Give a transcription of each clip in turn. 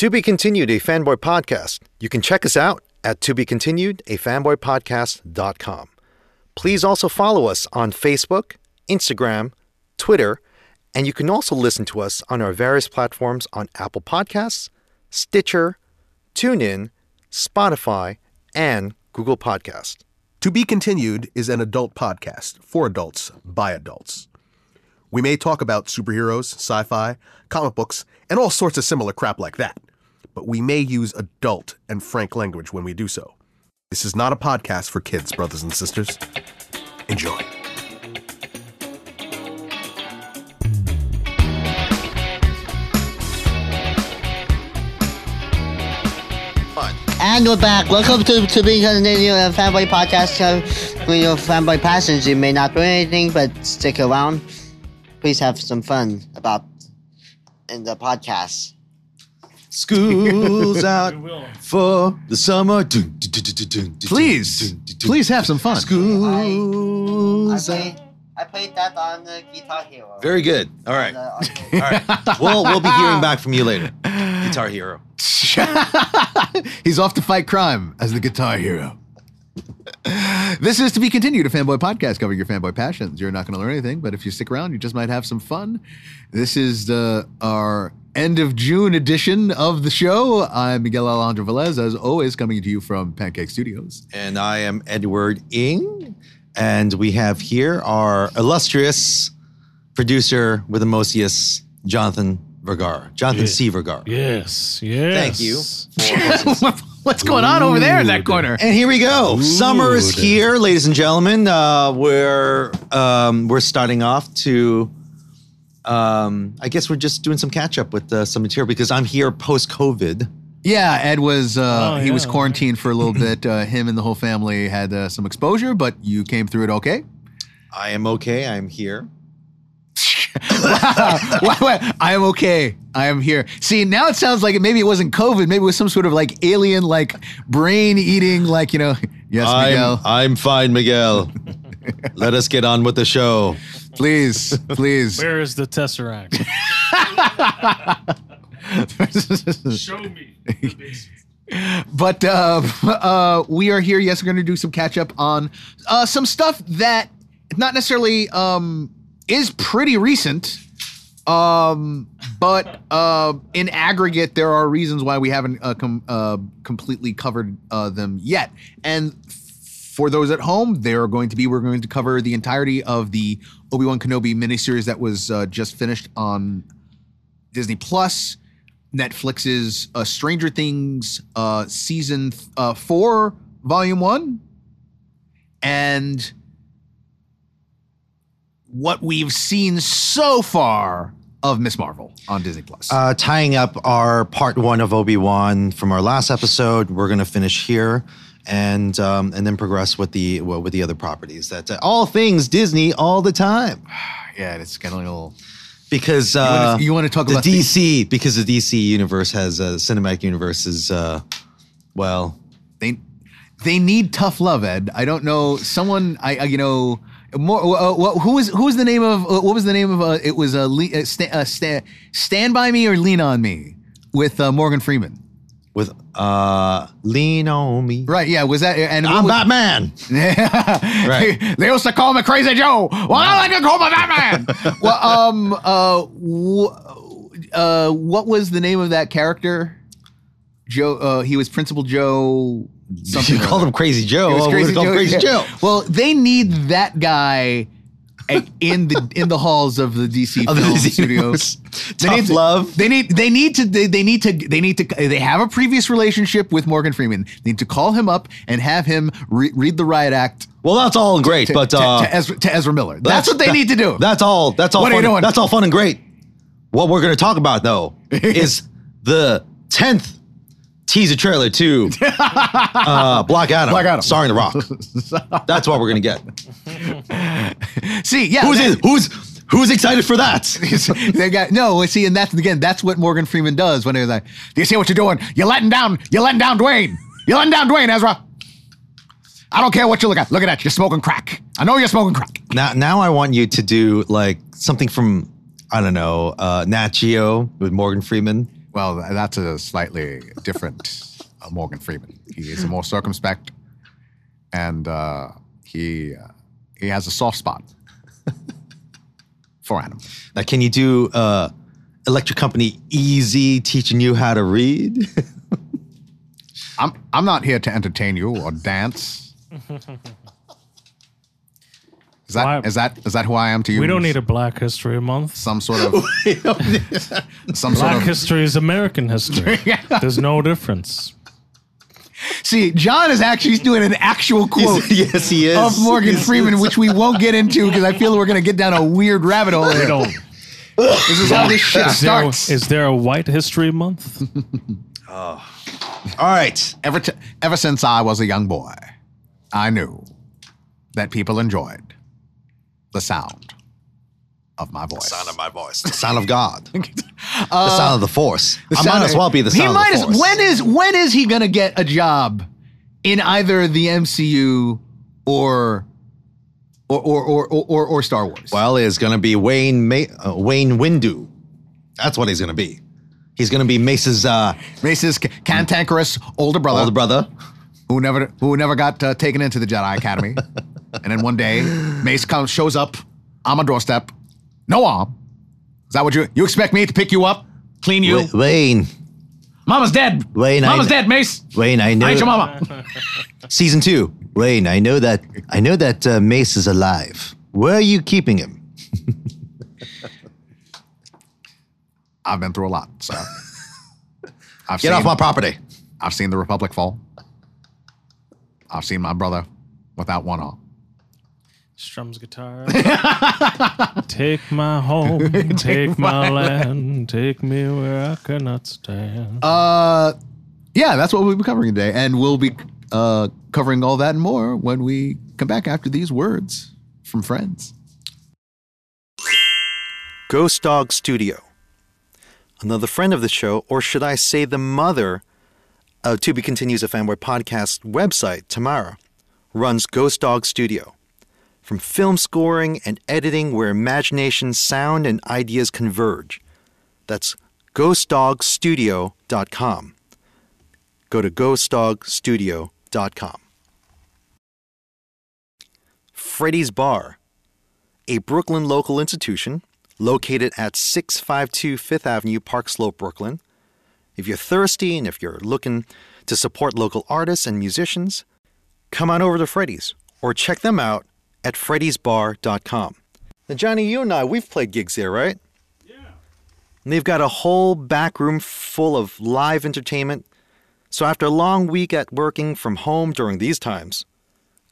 To Be Continued, a fanboy podcast. You can check us out at To Be Continued, a fanboypodcast.com. Please also follow us on Facebook, Instagram, Twitter, and you can also listen to us on our various platforms on Apple Podcasts, Stitcher, TuneIn, Spotify, and Google Podcast. To Be Continued is an adult podcast for adults by adults. We may talk about superheroes, sci fi, comic books, and all sorts of similar crap like that, but we may use adult and frank language when we do so. This is not a podcast for kids, brothers and sisters. Enjoy. And we're back. Welcome to to being a new uh, fanboy podcast. Uh, when you're fanboy passions, you may not do anything, but stick around. Please have some fun about in the podcast. School's out for the summer. Please, please have some fun. I, School's out. I played that on the Guitar Hero. Very good. All right. Uh, All right. All the- on the- right. We'll, we'll be hearing back from you later. Guitar Hero. He's off to fight crime as the guitar hero. This is to be continued, a fanboy podcast covering your fanboy passions. You're not going to learn anything, but if you stick around, you just might have some fun. This is the our end of June edition of the show. I'm Miguel Alejandro Velez, as always, coming to you from Pancake Studios. And I am Edward Ing. And we have here our illustrious producer with the mosiest, Jonathan Vergara. Jonathan C. Vergara. Yes, yes. Thank you. What's going on over there in that corner? And here we go. Summer is here, ladies and gentlemen. Uh, we're um, we're starting off to. Um, I guess we're just doing some catch up with uh, some material because I'm here post COVID. Yeah, Ed was uh, Oh, he was quarantined for a little bit. Uh, him and the whole family had uh, some exposure, but you came through it okay. I am okay. I'm here. Wait, wait, I am okay. I am here. See, now it sounds like it, maybe it wasn't COVID. Maybe it was some sort of like alien, like brain eating, like, you know, yes, Miguel, I'm fine, Miguel. Let us get on with the show. Please, please. Where is the Tesseract? Show me. but uh, uh, we are here. Yes, we're going to do some catch up on uh, some stuff that not necessarily um, is pretty recent. Um, but uh, in aggregate, there are reasons why we haven't uh, com- uh, completely covered uh, them yet. And for those at home, they are going to be we're going to cover the entirety of the Obi Wan Kenobi miniseries that was uh, just finished on Disney Plus, Netflix's uh, Stranger Things uh, season uh, four, volume one, and what we've seen so far of Miss Marvel on Disney Plus. Uh, tying up our part one of Obi Wan from our last episode, we're gonna finish here, and um, and then progress with the well, with the other properties. That uh, all things Disney all the time yeah, it's kind of a little. because uh, you wanna talk the about the- DC because the DC universe has uh, cinematic universe is uh, well They they need tough love, Ed. I don't know someone. I, I you know. More, uh, uh, who was who was the name of uh, what was the name of uh, it was a Le- uh, sta- uh, sta- stand by me or lean on me with uh, Morgan Freeman with uh, lean on me. right yeah was that and I'm was- Batman. right. They, used to call me Crazy Joe. Well, I like to call me Batman. well, um, uh, wh- uh, what was the name of that character? Joe. Uh, he was Principal Joe. Something. you called him Crazy Joe. It was Oh, Crazy call him Crazy yeah. Joe. Well, they need that guy in the in the halls of the DC Of the film DC studios. They Tough need to- love. They need they need to they, they need to they need to they have a previous relationship with Morgan Freeman. They need to call him up and have him re- read the riot act Well, that's all great, to, but to, uh, to, Ezra, to Ezra Miller. That's, what they that- need to do. That's all. That's all. What are you doing? That's all fun and great. What we're going to talk about though is the tenth teaser trailer to uh, Black Adam, Black Adam. starring The Rock. That's what we're going to get. See, yeah, Who's that- in, who's who's excited for that? they got no. See, and that's again, that's what Morgan Freeman does when he's like, "Do you see what you're doing? You're letting down. You're letting down Dwayne. You're letting down Dwayne, Ezra. I don't care what you look at. Look at that. You're smoking crack. I know you're smoking crack. Now, now I want you to do like something from I don't know uh, Nat Geo with Morgan Freeman. Well, that's a slightly different uh, Morgan Freeman. He is more circumspect, and uh, he uh, he has a soft spot for animals. Now, can you do uh, Electric Company Easy teaching you how to read? I'm I'm not here to entertain you or dance. Is that Why- is that is that who I am to you? We don't need a Black History Month. some sort of some sort Black of history is American history. There's no difference. See, John is actually doing an actual quote yes, he is. of Morgan Freeman, which we won't get into because I feel we're going to get down a weird rabbit hole. We Here. don't. This is how this shit Is there, starts. is there a White History Month? oh. All right. Ever, t- ever since I was a young boy, I knew that people enjoyed the sound of my voice. The Sound of my voice. The sound of God. the sound of the Force. The I might- as well be the sound he of might the as- Force. when is when is he gonna get a job in either the MCU or or or or, or, or, Star Wars? Well, it's going to be Wayne Ma- uh, Wayne Windu. That's what he's going to be. He's going to be Mace's uh, Mace's ca- cantankerous older brother, older brother. who never who never got uh, taken into the Jedi Academy, and then one day Mace comes shows up on my doorstep, no arm. Is that what you you expect me to pick you up, clean you? Wa- Wayne, Mama's dead. Wayne, I- Mama's dead, Mace. Wayne, I know. I ain't your mama. Season two. Wayne, I know that. I know that uh, Mace is alive. Where are you keeping him? I've been through a lot, so I've Get seen, off my property. I've seen the Republic fall. I've seen my brother without one arm. Strums guitar. take my home, take, my land, take me where I cannot stand. Uh, yeah, that's what we'll be covering today, and we'll be uh, covering all that and more when we come back after these words from friends. Ghost Dog Studio. Another friend of the show, or should I say the mother of To Be Continues a Fanboy podcast website, Tamara, runs Ghost Dog Studio. From film scoring and editing where imagination, sound, and ideas converge. That's ghostdogstudio.com. Go to ghostdogstudio.com. Freddy's Bar, a Brooklyn local institution located at 652 Fifth Avenue, Park Slope, Brooklyn. If you're thirsty and if you're looking to support local artists and musicians, come on over to Freddy's or check them out at freddysbar.com. Now, Johnny, you and I, we've played gigs there, right? Yeah. And they've got a whole back room full of live entertainment. So after a long week at working from home during these times,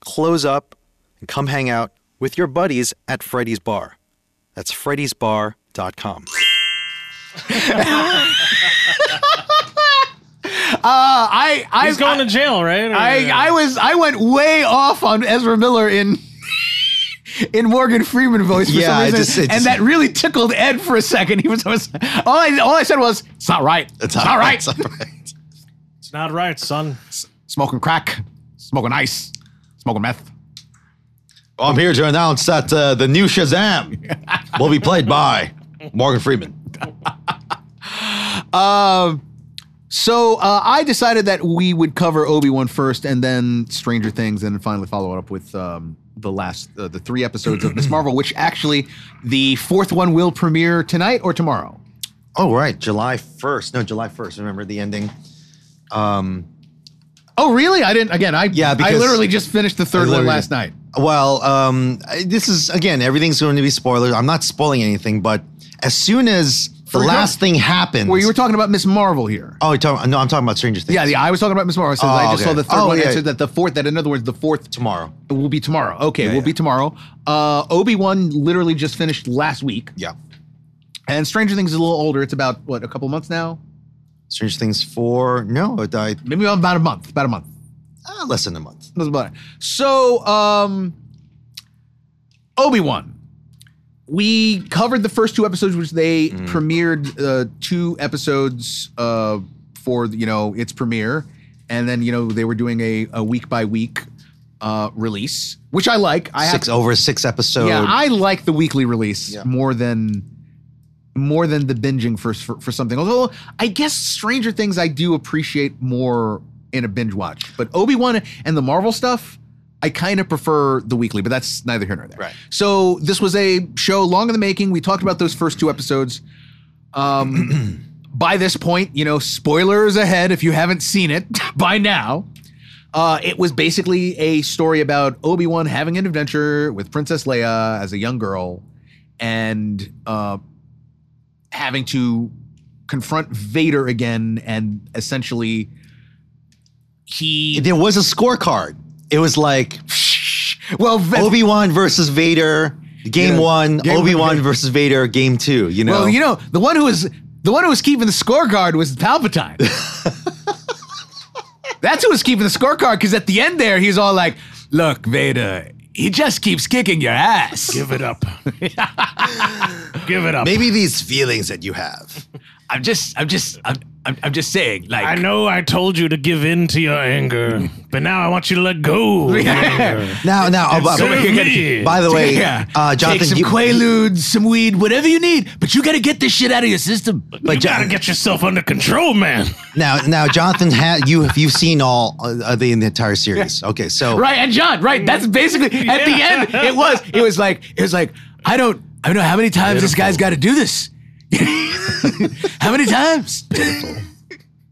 close up and come hang out with your buddies at Freddy's Bar. That's freddysbar.com. Uh, I I He's going to jail, right? Or- I I was I went way off on Ezra Miller in in Morgan Freeman voice for Yeah, some reason, just- and just- that really tickled Ed for a second. He was, was all I all I said was it's not right. It's, not right. It's all right. it's not right, son. Smoking crack, smoking ice, smoking meth. Well, I'm here to announce that uh, the new Shazam will be played by Morgan Freeman. Um, so uh, I decided that we would cover Obi Wan first, and then Stranger Things, and then finally follow it up with um, the last, uh, the three episodes of Miss Marvel, which actually the fourth one will premiere tonight or tomorrow. Oh, right. July 1st. No, July 1st. Remember the ending? Um, Oh, really? I didn't. Again, I Yeah, I literally just finished the third one last night. well, um, this is, again, everything's going to be spoilers. I'm not spoiling anything, but as soon as the last talking- thing happens. Well, you were talking about Miss Marvel here. Oh, you're talking, no, I'm talking about Stranger Things. Yeah, yeah. I was talking about Miss Marvel. Oh, I just okay. saw the third Oh, one. yeah. said that the fourth. That in other words, the fourth Tomorrow. It will be tomorrow. Okay, Yeah, will yeah. be tomorrow. Uh, Obi Wan literally just finished last week, Yeah. and Stranger Things is a little older. It's about what a couple months now. Stranger Things 4. No, it died Maybe about a month. About a month. uh, less than a month. That's about it. So, um, Obi Wan. We covered the first two episodes, which they Mm. premiered uh, two episodes uh, for you know its premiere, and then you know they were doing a, a week by week uh, release, which I like. I have over six episode. yeah, I like the weekly release Yeah. more than more than the binging for, for for something. Although I guess Stranger Things I do appreciate more in a binge watch, but Obi Wan and the Marvel stuff. I kind of prefer the weekly, but that's neither here nor there. Right. So this was a show long in the making. We talked about those first two episodes. Um, by this point, you know, spoilers ahead if you haven't seen it by now. Uh, it was basically a story about Obi Wan having an adventure with Princess Leia as a young girl, and uh, having to confront Vader again, and essentially he There was a scorecard. It was like well Va- Obi Wan versus Vader, game Yeah. one. Game- Obi Wan yeah. versus Vader, game two. You know. well you know the one who was the one who was keeping the scorecard was Palpatine. That's who was keeping the scorecard because at the end there he's all like, "Look, Vader." He just keeps kicking your ass. Give it up. Give it up. Maybe these feelings that you have. I'm just, I'm just, I'm, I'm, I'm just saying. Like, I know I told you to give in to your anger, but now I want you to let go. Of your anger. Now, now, uh, Serve by, me. by the way, yeah, uh, Jonathan, take some you, Quaaludes, some weed, whatever you need, but you got to get this shit out of your system. but you Jo- gotta get yourself under control, man. now, now, Jonathan, ha- you you've seen all uh, the, the entire series. Okay, so Right, and John, right? That's basically at the end. It was, it was like, it was like, I don't, I don't know how many times this guy's got to do this. how many times? Pitiful.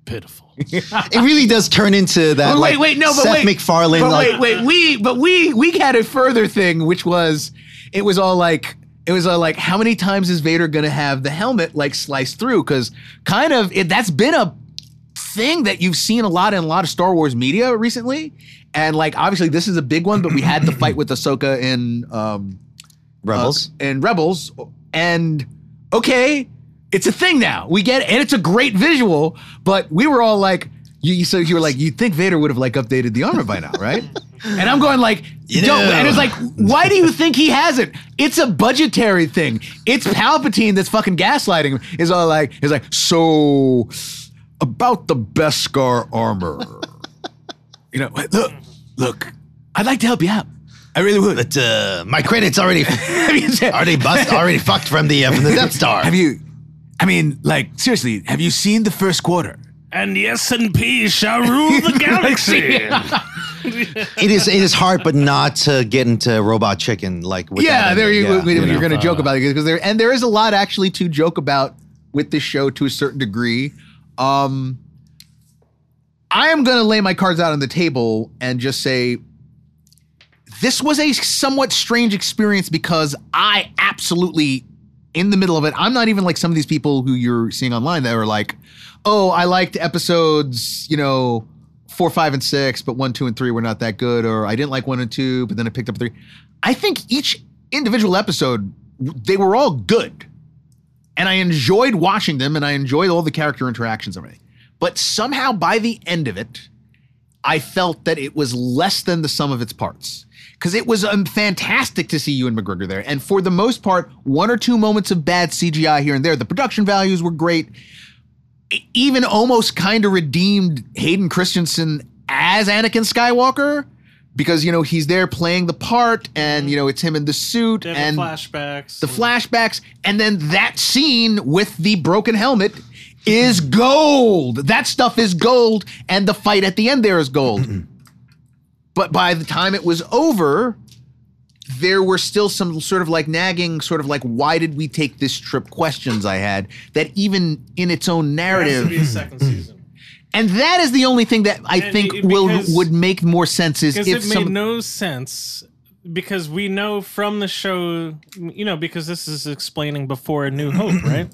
Pitiful. it really does turn into that. But like, wait, wait, no, but Seth wait, MacFarlane. But like, wait, wait, we, but we, we had a further thing, which was, it was all like, it was all like, how many times is Vader gonna have the helmet like sliced through? Because kind of, it, that's been a thing that you've seen a lot in a lot of Star Wars media recently, and like obviously this is a big one, but we had the fight with Ahsoka in um, Rebels. uh, and Rebels, and okay, it's a thing now. We get it, and it's a great visual. But we were all like, you, so you were like, you'd think Vader would have like updated the armor by now, right? and I'm going like, You don't. know. And it's like, why do you think he hasn't? It's a budgetary thing. It's Palpatine that's fucking gaslighting him. Is all like, is like, so about the Beskar armor. you know, look, look, I'd like to help you out. I really would. but uh, my credits already Have you said- already bust, already fucked from the uh, from the Death Star. Have you? I mean, like seriously, have you seen the first quarter? And the S and P shall rule the galaxy. it is it is hard, but not to get into Robot Chicken like. with yeah, that there you, Yeah, we- you you're know. going to joke about it because there and there is a lot actually to joke about with this show to a certain degree. Um, I am going to lay my cards out on the table and just say this was a somewhat strange experience because I absolutely in the middle of it. I'm not even like some of these people who you're seeing online that are like, "Oh, I liked episodes, you know, 4, 5 and 6, but 1, 2 and 3 were not that good or I didn't like 1 and 2, but then I picked up 3." I think each individual episode they were all good. And I enjoyed watching them and I enjoyed all the character interactions and everything. But somehow by the end of it, I felt that it was less than the sum of its parts. Because it was um, fantastic to see Ewan McGregor there. And for the most part, one or two moments of bad CGI here and there. The production values were great. Even almost kind of redeemed Hayden Christensen as Anakin Skywalker. Because, you know, he's there playing the part and, you know, it's him in the suit. And the flashbacks. the flashbacks, and then that scene with the broken helmet is gold. That stuff is gold, and the fight at the end there is gold. but by the time it was over, there were still some sort of like nagging, sort of like, why did we take this trip questions I had that even in its own There has to narrative. be a second season. And that is the only thing that I And think it- will because- would make more sense is Because if it made some no sense. Because we know from the show, you know, because this is explaining before A New Hope, right?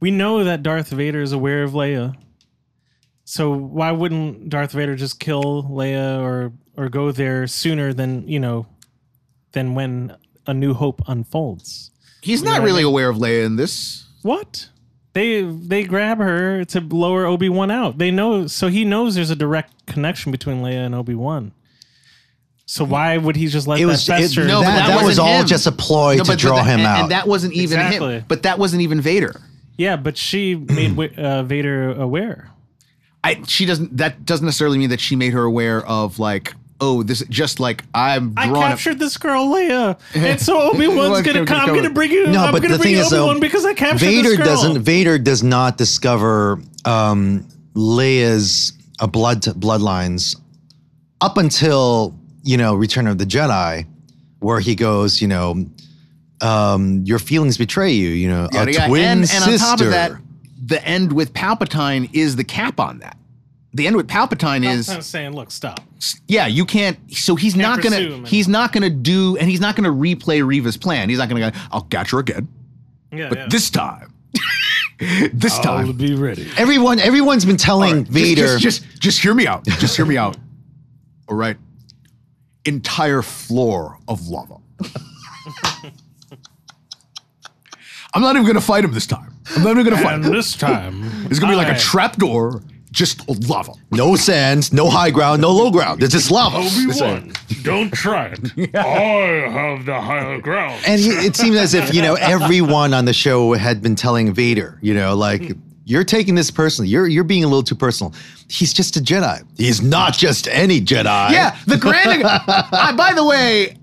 We know that Darth Vader is aware of Leia. So why wouldn't Darth Vader just kill Leia or or go there sooner than, you know, than when A New Hope unfolds? he's not really aware of Leia in this. What? They they grab her to lower Obi Wan out. They know, so he knows there's a direct connection between Leia and Obi Wan. So mm-hmm. why would he just let It was that it. No, that, that that was all him. just a ploy No, to draw but that- him and, out. and that wasn't even Exactly. him. But that wasn't even Vader. Yeah, but she made uh, Vader aware. I, she doesn't. That doesn't necessarily mean that she made her aware of like oh, this just like I'm I drawn. up- captured this girl Leia, and so Obi Wan's gonna come. I'm gonna bring you. No, I'm but gonna the bring thing is, though, because I captured Vader this girl. doesn't. Vader does not discover um, Leia's uh, blood bloodlines up until you know Return of the Jedi, where he goes, you know, um, your feelings betray you. You know, Yada, a yada. twin and, sister. and on top of that, the end with Palpatine is the cap on that. The end with Palpatine I'm is kind saying, look, stop. yeah, you can't. So he's not pursue gonna him he's not gonna do, and he's not gonna replay Reva's plan. He's not gonna go. I'll catch her again, Yeah, but yeah. this time, this time, be ready. everyone, everyone's been telling All right, just- Vader. Just, just, just hear me out. Just hear me out. All right. Entire floor of lava. I'm not even gonna fight him this time. I'm not even gonna fight And him. this time, It's gonna be like I- a trap door, just lava. no sands, no high ground, no low ground. It's just lava. It's like- Obi-Wan, don't try it. I have the higher ground. And he, it seems as if you know everyone on the show had been telling Vader, you know, like you're taking this personally. You're you're being a little too personal. He's just a Jedi. He's not just any Jedi. Yeah, the grand. I, uh, by the way,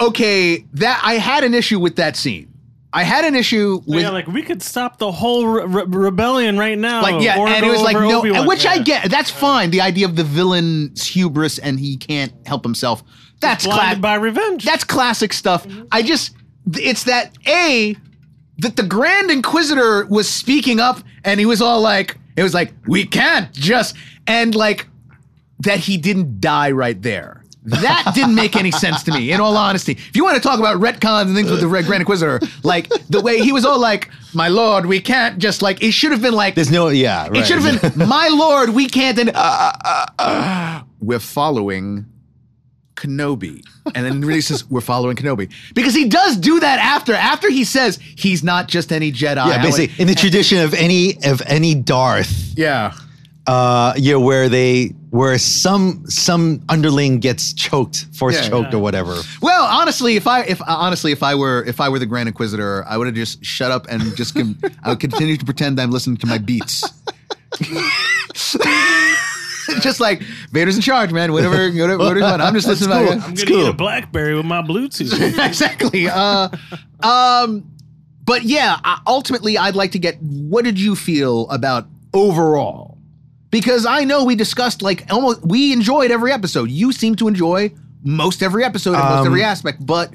okay, that I had an issue with that scene. I had an issue with yeah, like we could stop the whole re- re- rebellion right now. like yeah, or and it was like no, Obi-Wan. which I get. That's fine. The idea of the villain's hubris and he can't help himself. That's classic. by revenge. That's classic stuff. Mm-hmm. I just it's that a that the Grand Inquisitor was speaking up and he was all like it was like we can't just and like that he didn't die right there. That didn't make any sense to me, in all honesty. If you want to talk about retcons and things with the Red Grand Inquisitor, like the way he was all like, "My lord, we can't just like." It should have been like, There's no yeah. Right. it should have been, "My lord, we can't." And uh, uh, uh, we're following Kenobi, and then really says, "We're following Kenobi," because he does do that after. After he says he's not just any Jedi. yeah, basically in the tradition of any of any Darth, yeah. Uh, yeah, where they where some some underling gets choked, force Yeah. choked or whatever. Well, honestly, if I if honestly if I were if I were the Grand Inquisitor, I would have just shut up and just con- I would continue to pretend I'm listening to my beats. just like Vader's in charge, man. Whatever, whatever, whatever I'm just listening cool. to I'm my. gonna It's eat a BlackBerry with my Bluetooth. exactly. Uh, um, but yeah, ultimately, I'd like to get what did you feel about overall? Because I know we discussed like almost we enjoyed every episode. You seem to enjoy most every episode and most Um, every aspect, but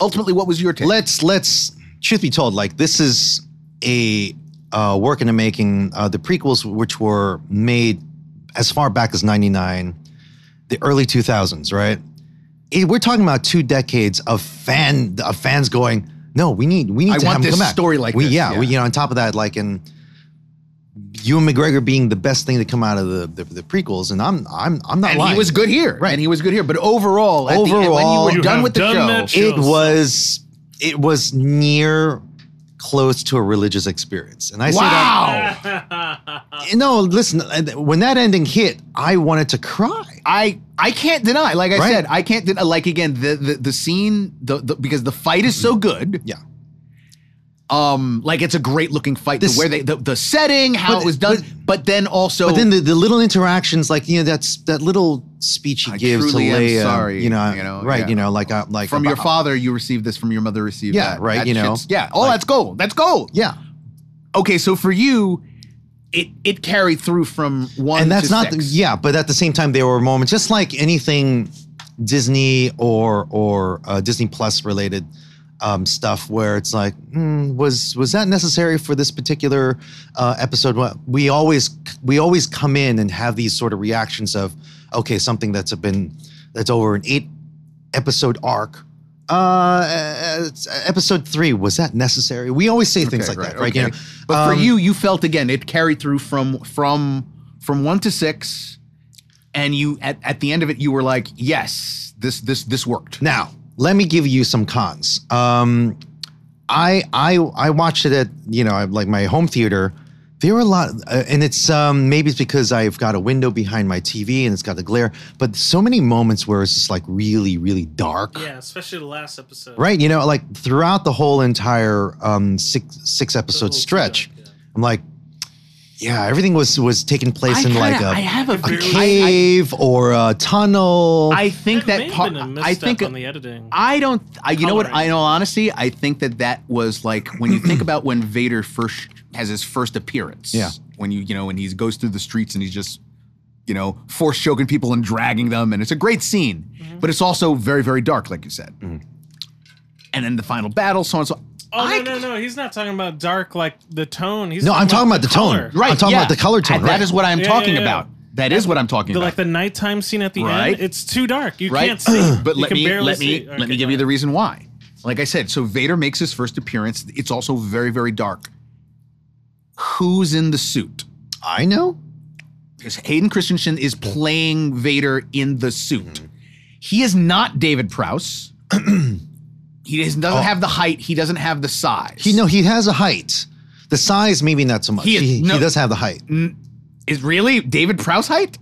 ultimately, what was your take? Let's let's truth be told, like this is a uh, work in the making. Uh, the prequels, which were made as far back as '99, the early 2000s, right? It- we're talking about two decades of fan of fans going. No, we need we need I to want have him this come back. story like we, this, Yeah, we yeah. you know on top of that, like in Ewan McGregor being the best thing to come out of the the, the prequels, and I'm I'm I'm not and lying. he was good here, Right. And he was good here, but overall, at the end, when you Overall- were You done with the done show, show. it was it was near close to a religious experience and i say that wow. no listen uh, when that ending hit i wanted to cry I I can't deny. Like I Right. said, I can't deny. Like again, the the, the scene, the, the because the fight is so good. yeah Um, like it's a great looking fight. This- the, where they the, the setting, how But- it was done, but- but, then also, but then the, the little interactions like you know that's that little speech he I gives to leia sorry, you know, you know, right yeah. you know like uh, like from your father you received this, from your mother received Yeah, that. right, That you know, yeah. Oh, like- that's gold. That's gold. yeah Okay, so for you, it it carried through from one and that's to not six. yeah but at the same time there were moments just like anything disney or or uh, disney plus related um, stuff where it's like hmm, was was that necessary for this particular uh, episode? Well, we always we always come in and have these sort of reactions of okay something that's been that's over an eight episode arc. Uh episode three was that necessary? We always say things like Okay, that right you know But for Um, you, you felt again it carried through from from from one to six, and you at, at the end of it you were like, yes, this this this worked. Now, let me give you some cons. Um, I I I watched it at you know like my home theater. There are a lot, uh, and it's um, maybe it's because I've got a window behind my TV and it's got the glare. But so many moments where it's just like really really dark. yeah, especially the last episode. Right, you know, like throughout the whole entire um, six six episode stretch, two, yeah. I'm like, Yeah, everything was was taking place I in like kinda- a, I have a a very- cave or a tunnel. I think There that may part. have been a I misstep think on the editing. I don't. I, you know what? Coloring. I know honesty. I think that that was like when you think about when Vader first has his first appearance. Yeah. When you you know when he goes through the streets and he's just you know force choking people and dragging them, and it's a great scene, Mm-hmm. but it's also very very dark, like you said. And then the final battle, so on and so. Oh I- no, no, no! He's not talking about dark like the tone. He's no, I'm talking about the color. tone. I'm talking about the color tone. And That right. is what I'm Yeah, talking yeah, yeah. about. That is what I'm talking The, about. like the nighttime scene at the Right. end. It's too dark. You right? can't see. but You let can me barely let me see. let me Okay, give you the reason why. Like I said, so Vader makes his first appearance. It's also very very dark. Who's in the suit? I know. Because Hayden Christensen is playing Vader in the suit. He is not David Prowse. he doesn't, doesn't have the height. He doesn't have the size. He no, he has a height. The size, maybe not so much. He He, is- he, no. does have the height. is really David Prowse height.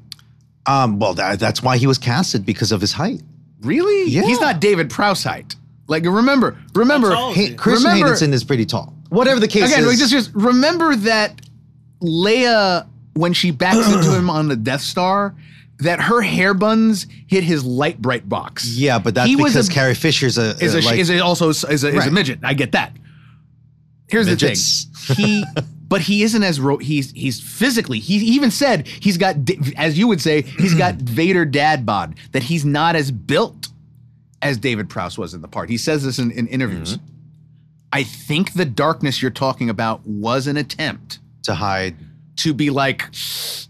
Um, well, that, that's why he was casted because of his height. Really? Yeah. He's not David Prowse height. Like remember, remember, How tall is Hey, he? Christian Remember- is pretty tall. Whatever the case Again, is. wait, just, just remember that Leia, when she backs into him on the Death Star, that her hair buns hit his Lite-Brite box. yeah, but that's He was because a- Carrie Fisher's a, is uh, a, like, is a also is a, is a midget. I get that. Here's Midgets. the thing. He, but he isn't as ro- he's he's physically. He even said he's got, as you would say, he's got Vader dad bod. That he's not as built as David Prowse was in the part. He says this in, in interviews. Mm-hmm. I think the darkness you're talking about was an attempt to hide. To be like,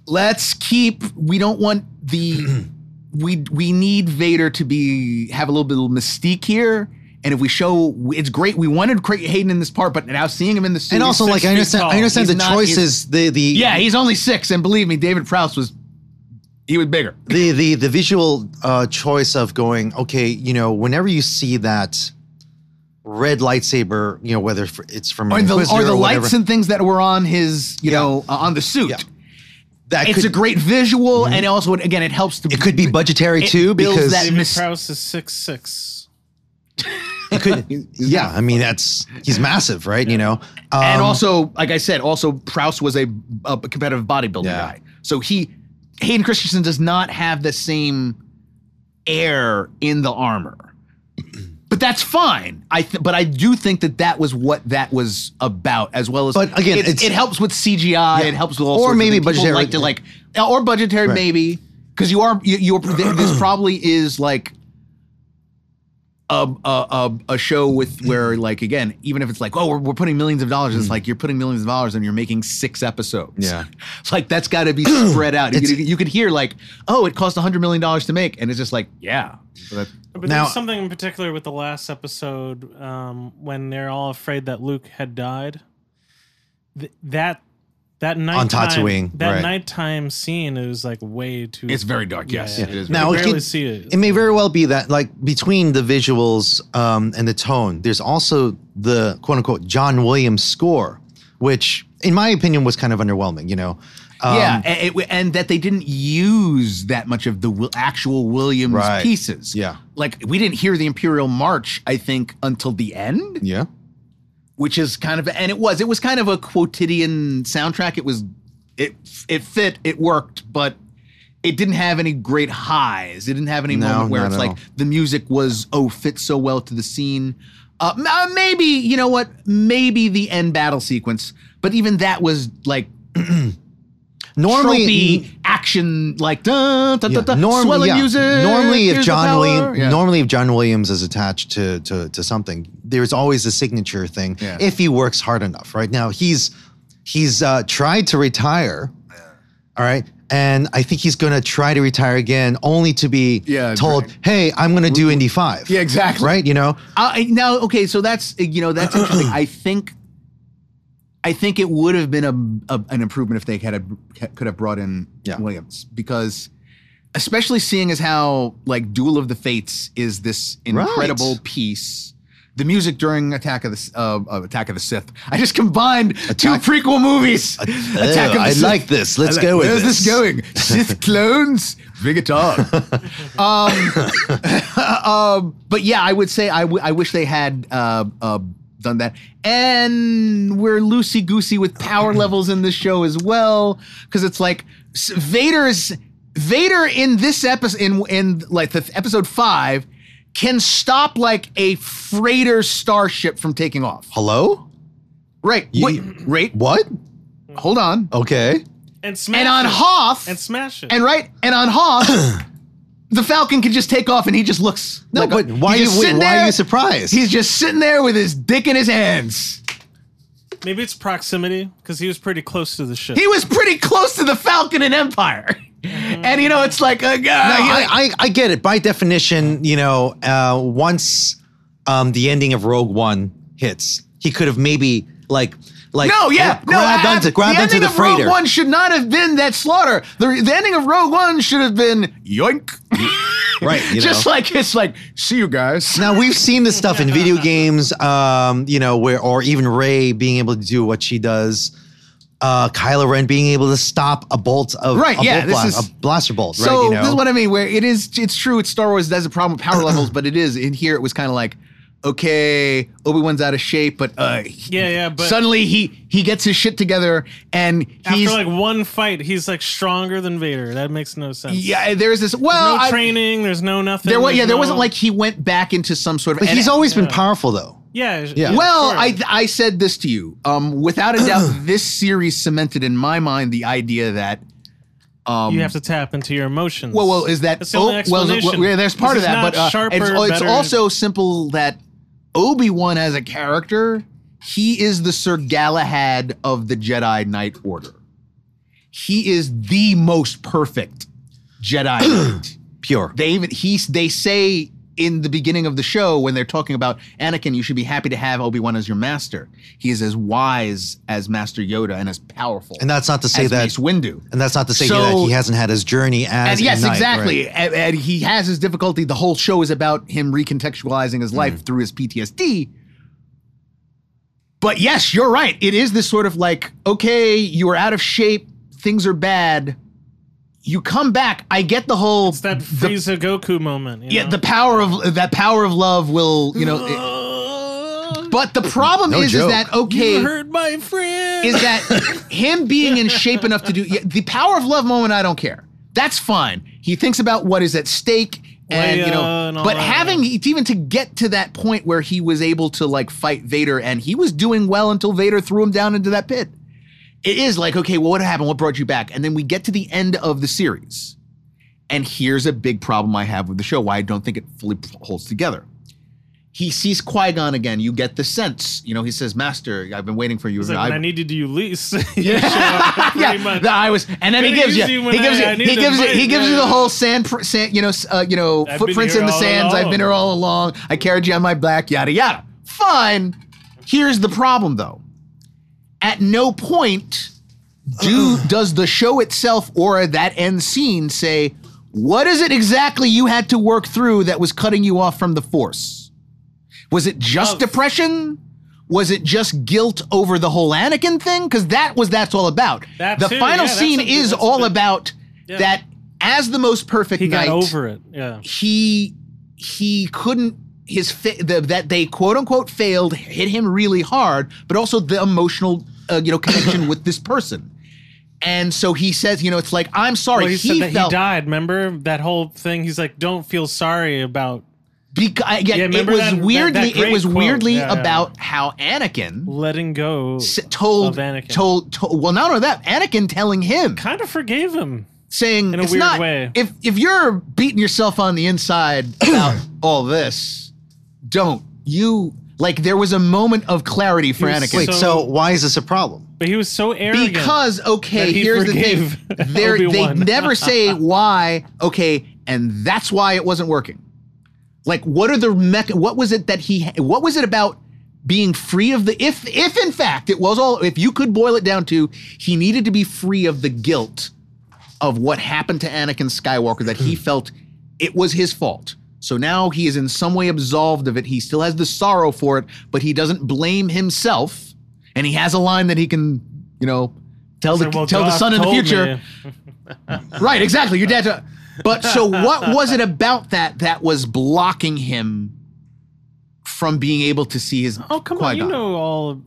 let's keep. We don't want the. we we need Vader to be have a little bit of mystique here. And if we show, it's great. We wanted Craig Hayden in this part, but now seeing him in the suit, And also, like I understand, tall. I understand He's the not- choices. The the yeah, he's only six, and believe me, David Prowse was he was bigger. the the the visual uh, choice of going okay you know whenever you see that red lightsaber you know whether it's from Or the, or the whatever, lights and things that were on his, you Yeah. know, uh, on the suit. Yeah. that It's could, a great visual, and also again, it helps to. it could be budgetary it too because that David mis- Prowse is six six. it could yeah I mean that's he's massive right you know um, and also, like I said, also Prowse was a, a competitive bodybuilding Yeah. guy, so he Hayden Christensen does not have the same air in the armor. But that's fine. I th- but I do think that that was what that was about, as well as. But again, it, it helps with CGI. It helps with all Or sorts of maybe budgetary. like to like, or budgetary Right. maybe because you are you, you're this probably is like a, a, a, a show with where mm-hmm. like again even if it's like oh we're, we're putting millions of dollars it's mm. like you're putting millions of dollars and you're making six episodes. Yeah. it's like that's got to be spread out. You It's- could, you could hear like oh it cost a hundred million dollars to make and it's just like yeah. So that- But Now- there's something in particular with the last episode um, when they're all afraid that Luke had died. Th- that that nighttime, Tatooine, that right. nighttime scene is like way too. it's very dark yes Yeah. it is Now, you it see it. it may very well be that like between the visuals um, and the tone there's also the quote unquote John Williams score which in my opinion was kind of underwhelming you know um, yeah, and, it- and that they didn't use that much of the actual Williams Right. pieces. Yeah. like we didn't hear the Imperial March, I think, until the end, yeah which is kind of and it was it was kind of a quotidian soundtrack. It was it it fit, it worked, but it didn't have any great highs. It didn't have any No, moment where it's like all. the music was oh fit so well to the scene. Uh, uh, maybe you know what? Maybe the end battle sequence, but even that was like normally tropey action like dun, dun, Yeah, dun, dun, norm- swelling yeah. music. Normally, if John. Williams, Yeah. normally if John Williams is attached to to to something, there's always a signature thing. Yeah. If he works hard enough, right now he's he's uh, tried to retire. All right. And I think he's going to try to retire again, only to be Yeah, told, right. "Hey, I'm going to do Indy 5. Yeah, exactly. Right? You know, Uh, now, okay, so that's you know that's interesting. I think, I think it would have been a, a- an improvement if they had a, could have brought in Yeah. Williams because, especially seeing as how like Duel of the Fates is this incredible Right. piece. The music during Attack of the uh, uh, Attack of the Sith. I just combined two prequel movies. Attack Ew, I like this. Let's go with Where's this. this going? Sith clones, Vigatar. um, um, but yeah, I would say I, w- I wish they had uh, uh, done that, and we're loosey goosey with power levels in this show as well because it's like Vader's Vader in this episode in in like the episode five can stop like a freighter starship from taking off. Hello? Right. You- Wait. Right. What? Hold on. Okay. and smash And on it. Hoth. and smash it. And right, and on Hoth, the Falcon can just take off, and he just looks. No, like a- but why, he's you, wait, sitting why are there. you surprised? He's just sitting there with his dick in his hands. Maybe it's proximity because he was pretty close to the ship. He was pretty close to the Falcon in Empire, and you know it's like a guy. No, I, I, I get it. By definition, you know, uh, once um, the ending of Rogue One hits, he could have maybe like like no, yeah, no. grabbed I- onto grabbed the onto ending the of Rogue. One should not have been that slaughter. The, the ending of Rogue One should have been yoink. right. You just like it's like see you guys. now we've seen this stuff in video games, um, you know, where or even Rey being able to do what she does. Uh, Kylo Ren being able to stop a bolt of Right, a, yeah, bolt this blast, is- a blaster bolt, So right? You know? this is what I mean. Where it is, it's true. It's Star Wars. That's a problem with power levels, but it is in here. It was kind of like, okay, Obi Wan's out of shape, but uh, yeah, yeah, but suddenly he he gets his shit together, and he's after like one fight, he's like stronger than Vader. That makes no sense. yeah. There's this. Well, no I- training. There's no nothing. there was yeah. There no- wasn't like he went back into some sort of. but he's always been powerful, though. Yeah. Yeah. Well, sure. I I said this to you. Um, without a doubt, this series cemented in my mind the idea that. Um, you have to tap into your emotions. Well, well, is that That's the only oh, well, well, yeah, there's part of that, but uh, sharper, it's, it's also simple that Obi Wan as a character, he is the Sir Galahad of the Jedi Knight Order. He is the most perfect Jedi Knight. Pure. They even he they say in the beginning of the show when they're talking about Anakin, you should be happy to have Obi Wan as your master. He is as wise as Master Yoda and as powerful. And that's not to say as that. Mace Windu. And that's not to say So- that he hasn't had his journey as And a yes, knight, exactly. right? And, and he has his difficulty. The whole show is about him recontextualizing Mm. his life through his PTSD. But yes, you're right. It is this sort of like, okay, you are out of shape, things are bad. You come back. I get the whole it's that the, Frieza Goku moment. you yeah, know? the power of that power of love will, you know. it- but the problem No is, joke. is that okay? You hurt my friend. is that him being in shape enough to do yeah, the power of love moment i don't care that's fine he thinks about what is at stake and you know and all but that. having even to get to that point where he was able to like fight vader and he was doing well until vader threw him down into that pit it is like okay well what happened what brought you back and then we get to the end of the series and here's a big problem i have with the show why i don't think it fully holds together he sees Qui-Gon again. You get the sense. You know, he says, Master, I've been waiting for you. It's like, I- I needed you least. yeah, much. I was, and then he gives you, used you when he gives you, he gives you, he gives you the whole sand, sand you know, uh, you know, I've footprints in the sands. I've been here all along. I carried you on my back. Yada yada. Fine. Here's the problem, though. At no point do does the show itself or that end scene say what is it exactly you had to work through that was cutting you off from the force? Was it just Oh. depression? Was it just guilt over the whole Anakin thing? Because that was that's all about. That the too, final yeah, scene a- is all big- about Yeah. that as the most perfect he knight, got over it. Yeah. he he couldn't his fa- the, that they quote unquote failed hit him really hard, but also the emotional uh, you know connection with this person. And so he says, you know, it's like I'm sorry. Well, he, said that felt he died. Remember that whole thing? He's like, "Don't feel sorry about because yeah, Yeah, it remember was that- that- weirdly that it was quote. weirdly Yeah, yeah. about how Anakin letting go." s- told Of Anakin. told told well not only that Anakin telling him Kind of forgave him. saying In a it's weird not way. if if you're beating yourself on the inside about all this don't you like there was a moment of clarity for He was Anakin Wait, so, So- why is this a problem? But he was so arrogant. because okay he here's the thing They're- they never say why okay and that's why it wasn't working like what are the mech what was it that he what was it about being free of the if if in fact it was all if you could boil it down to he needed to be free of the guilt of what happened to Anakin Skywalker that he felt it was his fault. So now he is in some way absolved of it. He still has the sorrow for it, but he doesn't blame himself. And he has a line that he can, you know, tell the "Well, tell the son in the future. Right, exactly. Your dad. to- But so what was it about that that was blocking him from being able to see his. Oh come on! You know all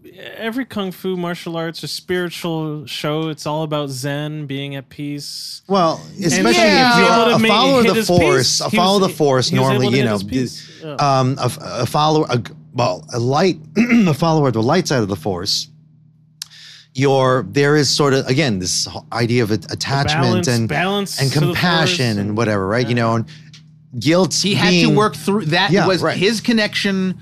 every kung fu martial arts or spiritual show. It's all about Zen, being at peace. Well, especially Yeah. if you're able to a follower of the force, a follower of the force he was able normally, you know, his peace. is- Yeah. um, a, a follower, a, well, a light, a follower of the light side of the force. Your there is sort of again this idea of attachment balance- and balance and compassion and and- whatever, right? You know, and guilt. he had being, to work through that Yeah, was right. his connection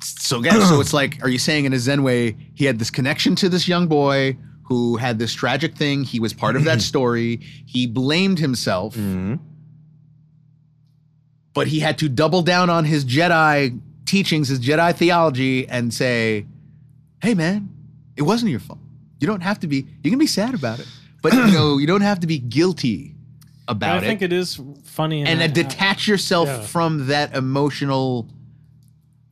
so again so it's like are you saying in a zen way he had this connection to this young boy who had this tragic thing he was part of that story he blamed himself Mhm. but he had to double down on his jedi teachings his jedi theology and say hey man it wasn't your fault you don't have to be you can be sad about it but you know you don't have to be guilty about I it think it is funny and I- uh, detach yourself yeah. from that emotional.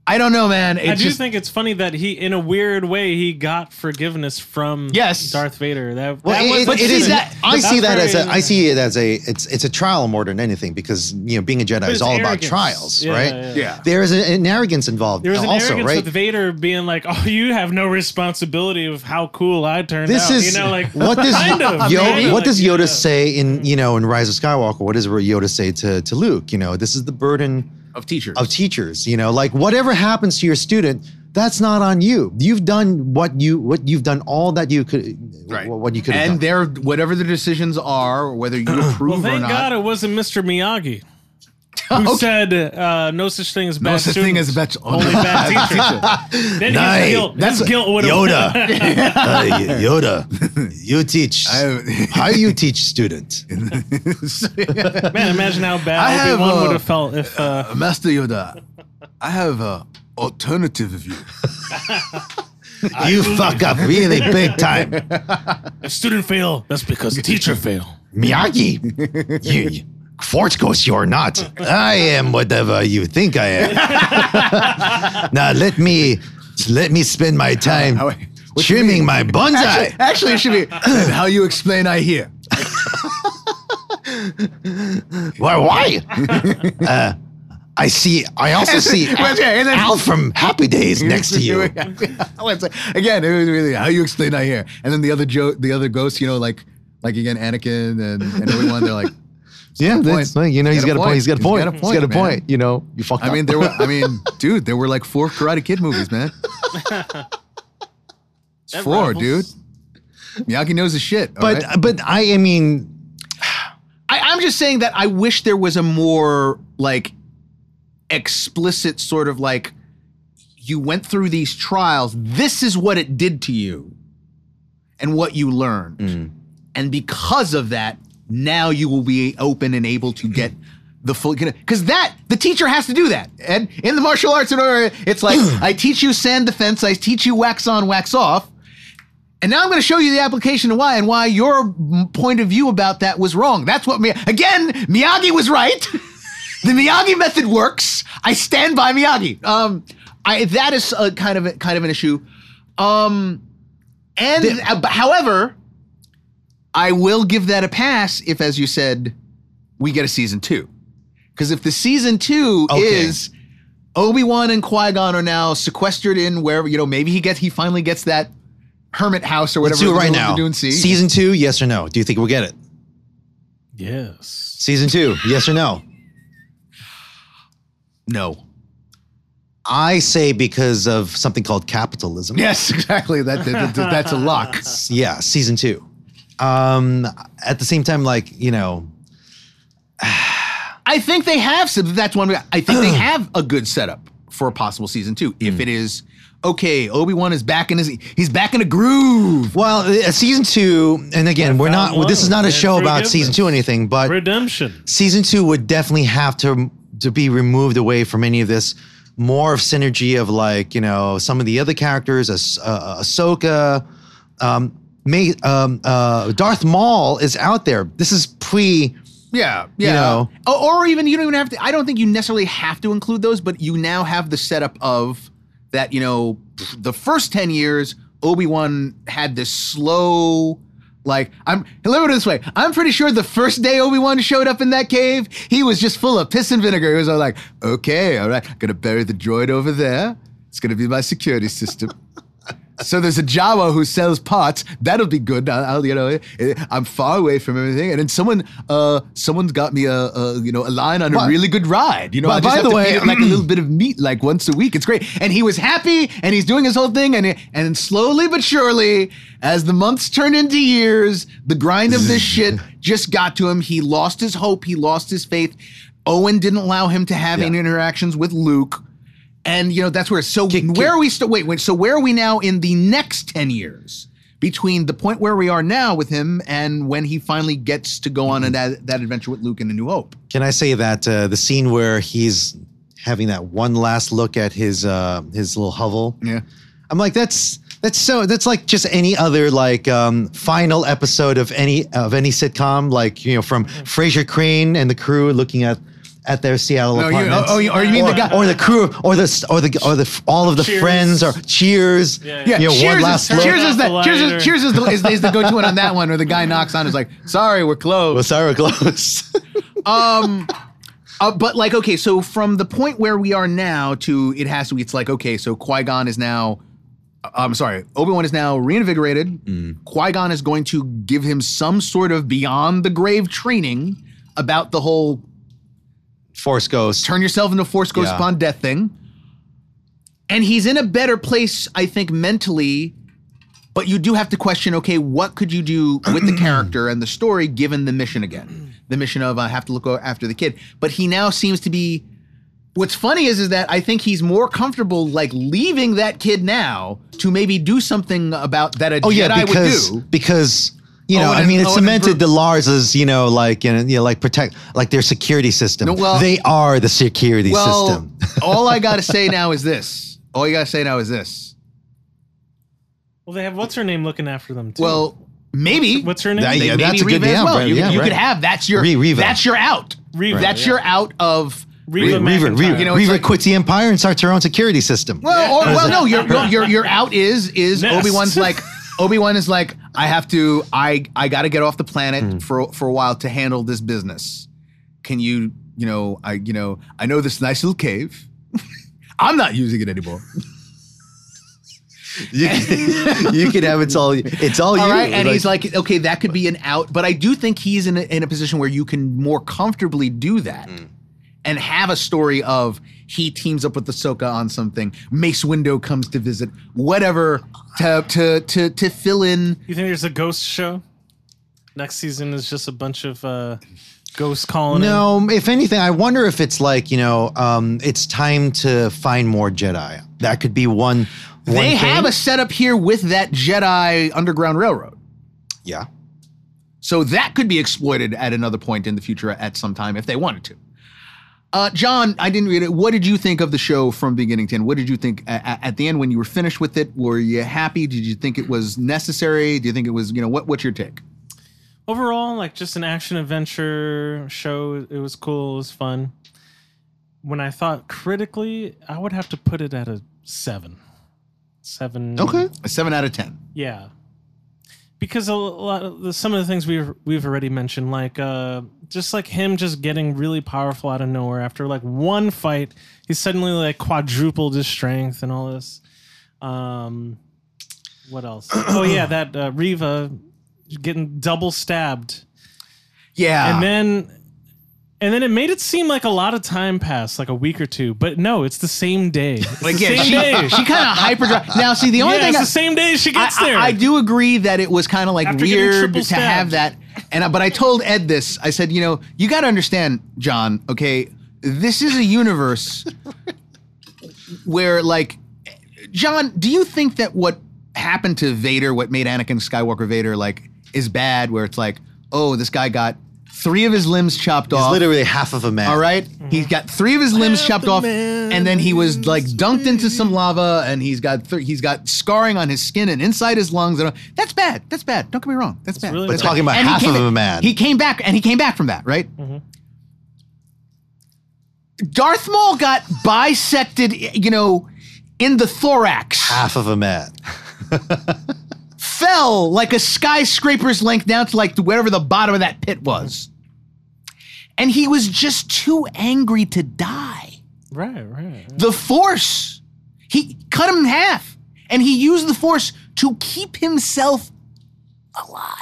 I don't know, man. It I do just think it's funny that he, in a weird way, he got forgiveness from Yes. Darth Vader. That, Well, that it- was it- the it thing. is- that- I see that as a. very- I see it as a. It's it's a trial more than anything because you know being a Jedi is it's all about trials, Yeah, right? yeah. yeah. There is a- an arrogance involved There was an also, arrogance right? with Vader being like, "Oh, you have no responsibility of how cool I turned this out." is you know, like what does kind of, Yo- what does Yoda yeah. say in you know in Rise of Skywalker? What does Yoda say to to Luke? You know, this is the burden of teachers. of teachers. You know, like whatever happens to your student, that's not on you. You've done what you what you've done all that you could Right. what you could and done. their whatever the decisions are, whether you approve Well, or thank not. God it wasn't Mr. Miyagi who Okay. said uh, no such thing as bad no such thing as students, a bad, only bad teacher. Then Nay, his guilt, that's his guilt would Yoda, uh, Yoda, you teach. I- how you teach students? Man, imagine how bad have, Obi Wan uh, would have felt if. Uh, Master Yoda, I have a alternative view. You fuck up really big time, if student fail, that's because teacher fail. Miyagi. You, Force Ghost, you're not. I am whatever you think I am. now let me let me spend my time How- trimming my bonsai. Actually, actually, it should be how you explain I hear. Why? Why? uh, I see. I also see then- Al from Happy Days next to you. Again, it was really how you explain I hear, and then the other joke, the other ghosts, you know, like like again Anakin and, and everyone, they're like, Yeah, that's point. like, you know he's got, a point. He's got a point. He's got a man. point. You know, you fucked I up. mean, there were, I mean, dude, there were like four Karate Kid movies, man. It's four, rivals. dude. Miyagi knows his shit. all but right? but I I mean I, I'm just saying that I wish there was a more like explicit sort of like you went through these trials. This is what it did to you, and what you learned, Mm. and because of that, now you will be open and able to get. The full because that the teacher has to do that and in the martial arts in order it's like I teach you sand defense I teach you wax on wax off and now I'm going to show you the application of why, and why your point of view about that was wrong. That's what, Mi- again, Miyagi was right. the Miyagi method works. I stand by Miyagi. Um, I, that is a kind of a, kind of an issue. Um, and uh, however, I will give that a pass if, as you said, we get a season two. Because if the season two Okay. is Obi Wan and Qui Gon are now sequestered in wherever you know, maybe he gets he finally gets that hermit house or let's whatever. do it right now. the Dune Sea. Season two, yes or no? Do you think we'll get it? Yes. Season two, yes or no? No. I say because of something called capitalism. Yes, exactly. That, that- that- that's a lock. Yeah, season two. Um, at the same time, like you know, I think they have some. That's one. I think they have a good setup for a possible season two. If it is okay, Obi Wan is back in his. He's back in a groove. well, uh, season two, and again, we're not. found This is not a and show about season two or anything, but Redemption. season two would definitely have to to be removed away from any of this more of synergy of like you know some of the other characters as uh, Ahsoka um may um uh Darth Maul is out there this is pre Yeah, yeah. know. or, or even you don't even have to. I don't think you necessarily have to include those, but you now have the setup of that. You know, the first ten years, Obi Wan had this slow, Like I'm let me put it this way. I'm pretty sure the first day Obi-Wan showed up in that cave, he was just full of piss and vinegar. He was all like, okay, all right, gonna bury the droid over there. It's gonna be my security system. So there's a Jawa who sells pots. That'll be good. I'll, you know, eh, I'm far away from everything. And then someone, uh, someone's got me a, a you know, a line on a really good ride. You know, but I just by have the to way- feed like a little bit of meat, like once a week. It's great. And he was happy, and he's doing his whole thing. And and slowly but surely, as the months turn into years, the grind of this shit just got to him. He lost his hope. He lost his faith. Owen didn't allow him to have any interactions with Luke. And you know that's where. So where are we? St- wait, wait. So where are we now in the next ten years between the point where we are now with him and when he finally gets to go on Mm-hmm. that, that adventure with Luke in A New Hope? Can I say that uh, the scene where he's having that one last look at his uh, his little hovel? Yeah. I'm like, that's that's so that's like just any other like um, final episode of any of any sitcom, like you know, from Frasier Crane and the crew looking at at their Seattle No, you- apartments. oh, or you mean or, the guy- or the crew, or the or the or the all of the Cheers. friends, or Cheers. Yeah, Yeah, you know, cheers, one is, last turn cheers is the the cheers lighter. is, cheers is the, is, is the go-to one on that one where the guy knocks on is like, sorry, we're closed. Well, sorry, we're close. um uh, but like okay so from the point where we are now to it has to be it's like okay so qui-gon is now uh, i'm sorry obi-wan is now reinvigorated qui-gon is going to give him some sort of beyond the grave training about the whole Force Ghost. turn yourself into force ghost Yeah. upon death thing and he's in a better place i think mentally but you do have to question okay what could you do with the character and the story given the mission again the mission of i have to look after the kid but he now seems to be what's funny is is that i think he's more comfortable like leaving that kid now to maybe do something about that a Oh jedi yeah, because would do because you know, Owen I mean, it's oh, Owen cemented the Lars as you know, like you know, you know, like protect, like their security system. No, well- they are the security well system. all i gotta say now is this all you gotta say now is this Well, they have what's her name looking after them too. well maybe what's her name? That- yeah, maybe that's a good- Reva as yeah, well. right, You, yeah, you right. could have that's your Re- Reva. that's your out. Reva, that's yeah. your out of. Reva, Reva, McEntire. Reva, You know, Reva like- quits the empire and starts her own security system. Well, or, well, no, your your your out is is Obi Wan's like Obi Wan is like I have to I I got to get off the planet Hmm. for for a while to handle this business. Can you you know I you know I know this nice little cave. I'm not using it anymore. you, can, you can have it's all it's all, All you. right, and he's like, okay, that could be an out, but I do think he's in a, in a position where you can more comfortably do that and have a story of he teams up with Ahsoka on something, Mace Windu comes to visit, whatever, to to to to fill in. You think there's a ghost show? Next season is just a bunch of uh, ghosts calling. in? no. If anything, I wonder if it's like you know, um, it's time to find more Jedi. That could be one. one They thing. have a setup here with that Jedi Underground Railroad. yeah. So that could be exploited at another point in the future at some time if they wanted to. Uh, John, I didn't read it. What did you think of the show from beginning to end? What did you think at, at the end when you were finished with it? Were you happy? Did you think it was necessary? Do you think it was, you know, what, what's your take? Overall, like just an action adventure show. It was cool. It was fun. When I thought critically, I would have to put it at a seven. Seven. Okay. A seven out of 10. Yeah, because a lot of the, some of the things we've we've already mentioned, like uh, just like him just getting really powerful out of nowhere after like one fight, he's suddenly like quadrupled his strength and all this. Um, what else? oh yeah, that uh, Reva getting double stabbed, Yeah. and then. And then it made it seem like a lot of time passed, like a week or two. But no, it's the same day. It's the Again, same she, day. she kind of hyper. Now, see, the only yeah, thing it's I, the same day she I, gets there. I, I do agree that it was kind of like After weird to have that. And but I told Ed this. I said, you know, you got to understand, John. Okay, this is a universe where, like, John, do you think that what happened to Vader, what made Anakin Skywalker Vader, like, is bad? Where it's like, oh, this guy got three of his limbs chopped off. He's off. literally half of a man. All right? He's got three of his limbs chopped off, and then he was like dunked into some lava, and he's got th- he's got scarring on his skin and inside his lungs. And all- that's bad. That's bad. Don't get me wrong. That's bad. really But bad. talking about And he half came of a man. He came back, and he came back from that, right? Darth Maul got bisected, you know, in the thorax. half of a man. fell like a skyscraper's length down to like wherever the bottom of that pit was. And he was just too angry to die. Right, right. The force, he cut him in half and he used the force to keep himself alive.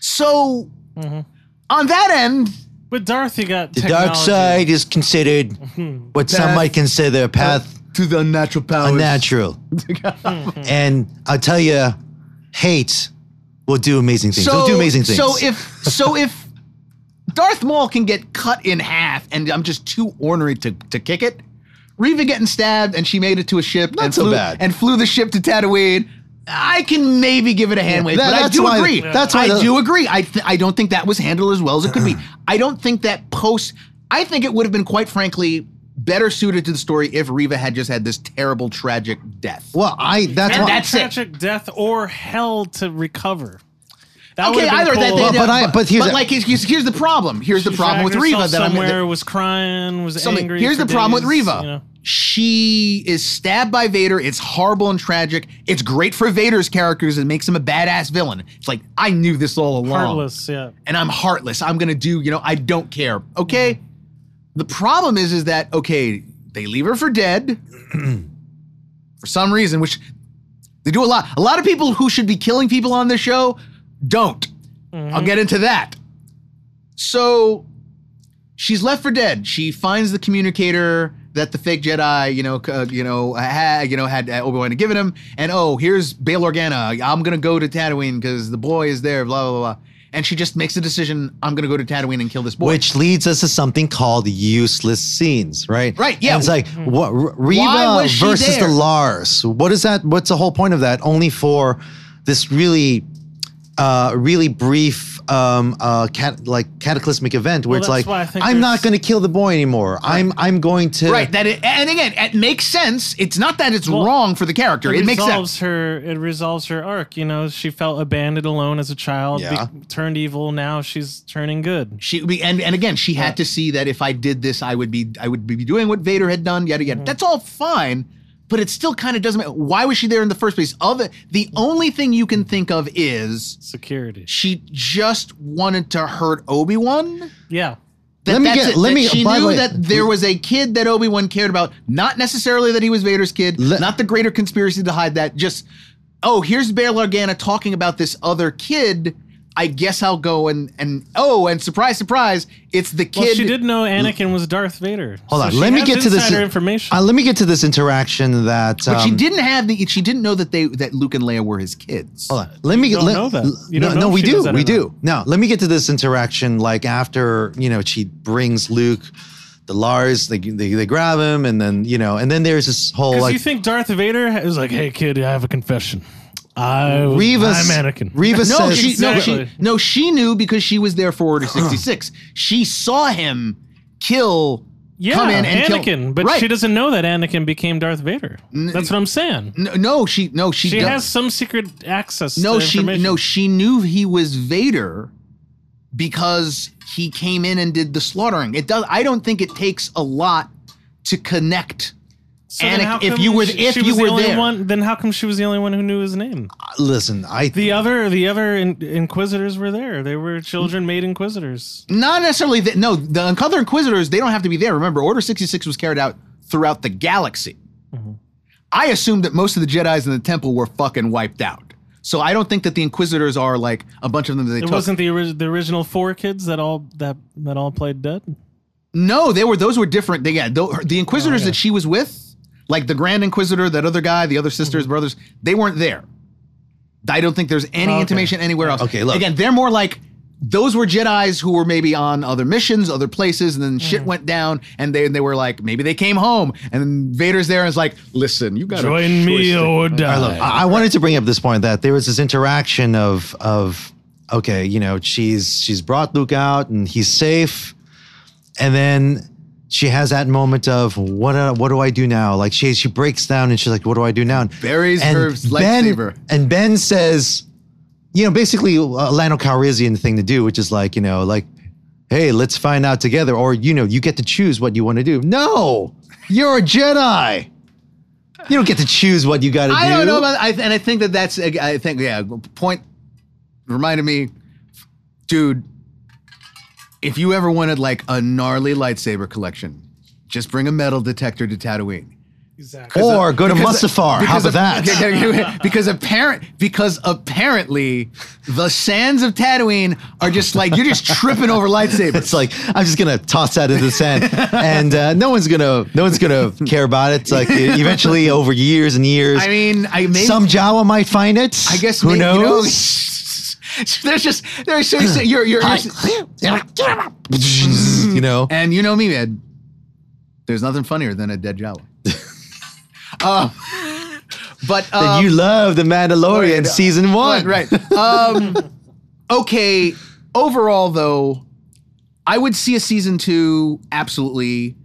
So, mm-hmm. on that end, But Dorothy got The technology. dark side is considered what some Path- might consider a path to the unnatural powers. unnatural. and I'll tell you, hate will do amazing things. It'll do amazing things. So if so if Darth Maul can get cut in half and I'm just too ornery to, to kick it, Reva getting stabbed and she made it to a ship Not and so flew, bad. and flew the ship to Tatooine. I can maybe give it a hand wave, That- but I do why- agree. that's why I the- do agree. I th- I don't think that was handled as well as it could be. I don't think that post. I think it would have been quite frankly better suited to the story if Reva had just had this terrible tragic death. well, I that's And why. that's it. tragic death or hell to recover. That Okay, would've been either that. They, But- but I- but here's the- like here's, here's, here's the problem. Here's the problem with dragged Reva that I'm somewhere was crying, was Something- angry. Here's for the problem with days, Reva. you know. She is stabbed by Vader. It's horrible and tragic. It's great for Vader's characters. It makes him a badass villain. It's like I knew this all along, Heartless, yeah. and I'm heartless. I'm gonna do. You know, I don't care. Okay. Mm-hmm. The problem is, is that okay? They leave her for dead for some reason, which they do a lot. A lot of people who should be killing people on this show don't. I'll get into that. So she's left for dead. She finds the communicator that the fake Jedi, you know, uh, you know, had, you know, had uh, Obi Wan given him, and oh, here's Bail Organa. I'm gonna go to Tatooine because the boy is there. Blah blah blah. And she just makes a decision. I'm gonna go to Tatooine and kill this boy. which leads us to something called useless scenes, right? Right, yeah. And it's like mm-hmm. what R- Reva she versus there? the Lars. What is that? What's the whole point of that? Only for this really, uh, really brief, um, uh, cat, like cataclysmic event where Well, it's like, I think I'm not going to kill the boy anymore. I'm, I'm going to. right. That it, and again, it makes sense. It's not that it's wrong for the character. It, makes resolves sense. her. It resolves her arc. You know, she felt abandoned, alone as a child. Yeah. turned evil. Now she's turning good. She and and again, she had to see that if I did this, I would be I would be doing what Vader had done. Yet again, that's all fine, but it still kind of doesn't. matter. why was she there in the first place? Other the only thing you can think of is Security. she just wanted to hurt Obi Wan. Yeah. Let me get- let me- She by knew way- that there was a kid that Obi Wan cared about, not necessarily that he was Vader's kid, Let- not the greater conspiracy to hide that. Just oh, here's Bail Organa talking about this other kid. I guess I'll go and and oh, and surprise, surprise, it's the kid. Well, she did know Anakin was Darth Vader. Hold So on. Let me get to this. information. Uh, let me get to this interaction that. But she um, didn't have the. She didn't know that they that Luke and Leia were his kids. Hold on. Let me You get. don't let- know that. You no, don't know no, we do. We or do. Now, let me get to this interaction. Like after you know, she brings Luke, the Lars. They, they they grab him, and then you know, and then there's this whole Because like you think Darth Vader is like, "Hey kid, I have a confession. I was, Reva. I'm Anakin." Reva No, says. she, no, she, no, she knew because she was there for Order sixty six. she saw him kill. yeah, come in and kill- Anakin, but Right. she doesn't know that Anakin became Darth Vader. That's what I'm saying. No, no, she no, she, She don't- has some secret access. no, to she no, she knew he was Vader because he came in and did the slaughtering. It does. I don't think it takes a lot to connect. So if you were- she- if she you the were only there. one, then how come she was the only one who knew his name? Listen, I The other, the other in, inquisitors were there. They were children made inquisitors. Not necessarily that. No, the other Inquisitors they don't have to be there. Remember, Order sixty six was carried out throughout the galaxy. Mm-hmm. I assumed that most of the Jedi's in the temple were fucking wiped out. So I don't think that the Inquisitors are like a bunch of them that they It took. wasn't the ori- the original four kids that all that that all played dead. No, they were. Those were different. They yeah, tho- the Inquisitors Oh, that she was with, like the Grand Inquisitor, that other guy, the other sisters, Mm-hmm. brothers, they weren't there. I don't think there's any Oh, okay. intimation anywhere else. Okay, look. Again, they're more like those were Jedi's who were maybe on other missions, other places, and then shit Mm. went down, and they they were like maybe they came home, and then Vader's there and is like, listen, you got to Join me or die. I I wanted to bring up this point that there was this interaction of of okay, you know, she's she's brought Luke out and he's safe, and then she has that moment of what uh, what do I do now? Like she she breaks down and she's like, what do I do now? And Buries her Ben, lightsaber. and Ben says, you know, basically a Lando Calrissian thing to do, which is like, you know, like, hey, let's find out together, or you know, you get to choose what you want to do. No, you're a Jedi. You don't get to choose what you got to do. I don't know about, I, and I think that that's, I think, yeah, point reminded me, dude, if you ever wanted like a gnarly lightsaber collection, just bring a metal detector to Tatooine. Exactly. Or go to Because- Mustafar. How about that? because apparent because apparently the sands of Tatooine are just like you're just tripping over lightsabers. It's like I'm just gonna toss that into the sand, and uh, no one's gonna no one's gonna care about it. It's like eventually, over years and years, I mean, I maybe, some Jawa might find it. I guess who maybe, you know, knows? there's just there's so you're you're, you're you know, and you know me, man. There's nothing funnier than a dead Jawa. uh, but um, you love the Mandalorian right, season one, Right, right. Um, okay. Overall, though, I would see a season two absolutely.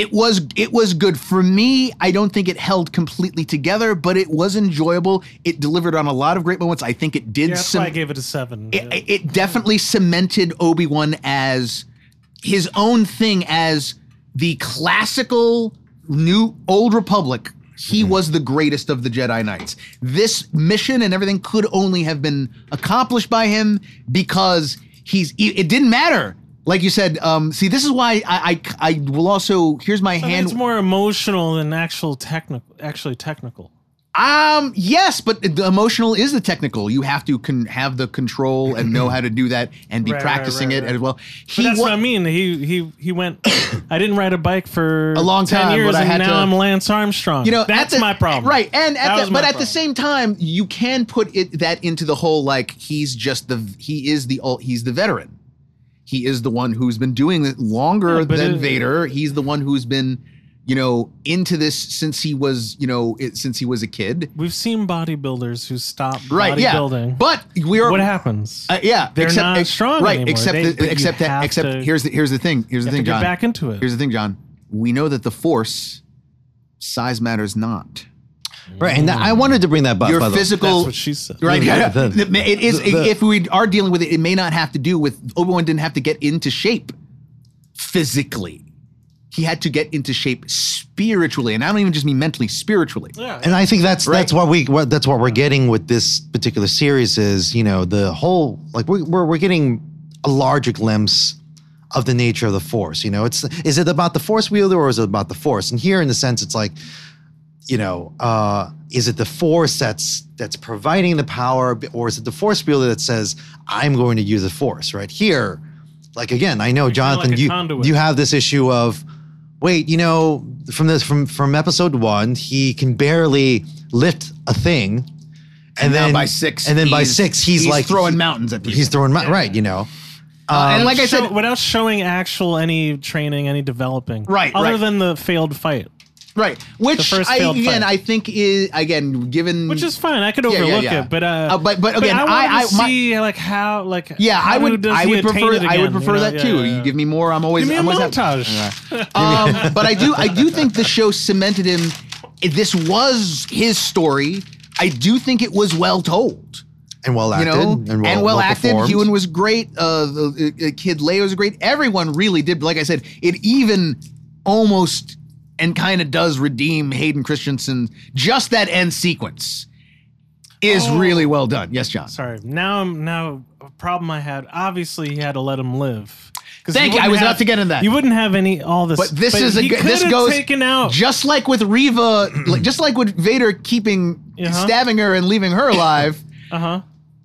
It was it was good for me. I don't think it held completely together, but it was enjoyable. It delivered on a lot of great moments. I think it did. Yeah, that's some- why I gave it a seven. it, it definitely cemented Obi Wan as his own thing as the classical new old Republic. He mm-hmm. was the greatest of the Jedi Knights. This mission and everything could only have been accomplished by him because he's. It didn't matter. Like you said, um, see, this is why I, I, I will also. Here's my I hand. it's more emotional than actual technical. Actually, technical. Um, yes, but the emotional is the technical. You have to con- have the control and know how to do that and be Right, practicing right, it right. as well. But that's wa- what I mean. He he he went. I didn't ride a bike for A long 10 time, years, but I and now to- I'm Lance Armstrong. you know that's the- my problem. right and at the, but at the same time you can put it that into the whole like he's just the he is the he's the veteran he is the one who's been doing it longer Yeah, than it- vader he's the one who's been you know into this since he was you know it, since he was a kid We've seen bodybuilders who stop right yeah bodybuilding. but we're what happens? uh, yeah They're except, not ex- strong right anymore. except They- you except that except to- here's the here's the thing here's the thing john back into it. here's the thing john we know that the force size matters not right? And I wanted to bring that up. your by the way. physical That's what she said. Right. The- yeah. the- it is the- the- if we are dealing with it, it may not have to do with Obi Wan didn't have to get into shape physically. He had to get into shape spiritually, and I don't even just mean mentally, spiritually. Yeah. And I think that's Right. that's what we what that's what we're getting with this particular series is you know the whole like we're we're, we're getting a larger glimpse of the nature of the force. You know, it's is it about the force wielder or is it about the force? And here, in the sense, it's like you know, uh, is it the force that's that's providing the power, or is it the force wielder that says I'm going to use the force? Right here, like again, I know You're Jonathan, like you conduit. you have this issue of wait, you know, from this from from episode one, he can barely lift a thing, and, now then by six, and then by six, he's, he's like throwing mountains at people. He's throwing mou- right, you know. Uh, and like I Show- said, without showing actual any training, any developing, Right, Other right. than the failed fight, right, which first I, failed again fight. I think is again given which is fine. I could Yeah, yeah, overlook yeah. it, but uh, Uh, but- but again, I, I- wanted to I- my- see like how like yeah, I would does I he would attain prefer it I would prefer you know? that Yeah, too. yeah, You give me more, I'm always Give me a I'm always happy. montage. um, but I do I do think the show cemented him. This was his story. I do think it was well told. and well You acted know, and well, well, acted. performed. Ewan was great. Uh, the, the kid Leia was great. Everyone really did. Like I said, it even almost and kind of does redeem Hayden Christensen. Just that end sequence is Oh. really well done. Yes, John. Sorry. Now I'm now a problem I had. Obviously, he had to let him live. Thank you. I was about to get in that. You wouldn't have any all this. But this is a this goes taken out. just like with Reva, like, just like with Vader keeping Uh-huh. stabbing her and leaving her alive. Uh huh.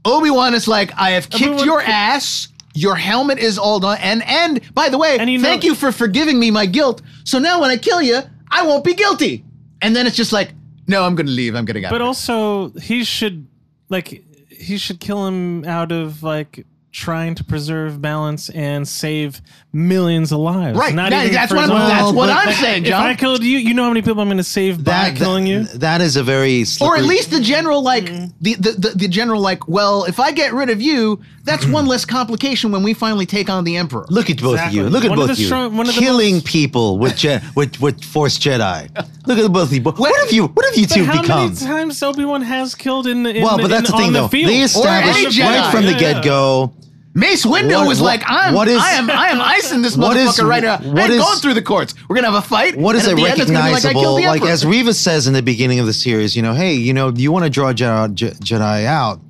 Obi Wan is like, I have kicked Obi-Wan your could- ass. Your helmet is all done. And and by the way, you know- thank you for forgiving me my guilt. So now when I kill you, I won't be guilty. And then it's just like, no, I'm gonna leave. I'm gonna go. But also, he should like he should kill him out of like trying to preserve balance and save millions of lives. Right. Not Yeah, even that's what I'm- own- that's what I'm saying, If John. I killed you, you know how many people I'm going to save by that, killing you. that- that is a very or at least the general like Mm-hmm. the, the, the the general like, well, if I get rid of you, that's one less complication when we finally take on the emperor. Look at both Exactly. of you. Look at One of both the you. strong- one of the Killing most- people with Je- with with Force Jedi. Look at both of you. What have you? What have you But two how become? many times Obi Wan has killed in the in well, the, but that's in, the thing, though. The field? They established right from the Yeah, yeah. get go Mace Windu What- was what- like, I'm, what is- I am, I am icing this What motherfucker is- right now. what I ain't going through the courts. We're gonna have a fight. What is and a end, it's gonna be recognizable, Like, I killed the like, as Reva says in the beginning of the series, you know, hey, you know, you want to draw Jedi, Jedi out,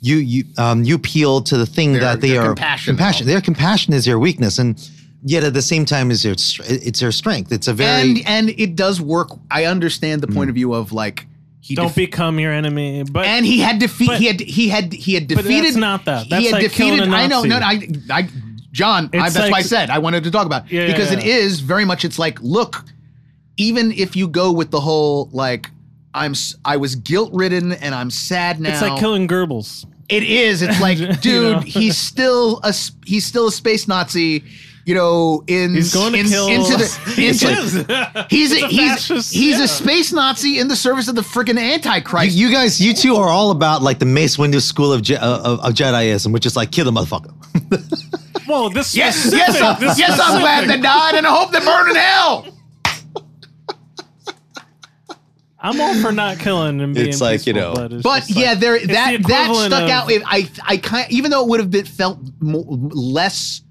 you you um you appeal to the thing that they are compassion. compassion. Their compassion is their weakness, and yet at the same time is their it's their strength. It's a very and and it does work. I understand the point of view of like he Don't def- become your enemy. But and he had defeat. But- he had he had he had defeated. But that's not that. That's he had like defeated. I know. No, Nazi. I I John. I, that's why I said I wanted to talk about it. Yeah, because yeah, yeah. is very much. It's like look, even if you go with the whole like. I'm I was guilt ridden and I'm sad now. it's like killing Goebbels. It is. It's like, You dude, know? he's still a he's still a space Nazi. You know, in He's going to in- kill. into the He into, is. He's a, a he's fascist, he's yeah. a space Nazi in the service of the freaking Antichrist. You guys, you two are all about like the Mace Windu school of, Je- uh, of, of Jediism, which is like kill the motherfucker. Whoa, this yes, specific, yes, I'm, this yes, I'm glad specific. they died, and I hope they burn in hell. I'm all for not killing and being It's like, you know- but, it's But just yeah, like- there it's the that that stuck of- out. I I kind even though it would have been felt mo- less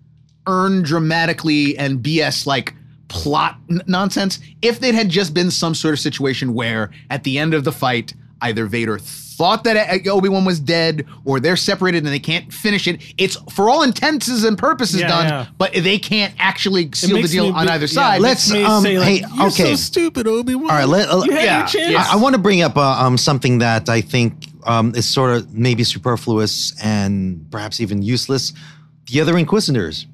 earned dramatically and BS like plot n- nonsense if it had just been some sort of situation where at the end of the fight either Vader thought that Obi Wan was dead or they're separated and they can't finish it. It's for all intents and purposes Yeah, done, yeah. but they can't actually seal the deal me on be- either yeah, side. it Let's, um, say, like, hey, You're okay. so stupid, Obi Wan. All right, let- you had yeah, your chance. I, I want to bring up uh, um, something that I think um, is sort of maybe superfluous and perhaps even useless. The other Inquisitors,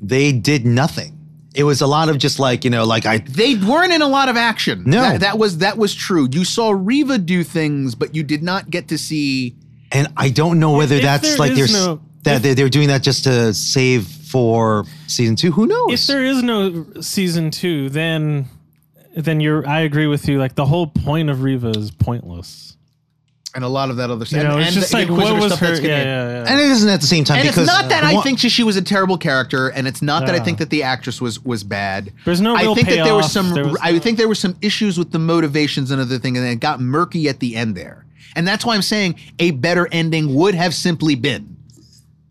they did nothing. It was a lot of just like you know, like I they weren't in a lot of action. No. that, that was that was true. You saw Reva do things, but you did not get to see. and I don't know whether If that's there like is they're no- that if- they're, they're doing that just to save for season two. Who knows? if there is no season two, then then you're. I agree with you. Like the whole point of Reva is pointless. And a lot of that other You stuff. know, and, it's and just the like Inquisitor what was stuff that's her? Yeah, getting- yeah, yeah. and it isn't at the same time And because it's not that I think she, she was a terrible character, and it's not that I think that the actress was was bad. There's no I real think that there was some. There was I no- think there were some issues with the motivations and other thing, and it got murky at the end there. And that's why I'm saying a better ending would have simply been.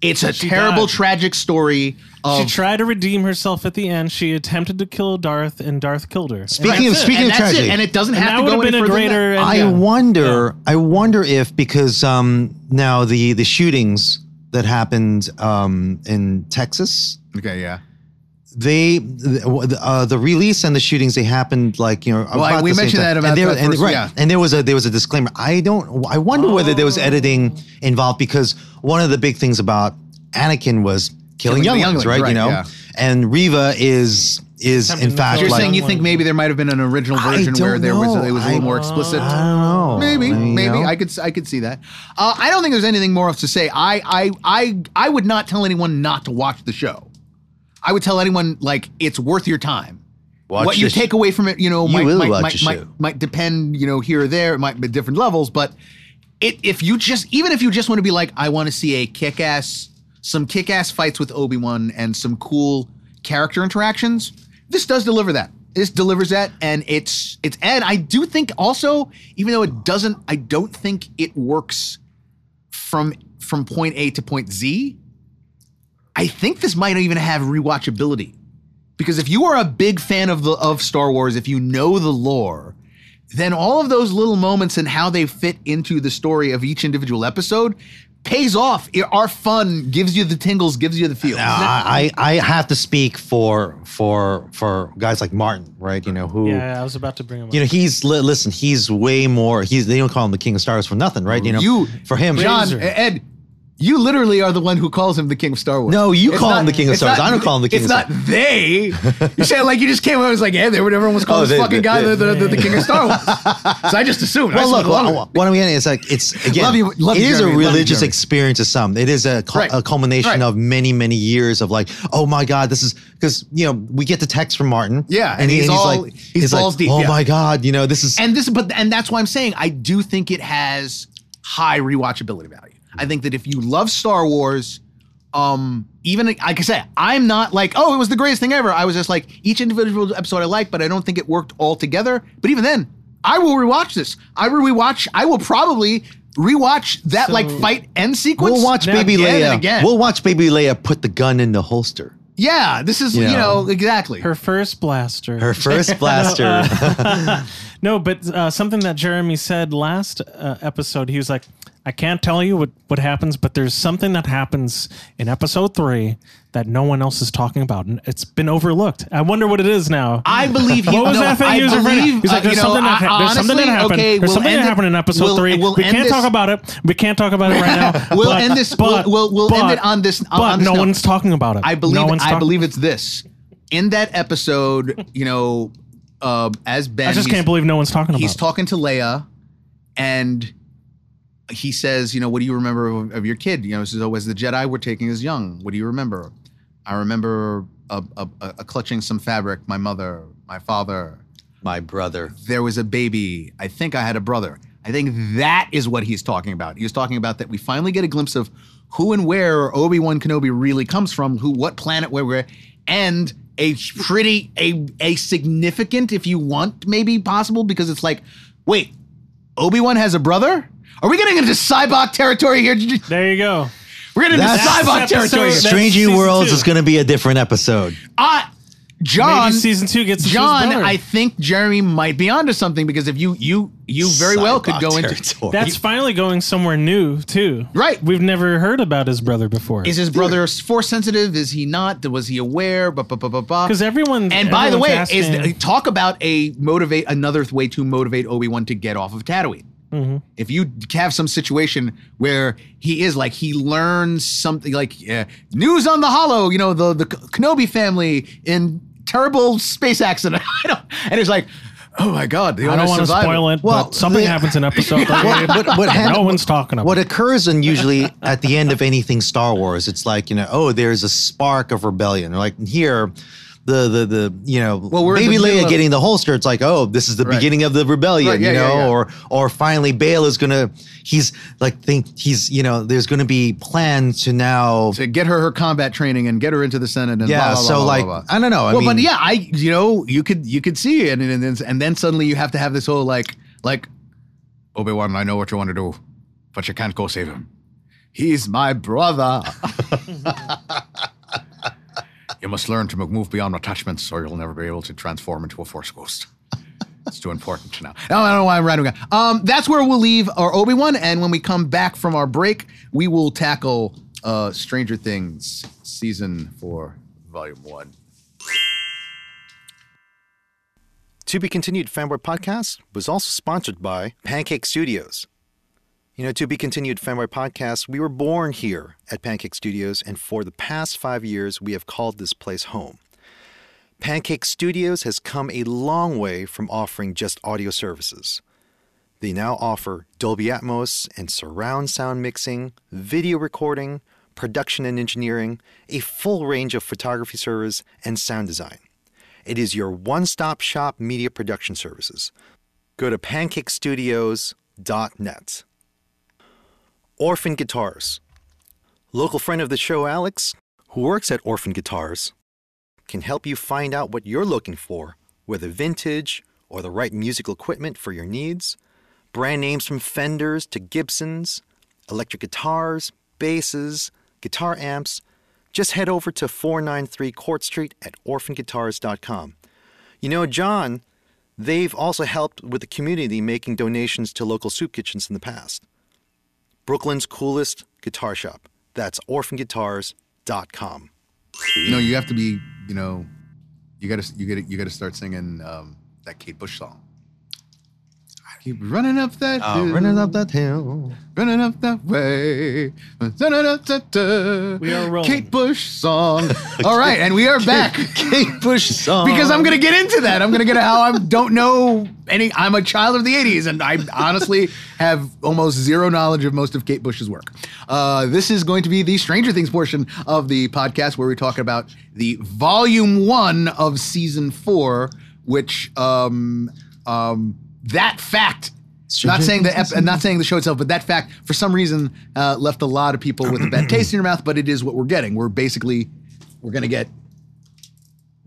It's a She terrible, died. tragic story of She tried to redeem herself at the end. She attempted to kill Darth, and Darth killed her. Speaking of speaking and of that's tragedy, it. And it doesn't And have that to would go have been any a further than greater. that. and I yeah. wonder. I wonder if because um, now the the shootings that happened um, in Texas, Okay, yeah. They the, uh, the release and the shootings they happened like you know. Well, about we the same mentioned time. that about and there, that and, first- right, yeah. and there was a there was a disclaimer. I don't. I wonder whether there was editing involved because one of the big things about Anakin was killing, Killing the younglings, younglings, right? right, You know, yeah. and Reva is is Attempting in fact You're like saying you think maybe there might have been an original version where don't there was know. it was a little I- more explicit. I don't know. Maybe, I mean, you maybe know? I could I could see that. Uh, I don't think there's anything more else to say. I I I I would not tell anyone not to watch the show. I would tell anyone like it's worth your time. Watch what you take away from it, you know, You might might, might, might, might depend, you know, here or there. It might be different levels, but it if you just even if you just want to be like, I want to see a kick ass, some kick ass fights with Obi Wan and some cool character interactions. This does deliver that. This delivers that, and it's it's and I do think also, even though it doesn't, I don't think it works from from point A to point Z. I think this might even have rewatchability. Because if you are a big fan of the of Star Wars, if you know the lore, then all of those little moments and how they fit into the story of each individual episode pays off. It- our fun gives you the tingles, gives you the feels. I, I I have to speak for for for guys like Martin, right? You know who. Yeah, I was about to bring him. You up. know, he's li- listen. He's way more. He's they don't call him the king of stars for nothing, right? You know, you, for him, John, Ed, you literally are the one who calls him the king of Star Wars. No, you It's call him the king of Star Wars. I don't call him the king of Star Wars. It's not they. You said like you just came out and was like, yeah, they would everyone was calling Oh, this they- fucking they- guy they- the, the, the, king of Star Wars. so I just assumed. I Well, just look, what, what I'm getting is like it's again. Love you- love it is Jeremy. a Love you, religious experience to some. It is a, Right. a culmination Right. of many many years of like, oh my god, this is because you know we get the text from Martin. Yeah, and he's all- like, he's like, balls deep, Oh yeah. my god, you know this is and this but and that's why I'm saying I do think it has high rewatchability value. I think that if you love Star Wars, um, even like I say, I'm not like, oh, it was the greatest thing ever. I was just like, each individual episode I like, but I don't think it worked all together. But even then, I will rewatch this. I will rewatch. I will probably rewatch that So- like fight end sequence. We'll watch Baby again Leia. again. We'll watch Baby Leia put the gun in the holster. yeah, this is you You know, know. exactly. Her first blaster. Her first blaster. No, but uh, something that Jeremy said last uh, episode, he was like, I can't tell you what, what happens, but there's something that happens in episode three that no one else is talking about. And it's been overlooked. I wonder what it is now. I believe you. What was no, that I he was referring to? believe, He's like, uh, there's something know, that ha- there's something that happened. Okay, there's we'll something that happened in episode we'll- three. we'll we can't talk about it. We can't talk about it right now. We'll But- end this- But, we'll- we'll- we'll end it on this- on But this no note. one's talking about it. I believe. No I believe it's this. In that episode, you know, um, as Ben, I just can't believe no one's talking about it. he's it. talking to Leia, and he says, you know, what do you remember of, of your kid? You know, so oh, as the Jedi were taking as young, what do you remember? I remember a, a, a, clutching some fabric. My mother, my father. My brother. There was a baby. I think I had a brother. I think that is what he's talking about. He was talking about that we finally get a glimpse of who and where Obi Wan Kenobi really comes from, who, what planet, where we're, and a pretty, a a significant, if you want, maybe possible, because it's like, wait, Obi Wan has a brother. Are we getting into Sybok territory here? there you go. We're getting into That's- Sybok That's territory. here. Strange Stranging season Worlds two. is going to be a different episode. Uh, John, Maybe season two gets to choose John, better. I think Jeremy might be onto something because if you you you very well could Sybok go into territory. That's finally going somewhere new too. Right. We've never heard about his brother before. Is his brother force sensitive? Is he not? Was he aware? Because Because everyone. And by the way, everyone's asking- is talk about a motivate another way to motivate Obi Wan to get off of Tatooine. Mm-hmm. If you have some situation where he is like he learns something like uh, news on the Hollow, you know the the Kenobi family in terrible space accident, I don't, and it's like, oh my god, they I don't want to spoil it, Well, but something the- happens in episode three. what, what hap- no one's talking about. What occurs and usually at the end of anything Star Wars, it's like you know, oh, there's a spark of rebellion. Or like here, the the the you know, Well, baby Leia of- getting the holster. It's like, oh, this is the Right. beginning of the rebellion, Right, yeah, you yeah, know, yeah. or or finally Bail is gonna, he's like think he's you know, there's gonna be plans to now. to get her her combat training and get her into the Senate and Yeah, so like. I don't know. I well, mean, but yeah, I you know you could you could see it, and and then, and then suddenly you have to have this whole like like Obi Wan, I know what you want to do, but you can't go save him. He's my brother. you must learn to move beyond attachments, or you'll never be able to transform into a Force ghost. It's too important now. I don't know why I'm writing. Um, that's where we'll leave our Obi Wan, and when we come back from our break, we will tackle uh, Stranger Things season four, volume one. To Be Continued Fanboy Podcast was also sponsored by Pancake Studios. You know, To Be Continued Fanboy Podcast, we were born here at Pancake Studios, and for the past five years, we have called this place home. Pancake Studios has come a long way from offering just audio services. They now offer Dolby Atmos and surround sound mixing, video recording, production and engineering, a full range of photography service, and sound design. It is your one stop shop media production services. Go to pancakestudios.net. Orphan Guitars. Local friend of the show, Alex, who works at Orphan Guitars, can help you find out what you're looking for, whether vintage or the right musical equipment for your needs. Brand names from Fenders to Gibsons, electric guitars, basses, guitar amps. Just head over to 493 Court Street at orphanguitars.com. You know, John, they've also helped with the community making donations to local soup kitchens in the past. Brooklyn's coolest guitar shop. That's orphanguitars.com. You know, you have to be, you know, you gotta, you gotta, you gotta start singing um, that Kate Bush song. I keep running up that, hill, running up that hill. running up that way. We are rolling. Kate Bush song. All right, and we are back. Kate Bush song. because I'm gonna get into that. I'm gonna get how I don't know any. I'm a child of the '80s, and I honestly have almost zero knowledge of most of Kate Bush's work. Uh, this is going to be the Stranger Things portion of the podcast, where we talk about the volume one of season four, which um, um, that fact. Not saying the ep- not saying the show itself, but that fact for some reason uh, left a lot of people with a bad taste in your mouth. But it is what we're getting. We're basically we're gonna get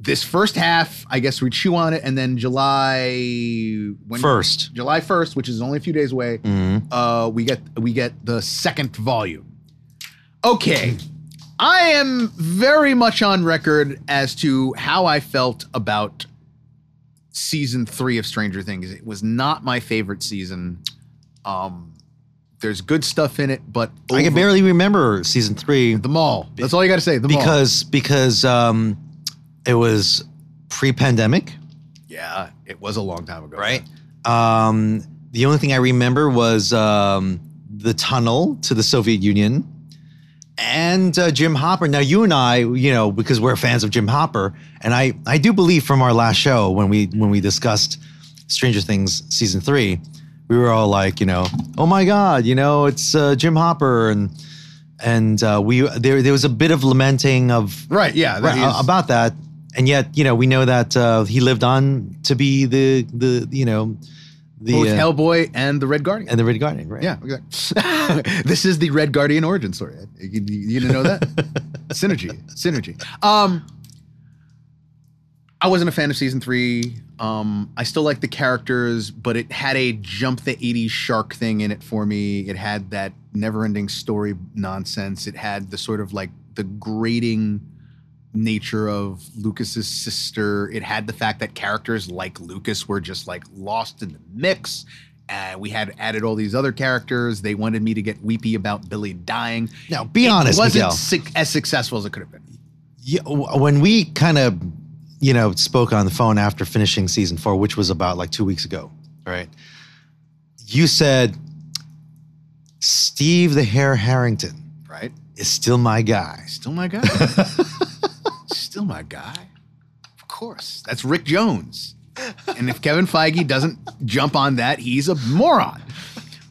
this first half, I guess we chew on it, and then July when, First. July first, which is only a few days away, Mhm. uh, we get we get the second volume. Okay, I am very much on record as to how I felt about season three of Stranger Things. It was not my favorite season. Um, there's good stuff in it, but I can barely remember season three the mall. That's all you got to say. The mall. because because um, it was pre-pandemic, yeah, it was a long time ago, right? Um, the only thing I remember was um, the tunnel to the Soviet Union and uh, Jim Hopper. Now, you and I, you know, because we're fans of Jim Hopper, and I, I do believe from our last show when we when we discussed Stranger Things season three, we were all like, you know, oh my God, you know, it's uh, Jim Hopper, and and uh, we there there was a bit of lamenting of Right. Yeah. that right, about that, and yet you know we know that uh, he lived on to be the the you know the both uh, Hellboy and the Red Guardian. and the Red Guardian, right? yeah, exactly. this is the Red Guardian origin story. You, you, you didn't know that? synergy, synergy. Um, I wasn't a fan of season three. Um, I still like the characters, but it had a jump the '80s shark thing in it for me. It had that never-ending story nonsense. It had the sort of like the grating nature of Lucas's sister. It had the fact that characters like Lucas were just like lost in the mix. Uh, we had added all these other characters. They wanted me to get weepy about Billy dying. Now, be honest. it honest, wasn't suc- as successful as it could have been. Yeah, when we kind of, you know, spoke on the phone after finishing season four, which was about like two weeks ago, right? You said Steve the Hair Harrington Right? is still my guy. Still my guy. Still my guy. Of course. That's Rick Jones. And if Kevin Feige doesn't jump on that, he's a moron.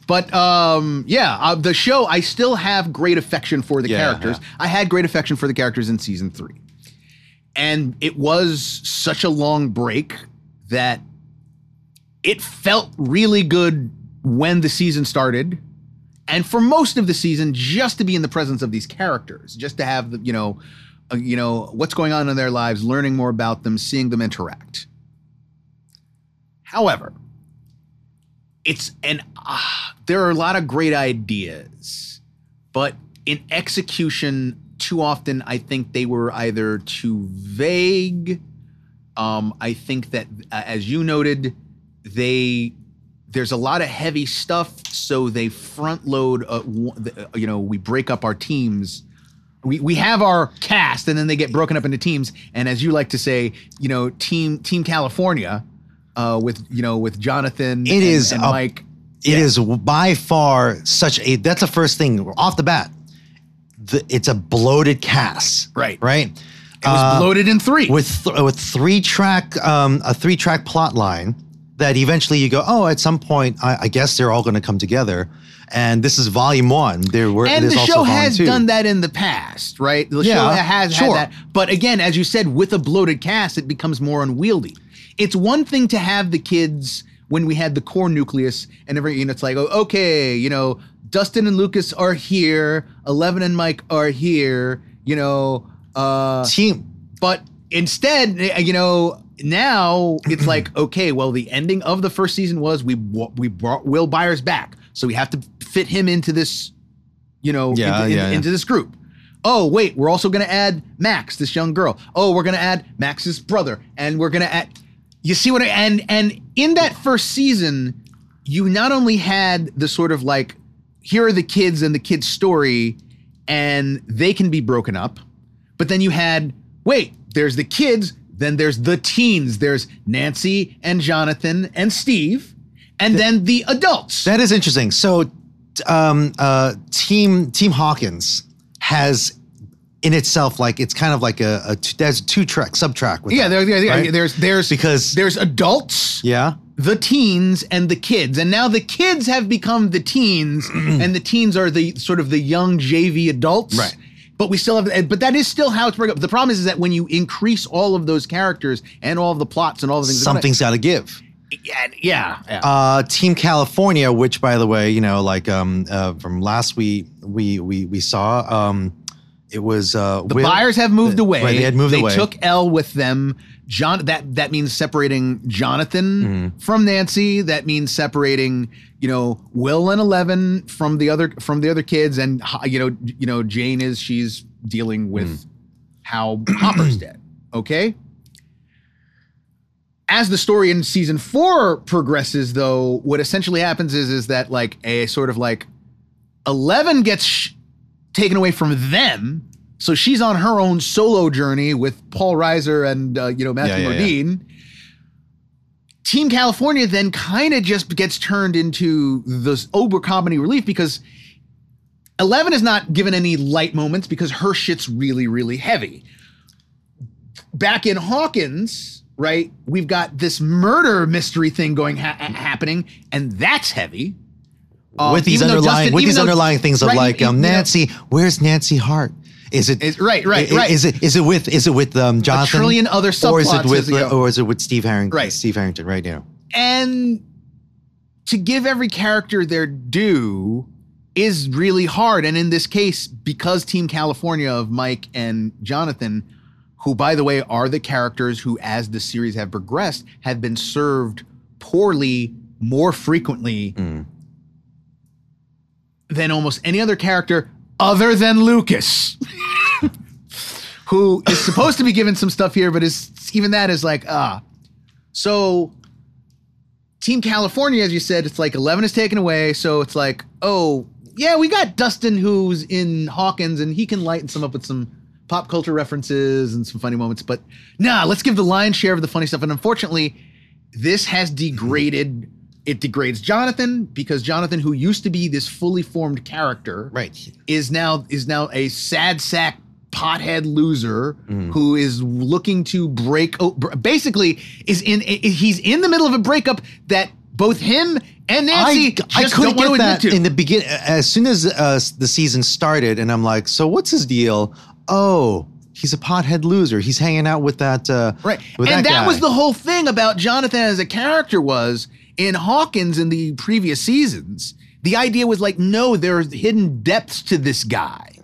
But um, yeah, uh, the show, I still have great affection for the Yeah, characters. I had great affection for the characters in season three. And it was such a long break that it felt really good when the season started and for most of the season just to be in the presence of these characters just to have the you know you know what's going on in their lives learning more about them seeing them interact however it's an ah, there are a lot of great ideas but in execution too often i think they were either too vague um, i think that uh, as you noted they there's a lot of heavy stuff, so they front load. Uh, uh, you know, we break up our teams. We we have our cast, and then they get broken up into teams. And as you like to say, you know, team Team California, uh, with you know with Jonathan. It and, is and a- Mike. It is by far such a. That's the first thing off the bat. The, it's a bloated cast, Right. Right. It was bloated in three. with th- with three track um, a three track plot line that eventually you go oh at some point I, I guess they're all going to come together and this is volume one there were and the show has two. done that in the past, right? The Yeah, show has sure. had that. But again, as you said, with a bloated cast, it becomes more unwieldy. It's one thing to have the kids when we had the core nucleus and every, you know, it's like, oh, okay, you know, Dustin and Lucas are here, Eleven and Mike are here, you know, uh, team but instead, eh, you know, now it's like, okay, well, the ending of the first season was we we brought Will Byers back, so we have to fit him into this, you know, Yeah, into, in- yeah, yeah. into this group. Oh, wait, we're also going to add Max, this young girl. Oh, we're going to add Max's brother, and we're going to add. You see what I and and in that first season, you not only had the sort of like, here are the kids and the kids' story, and they can be broken up, but then you had wait, there's the kids, then there's the teens. There's Nancy and Jonathan and Steve, and then the adults. that is interesting so um uh team team hawkins has in itself like it's kind of like a, a there's two track sub track with yeah, that, there, there, right? there's there's Because- there's adults, yeah the teens, and the kids, and now the kids have become the teens, and the teens are the sort of the young JV adults. Right. But we still have, but that is still how it's broken up. The problem is, is that when you increase all of those characters and all of the plots and all the things, something's got to give yeah, yeah, yeah. uh team california which by the way you know like um uh from last we we we we saw um it was uh, The Byers have moved away. Right, they had moved they away. took El with them. John that that means separating Jonathan Mm-hmm. from Nancy. That means separating, you know, Will and Eleven from the other from the other kids. And you know, you know, Jane is she's dealing with Mm. how Hopper's dead. Okay. As the story in season four progresses, though, what essentially happens is is that like a sort of like Eleven gets sh- taken away from them. So she's on her own solo journey with Paul Reiser and uh, you know Matthew Yeah, yeah, yeah. Modine. Team California then kind of just gets turned into this Ober comedy relief because Eleven is not given any light moments because her shit's really really heavy. Back in Hawkins, right? We've got this murder mystery thing going ha- happening, and that's heavy. Um, with these underlying Justin- with these though- underlying things of right, like um, you know- Nancy, where's Nancy Hart? Is it It's- right, right, right. Is it is it with is it with um, Jonathan? A trillion other subplots, or is it with or is it with Steve Harrington? Right. Steve Harrington, right now. and to give every character their due is really hard and in this case because team california of mike and jonathan who by the way are the characters who as the series have progressed have been served poorly more frequently than almost any other character other than lucas who is supposed to be given some stuff here but is even that is like ah so Team California, as you said, it's like 11 is taken away. So it's like, oh, yeah, we got Dustin who's in Hawkins and he can lighten some up with some pop culture references and some funny moments. But nah, let's give the lion's share of the funny stuff. And unfortunately, this has degraded. It degrades Jonathan because Jonathan, who used to be this fully formed character, Right. is now is now a sad sack pothead loser Mm. who is looking to break oh, basically is in he's in the middle of a breakup that both him and Nancy I, I couldn't get that in the begin. As soon as uh, the season started, and I'm like, so what's his deal? Oh, he's a pothead loser. He's hanging out with that. Uh, Right. With and that, guy. was the whole thing about Jonathan as a character was in Hawkins in the previous seasons. The idea was like, no, there's hidden depths to this guy.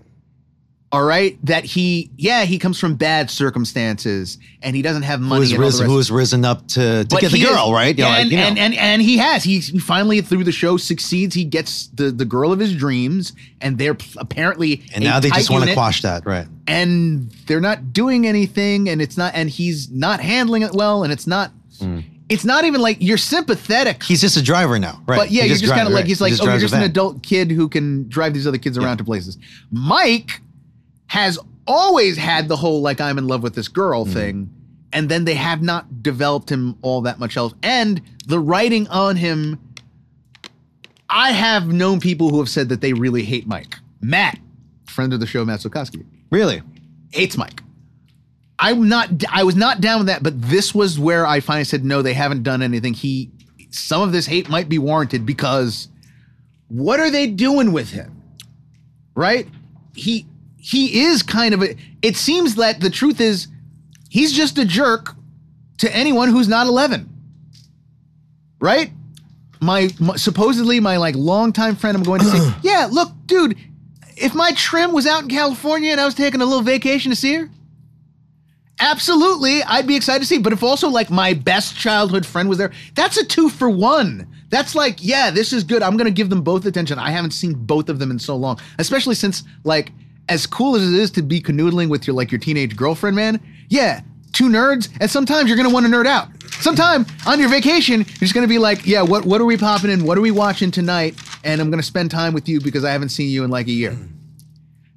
All right. That he, yeah, he comes from bad circumstances and he doesn't have money. and risen, rest. who has risen up to, to But get the he is- girl, right? You know, and, like, you know. and, and and he has. He finally through the show succeeds. He gets the the girl of his dreams, and they're apparently And now they just want to quash that, right? and they're not doing anything, and it's not, and he's not handling it well, and it's not. Mm. It's not even like you're sympathetic. He's just a driver now, right? But yeah, He you're just drives, kind of like right. he's He like, oh, you're just an adult kid who can drive these other kids around to places. Mike has always had the whole like I'm in love with this girl Mm-hmm. thing, and then they have not developed him all that much else. And the writing on him, I have known people who have said that they really hate Mike. Matt, friend of the show, Matt Sokoski, Really? hates Mike. I'm not. I was not down with that, but this was where I finally said no. They haven't done anything. He, some of this hate might be warranted because what are they doing with him? Right? He he is kind of a. It seems that the truth is he's just a jerk to anyone who's not 11. Right? My, my supposedly my like longtime friend. I'm going to say, yeah, look, dude. If my trim was out in California and I was taking a little vacation to see her, absolutely, I'd be excited to see. But if also like my best childhood friend was there, that's a two for one. That's like, yeah, this is good. I'm gonna give them both attention. I haven't seen both of them in so long, especially since like as cool as it is to be canoodling with your like your teenage girlfriend, man. Yeah, two nerds, and sometimes you're gonna want to nerd out. Sometime on your vacation, you're just gonna be like, yeah, what what are we popping in? What are we watching tonight? And I'm gonna spend time with you because I haven't seen you in like a year.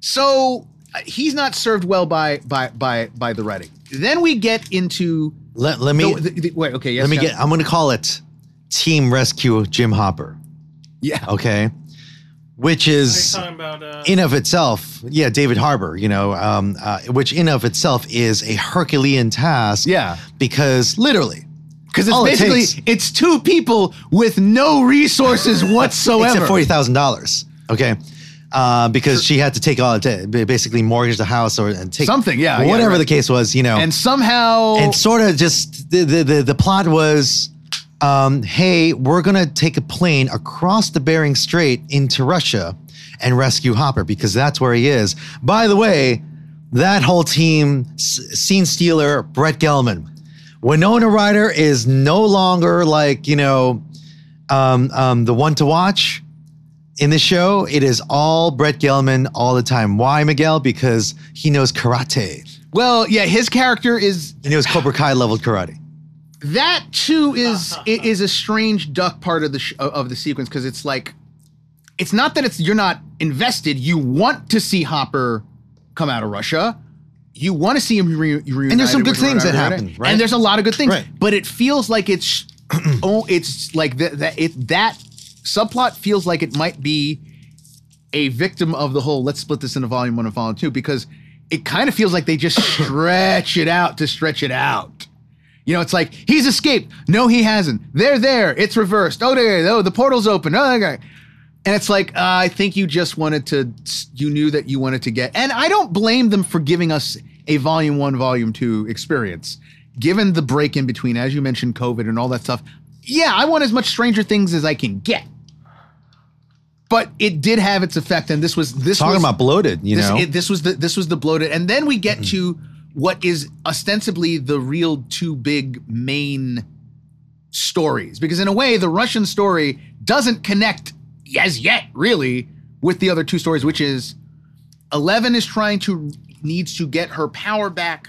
So uh, he's not served well by by by by the writing. Then we get into Let, let me the, the- the- wait. Okay, yes. let me John? get. I'm going to call it Team Rescue Jim Hopper. yeah. Okay, which is about uh, in of itself, yeah, David Harbour. You know, um, uh, which in of itself is a Herculean task. Yeah. because literally, Because it's All it basically takes- it's two people with no resources whatsoever. except forty thousand dollars. Okay. Uh, because she had to take all to basically mortgage the house or and take Something, yeah, yeah, whatever right. the case was, you know, and somehow and sort of just the, the the the plot was um, hey, we're going to take a plane across the Bering Strait into Russia and rescue Hopper because that's where he is. By the way, that whole team, S- scene stealer, Brett Gelman. Winona Ryder is no longer like, you know, um, um, the one to watch in the show. It is all Brett Gelman all the time. Why, Miguel? Because he knows karate. Well, yeah, his character is and He knows Cobra Kai leveled karate. That too is is a strange duck part of the sh- of the sequence because it's like it's not that it's you're not invested. You want to see Hopper come out of Russia. You want to see him re- reunited. And there's some good things that happen, right? And there's a lot of good things, Right. but it feels like it's oh, it's like that that it that subplot feels like it might be a victim of the whole let's split this into volume one and volume two because it kind of feels like they just stretch it out to stretch it out. You know, it's like he's escaped. No, he hasn't. They're there. It's reversed. Oh, there. Oh, the portal's open. Oh, okay. And it's like uh, I think you just wanted to. You knew that you wanted to get. And I don't blame them for giving us a volume one, volume two experience, given the break in between, as you mentioned, COVID and all that stuff. Yeah, I want as much Stranger Things as I can get. But it did have its effect, and this was this Talking was, about bloated, you this, know. it- this was the this was the bloated, and then we get to what is ostensibly the real two big main stories, because in a way, the Russian story doesn't connect as yet really with the other two stories, which is Eleven is trying to needs to get her power back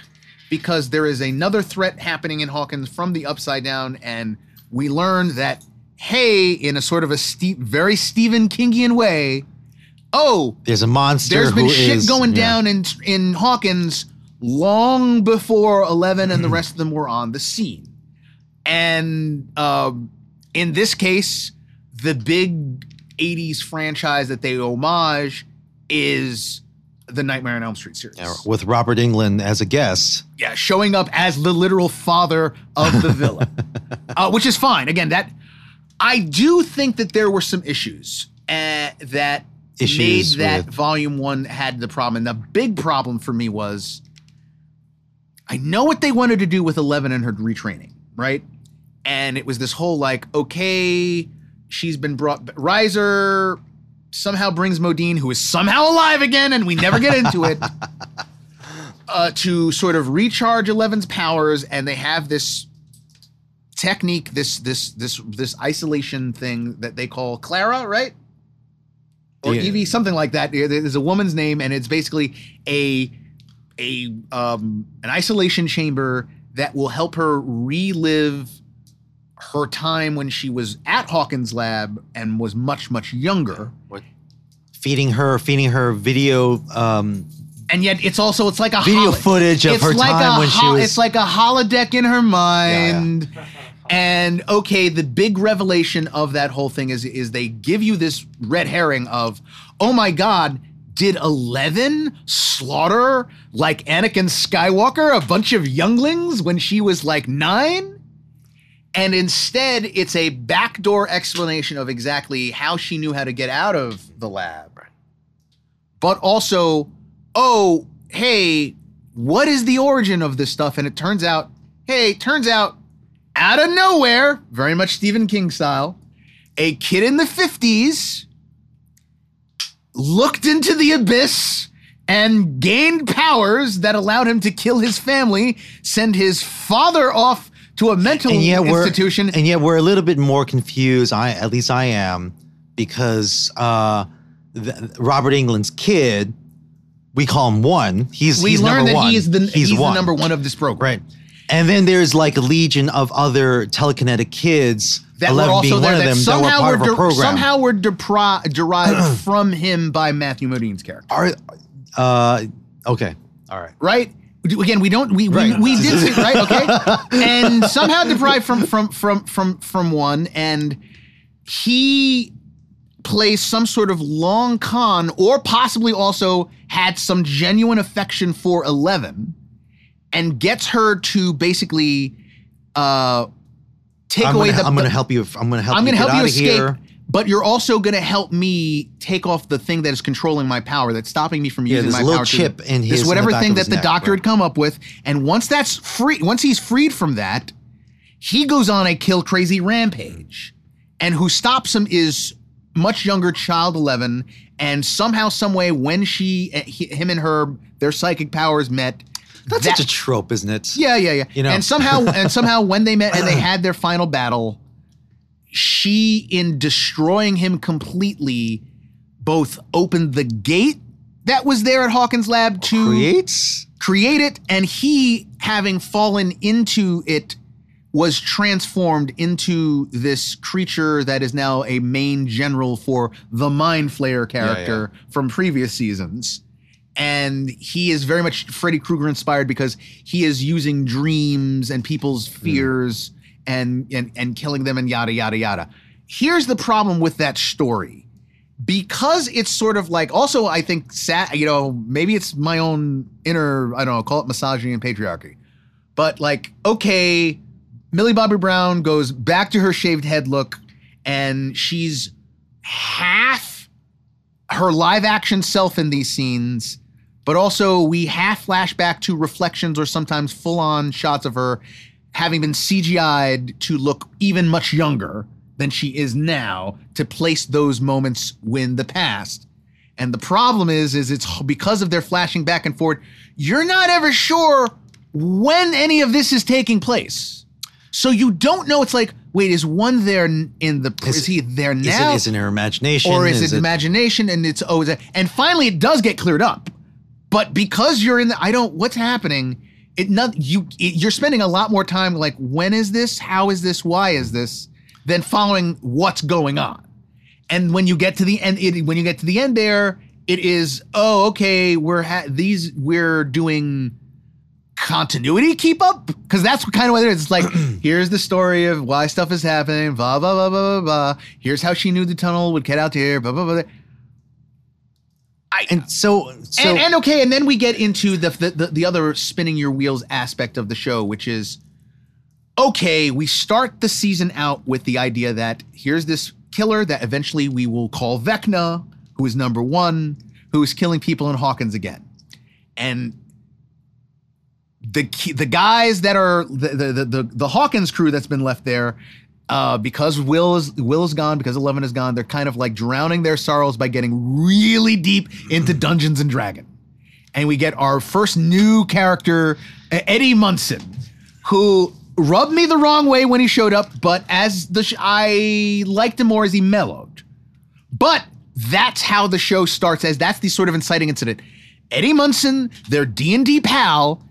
because there is another threat happening in Hawkins from the upside down, and we learn that hey, in a sort of a steep, very Stephen Kingian way, oh, There's a monster. there's been shit is- going yeah. down in in Hawkins long before Eleven and the rest of them were on the scene, and um, in this case, the big '80s franchise that they homage is the Nightmare on Elm Street series. Yeah, with Robert Englund as a guest. Yeah, showing up as the literal father of the villain, uh, which is fine. Again, that I do think that there were some issues uh, that Issues made that with- volume one had the problem. And the big problem for me was I know what they wanted to do with Eleven and her retraining, right? And it was this whole like, okay, she's been brought. Reiser somehow brings Modine, who is somehow alive again, and we never get into it uh, to sort of recharge Eleven's powers, and they have this technique, this this this this isolation thing that they call Clara, right? Or Yeah. Evie, something like that. There's a woman's name, and it's basically a a um, an isolation chamber that will help her relive her time when she was at Hawkins' lab and was much much younger. What? feeding her, feeding her video. Um, and yet it's also it's like a Video holo- footage of her like time when she was- it's like a holodeck in her mind and okay the big revelation of that whole thing is is they give you this red herring of oh my god did 11 slaughter like Anakin Skywalker a bunch of younglings when she was like 9 and instead it's a backdoor explanation of exactly how she knew how to get out of the lab but also, oh, hey, what is the origin of this stuff? And it turns out, hey, turns out, out of nowhere, very much Stephen King style, a kid in the 50s looked into the abyss and gained powers that allowed him to kill his family, send his father off to a mental and yet we're institution. and yet we're a little bit more confused. I at least I am because uh, the, Robert Englund's kid, we call him one. He's we he's learned number that one. he is the he's, one. the number one of this program. right. And then there's like a legion of other telekinetic kids. that were 11 also being there one of that them that were somehow part were, de- program. somehow were depri- derived from him by Matthew Modine's character, Are, uh, okay. All right. right? Again, we don't we Right. we, we did see right okay, and somehow deprived from from from from from one, and he plays some sort of long con, or possibly also had some genuine affection for Eleven, and gets her to basically uh take I'm away gonna, the I'm gonna help you. I'm gonna help I'm going to help you escape, here. but you're also going to help me take off the thing that is controlling my power, that's stopping me from Yeah, using this my little power. to- chip in this his- in the whatever back thing that the neck, doctor right. had come up with, and once that's free, once he's freed from that, he goes on a kill crazy rampage. And who stops him is much younger child 11 and somehow some way when she eh, he, him and her their psychic powers met That's that- such a trope, isn't it? yeah, yeah, yeah. You know. and somehow, and somehow, when they met and they had their final battle, she, in destroying him completely, both opened the gate that was there at Hawkins' lab to Creates. create it, and he, having fallen into it, was transformed into this creature that is now a main general for the Mind Flayer character from previous seasons. And he is very much Freddy Krueger inspired because he is using dreams and people's hmm. fears and, and and killing them and yada yada yada. Here's the problem with that story. Because it's sort of like also I think sat you know maybe it's my own inner I don't know call it misogyny and patriarchy, but like okay, Millie Bobby Brown goes back to her shaved head look, and she's half her live action self in these scenes, but also we half flash back to reflections or sometimes full on shots of her having been CGI'd to look even much younger than she is now to place those moments in the past. And the problem is, is it's because of their flashing back and forth, you're not ever sure when any of this is taking place. So you don't know. It's like, wait, is one there in the? Is, Is- he there now? Is it, is it her imagination? or is, it, imagination and it's oh is it, and finally it does get cleared up but because you're in the i don't what's happening it not you it, you're spending a lot more time like when is this how is this why is this than following what's going on and when you get to the end it, when you get to the end there it is oh okay we're ha- these we're doing continuity keep up because that's kind of what it is. It's like here's the story of why stuff is happening. Blah blah blah blah blah. blah. Here's how she knew the tunnel would get out here. Blah blah blah. And so, so and, and okay, and then we get into the, the the the other spinning your wheels aspect of the show, which is okay. We start the season out with the idea that here's this killer that eventually we will call Vecna, who is number one, who is killing people in Hawkins again, and the the guys that are the the, the, the Hawkins crew that's been left there. Uh, because Will is Will is gone, because Eleven is gone, they're kind of like drowning their sorrows by getting really deep into Dungeons and Dragon, and we get our first new character, Eddie Munson, who rubbed me the wrong way when he showed up, but as the sh- I liked him more as he mellowed. But that's how the show starts. As that's the sort of inciting incident. Eddie Munson, their D and D pal,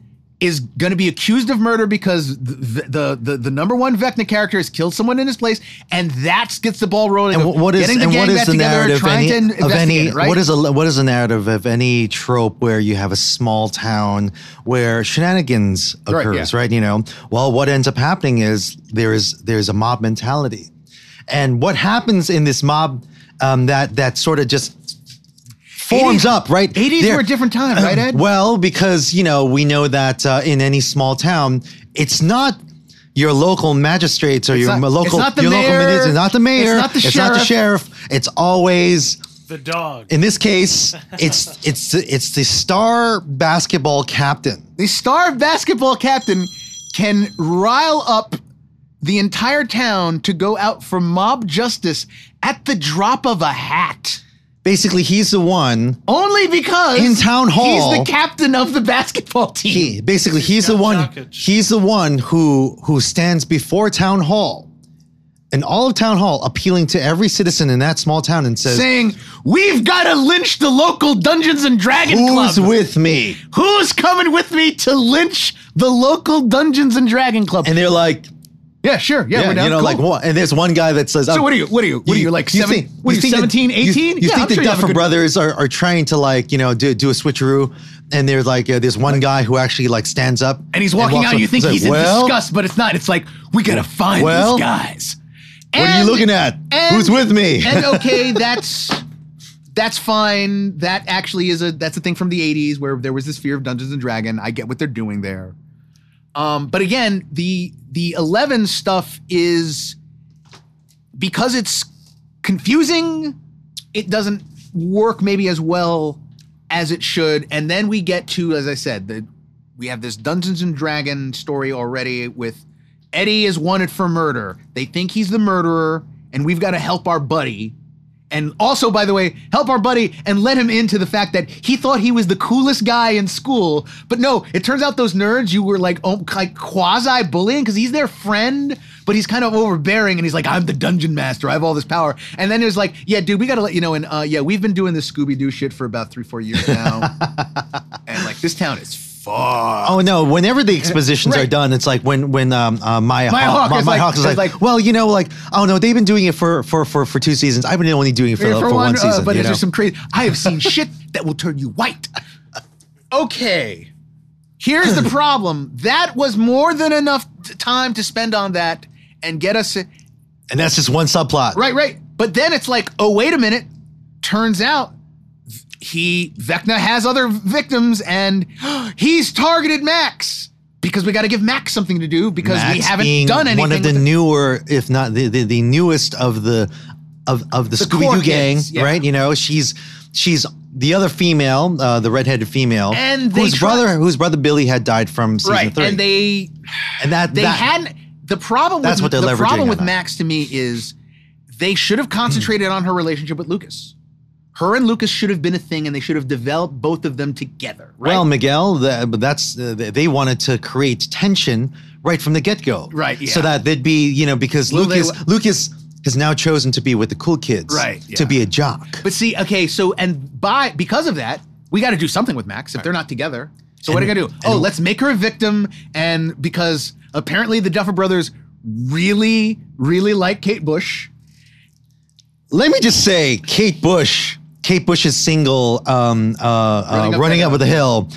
is going to be accused of murder because the the, the the number one Vecna character has killed someone in his place, and that gets the ball rolling. and what is and what is the narrative any, of any right? what is a what is the narrative of any trope where you have a small town where shenanigans Right, occurs yeah. right, you know well what ends up happening is there is there's a mob mentality and what happens in this mob um, that that sort of just forms 80s up right 80s There- were a different time, right, Ed? well because you know we know that uh, in any small town it's not your local magistrates or your not- local it's not the your local mayor, minister, not the mayor it's not the it's not the sheriff. sheriff. It's always The dog. in this case, it's it's it's the star basketball captain. the star basketball captain can rile up the entire town to go out for mob justice at the drop of a hat. Basically, he's the one. Only because In town hall- he's the captain of the basketball team. He basically he's the one. Jokic. He's the one who who stands before town hall, and all of town hall, appealing to every citizen in that small town, and says, saying, "We've got to lynch the local Dungeons and Dragon Club. "Who's Club. with me?" Who's coming with me to lynch the local Dungeons and Dragon Club?" And they're like, yeah, sure, yeah, "Yeah, we're down. you know, Cool. like what?" And there's one guy that says, So "Oh, what are you? What are you? What are you like? Seven, think- what are you? think that- 17, you- 18? You, yeah, think I'm the sure you Duffer Brothers are, are trying to like you know do, do a switcheroo, and there's like uh, there's one guy who actually like stands up and he's walking walks out. You think he's in well, disgust, but it's not. It's like we gotta find Well, these guys. What are you looking at? and- Who's with me? and okay, that's that's fine. That actually is a that's a thing from the '80s where there was this fear of Dungeons and Dragon. I get what they're doing there. Um, but again, the the Eleven stuff is because it's confusing. It doesn't work maybe as well as it should. And then we get to, as I said, the we have this Dungeons and Dragon story already with Eddie is wanted for murder. They think he's the murderer, and we've got to help our buddy. And also, by the way, help our buddy and let him into the fact that he thought he was the coolest guy in school. But no, it turns out those nerds you were like, oh, like quasi bullying because he's their friend, but he's kind of overbearing and he's like, I'm the dungeon master. I have all this power. And then it was like, yeah, dude, we got to let you know. And uh, yeah, we've been doing this Scooby Doo shit for about three, four years now. and like, this town is fucked. Oh no! Whenever the expositions Right. are done, it's like when when um, uh, Maya, Maya Hawke, Hawke is Maya like- is like, like- well, you know, like oh no, they've been doing it for for for, for two seasons. I've been only doing it for, Yeah, for, one, uh, season. but you there's some crazy. I have seen shit that will turn you white. Okay. Here's the problem. That was more than enough time to spend on that and get us and that's just one subplot. right, right. But then it's like, oh, wait a minute. Turns out he Vecna has other victims and he's targeted Max because we got to give Max something to do because we haven't done anything. One of the newer, if not the, the, the newest of the of of the, The Scooby Doo gang, kids, yeah. right? You know, she's she's the other female, uh, the redheaded female, And whose brother whose brother Billy had died from season right, three, and they and that they that, hadn't the problem That's with what they're the problem leveraging with on that. Max to me is they should have concentrated on her relationship with Lucas. Her and Lucas should have been a thing, and they should have developed both of them together. Right? Well, Miguel, the, but that's uh, they wanted to create tension right from the get go, Right, yeah. So that they'd be, you know, because Well, they- Lucas Lucas has now chosen to be with the cool kids, Right, To be a jock. but see, okay, so and by because of that, we got to do something with Max if they're not together. So what are you gonna do? Oh, let's make her a victim, and because apparently the Duffer Brothers really, really like Kate Bush. Let me just say, Kate Bush, Kate Bush's single um, uh, uh, Running "Running, Up Up, the Hill"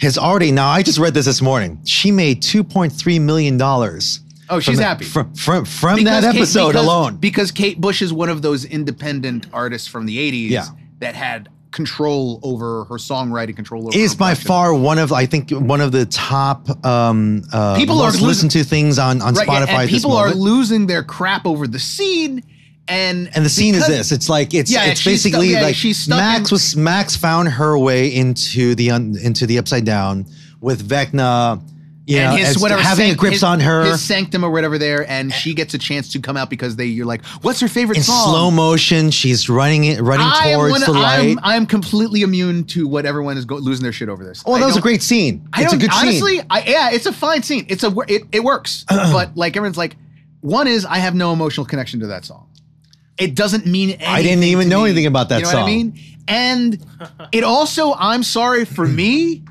has already. Now, I just read this this morning. She made two point three million dollars. Oh, she's from the- happy. from from, from Because that Kate- episode because- alone. Because Kate Bush is one of those independent artists from the 80s Yeah. that had control over her songwriting, control over is by production. far one of I think one of the top um, uh, People are losing- listened to things on on Right, yeah, Spotify. and people are losing their crap over the scene. And And the scene because- is this. It's like it's Yeah, it's she's stuck- basically yeah, like she's Max in- was Max found her way into the un, into the upside down with Vecna, you know, and his whatever having a sanct- grips his- on her his sanctum or whatever there, and she gets a chance to come out because they you're like, what's her favorite in song? slow motion. She's running it, running I towards one, the light. I'm, I'm completely immune to what everyone is go, losing their shit over this. oh, I that was a great scene. I It's a good honestly, scene. I, yeah, it's a fine scene. It's a it, it works, but like everyone's like, one is I have no emotional connection to that song. It doesn't mean anything. I didn't even know me. anything about that you know What I song. mean, and it also, I'm sorry for me,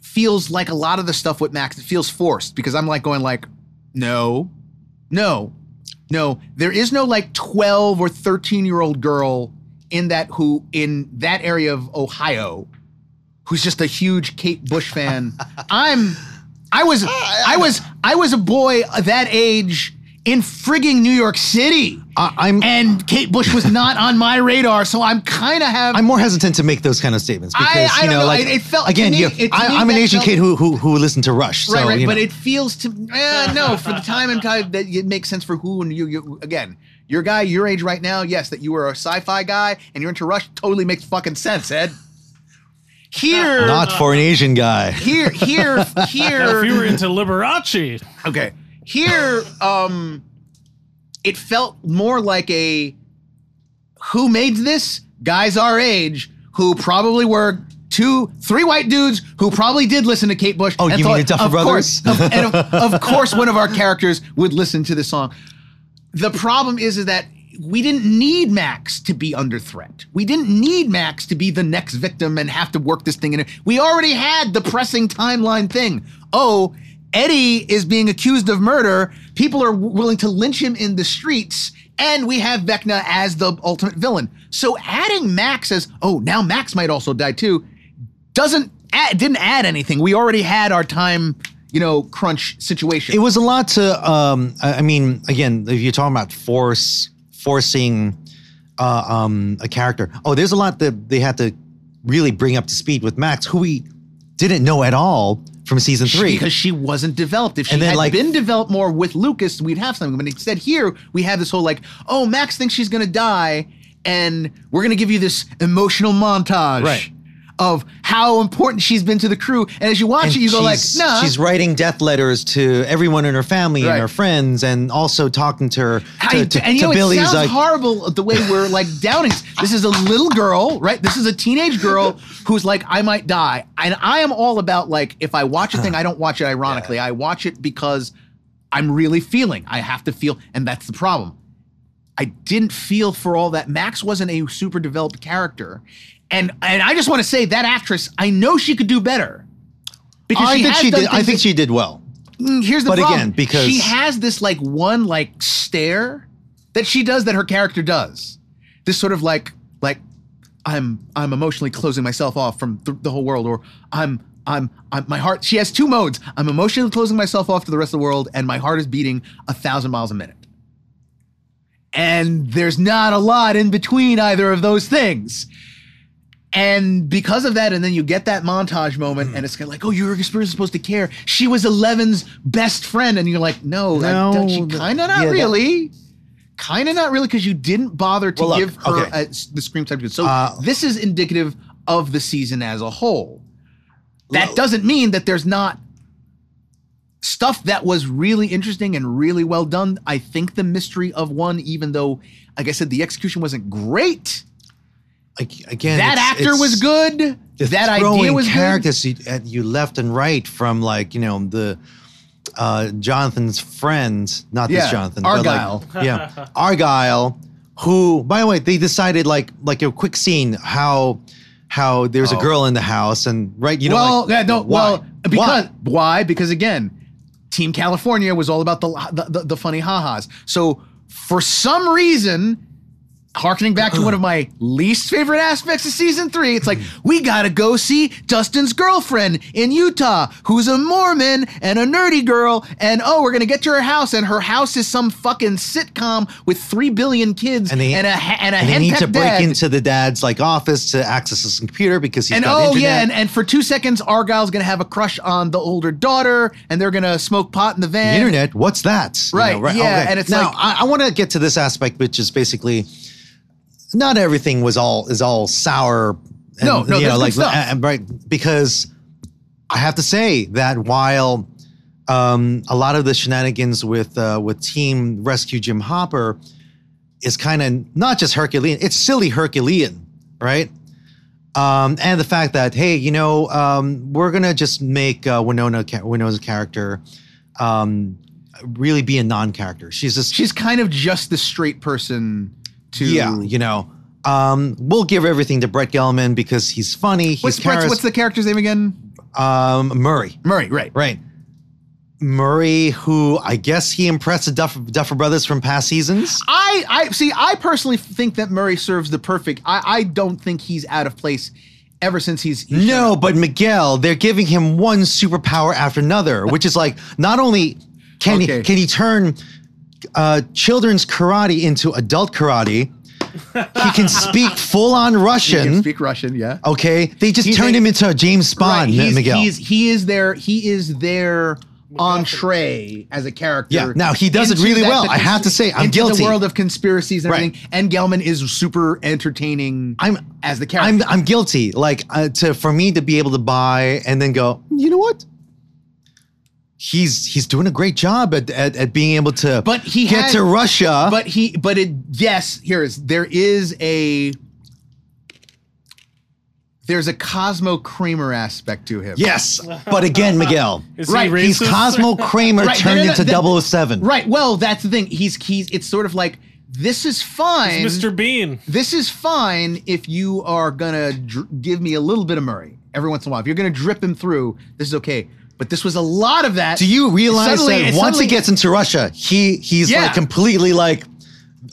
feels like a lot of the stuff with Max. It feels forced because I'm like going like, no, no, no. There is no like 12 or 13 year old girl in that who in that area of Ohio who's just a huge Kate Bush fan. I'm I was I was I was a boy that age in frigging New York City. I, I'm And Kate Bush was not on my radar, so I'm kind of have I'm more hesitant to make those kind of statements I- because I you don't know, know, like it- it felt- again, me- you, it- I, I'm an Asian kid who who who listened to Rush. So, right, right. you But know. it feels to eh, no for the time and time that it makes sense for who and you, you again. Your guy, your age right now, yes, that you were a sci-fi guy and you're into Rush, totally makes fucking sense, Ed. Here, not for an Asian guy. here, here, here. if you were into Liberace, Okay. Here, um, it felt more like a who made this? Guys our age who probably were two, three white dudes who probably did listen to Kate Bush. Oh, and you mean the Duffer of Brothers? Course, of, and of, of course, one of our characters would listen to the song. The problem is, is that we didn't need Max to be under threat. We didn't need Max to be the next victim and have to work this thing in. We already had the pressing timeline thing. Oh, Eddie is being accused of murder. People are willing to lynch him in the streets. And we have Vecna as the ultimate villain. So adding Max as, oh, now Max might also die too, doesn't add, didn't add anything. We already had our time, you know, crunch situation. It was a lot to. Um, I I mean, again, if you're talking about force, forcing uh, um, a character. Oh, there's a lot that they had to really bring up to speed with Max, who we didn't know at all from season three. because she wasn't developed. If she And then, had like- been developed more with Lucas, we'd have something. But instead, here we have this whole like, oh, Max thinks she's gonna die, and we're gonna give you this emotional montage. Right. Of how important she's been to the crew. And as you watch And it, you go like, no. nah. She's writing death letters to everyone in her family Right. and her friends, and also talking to her I- to, to, and you to know, Billy's it sounds like, horrible the way we're like downing. This is a little girl, right? This is a teenage girl who's like, I might die. And I am all about like, if I watch a thing, I don't watch it ironically. I watch it because I'm really feeling. I have to feel, and that's the problem. I didn't feel for all that. Max wasn't a super developed character. And and I just want to say that actress, I know she could do better. Because I think has she did. I think that- she did well. Mm, here's the But problem. again, because- she has this like one like stare that she does that her character does. This sort of like like I'm I'm emotionally closing myself off from th- the whole world, or I'm I'm I'm my heart. She has two modes. I'm emotionally closing myself off to the rest of the world, and my heart is beating a thousand miles a minute. And there's not a lot in between either of those things. And because of that, and then you get that montage moment, and it's kind of like, oh, your you're supposed to care. She was Eleven's best friend, and you're like, no, No, she kind of not yeah, that- really, kind of not really, because you didn't bother to Well, look, give her okay. a, the screen time. So Uh, this is indicative of the season as a whole. That doesn't mean that there's not stuff that was really interesting and really well done. I think the mystery of one, even though, like I said, the execution wasn't great. Again, That it's- actor it's- was good. That idea was good. characters you, at you left and right from like you know the uh, Jonathan's friend, not Yeah, this Jonathan, Argyle. But like, yeah, Argyle. Who, by the way, they decided like like a quick scene how how there's a Oh. girl in the house and right you know well, like, yeah, no, why? well, because Why? why? Because again, Team California was all about the the, the, the funny ha-has. So for some reason, harkening back to one of my least favorite aspects of season three, it's like we gotta go see Dustin's girlfriend in Utah, who's a Mormon and a nerdy girl, and oh, we're gonna get to her house, and her house is some fucking sitcom with three billion kids And they- and a and a and they need to break dad. into the dad's like office to access his computer because he's and got oh internet. yeah, and, and for two seconds, Argyle's gonna have a crush on the older daughter, and they're gonna smoke pot in the van. The internet, what's that? You Right, yeah, and it's now like- I, I want to get to this aspect, which is basically not everything was all is all sour. And, No, no, you know, like stuff. and- right because I have to say that while um, a lot of the shenanigans with uh, with Team Rescue Jim Hopper is kind of not just Herculean, it's silly Herculean, right? Um, and the fact that hey, you know, um, we're gonna just make uh, Winona Winona's character um, really be a non-character. She's just She's kind of just the straight person to yeah, you know. Um, we'll give everything to Brett Gelman because he's funny. He's What's, charis- what's the character's name again? um, Murray, Murray, right? right? Murray, who I guess he impressed the Duffer, Duffer Brothers from past seasons. I, I see. I personally think that Murray serves the perfect. I, I don't think he's out of place ever since he's, he's No, but Miguel, they're giving him one superpower after another, which is like not only can Okay. he can he turn uh, children's karate into adult karate, he can speak full on He Russian. can speak Russian. Yeah. okay, they just He's turned a- him into a James Bond, Right, he's, Miguel. He's, he is their he is their entree as a character. Yeah, now he does it really that- well. I have to say, I'm guilty. the world of conspiracies and Right. everything. And Gelman is super entertaining. I'm as the character. I'm I'm guilty. Like uh, to for me to be able to buy and then go, you know what? He's he's doing a great job at at, at being able to But he get had- to Russia. but he but it yes here is there is a there's a Cosmo Kramer aspect to him. yes, but again, Miguel, Is Right, he he's? Cosmo Kramer Right, turned no, no, into that- 007. Right. Well, that's the thing. He's he's it's sort of like this is fine. Mr. Bean. This is fine if you are gonna dr- give me a little bit of Murray every once in a while. If you're gonna drip him through, this is okay. But this was a lot of that. Do you realize Suddenly- that once suddenly- he gets into Russia, he he's Yeah. like completely like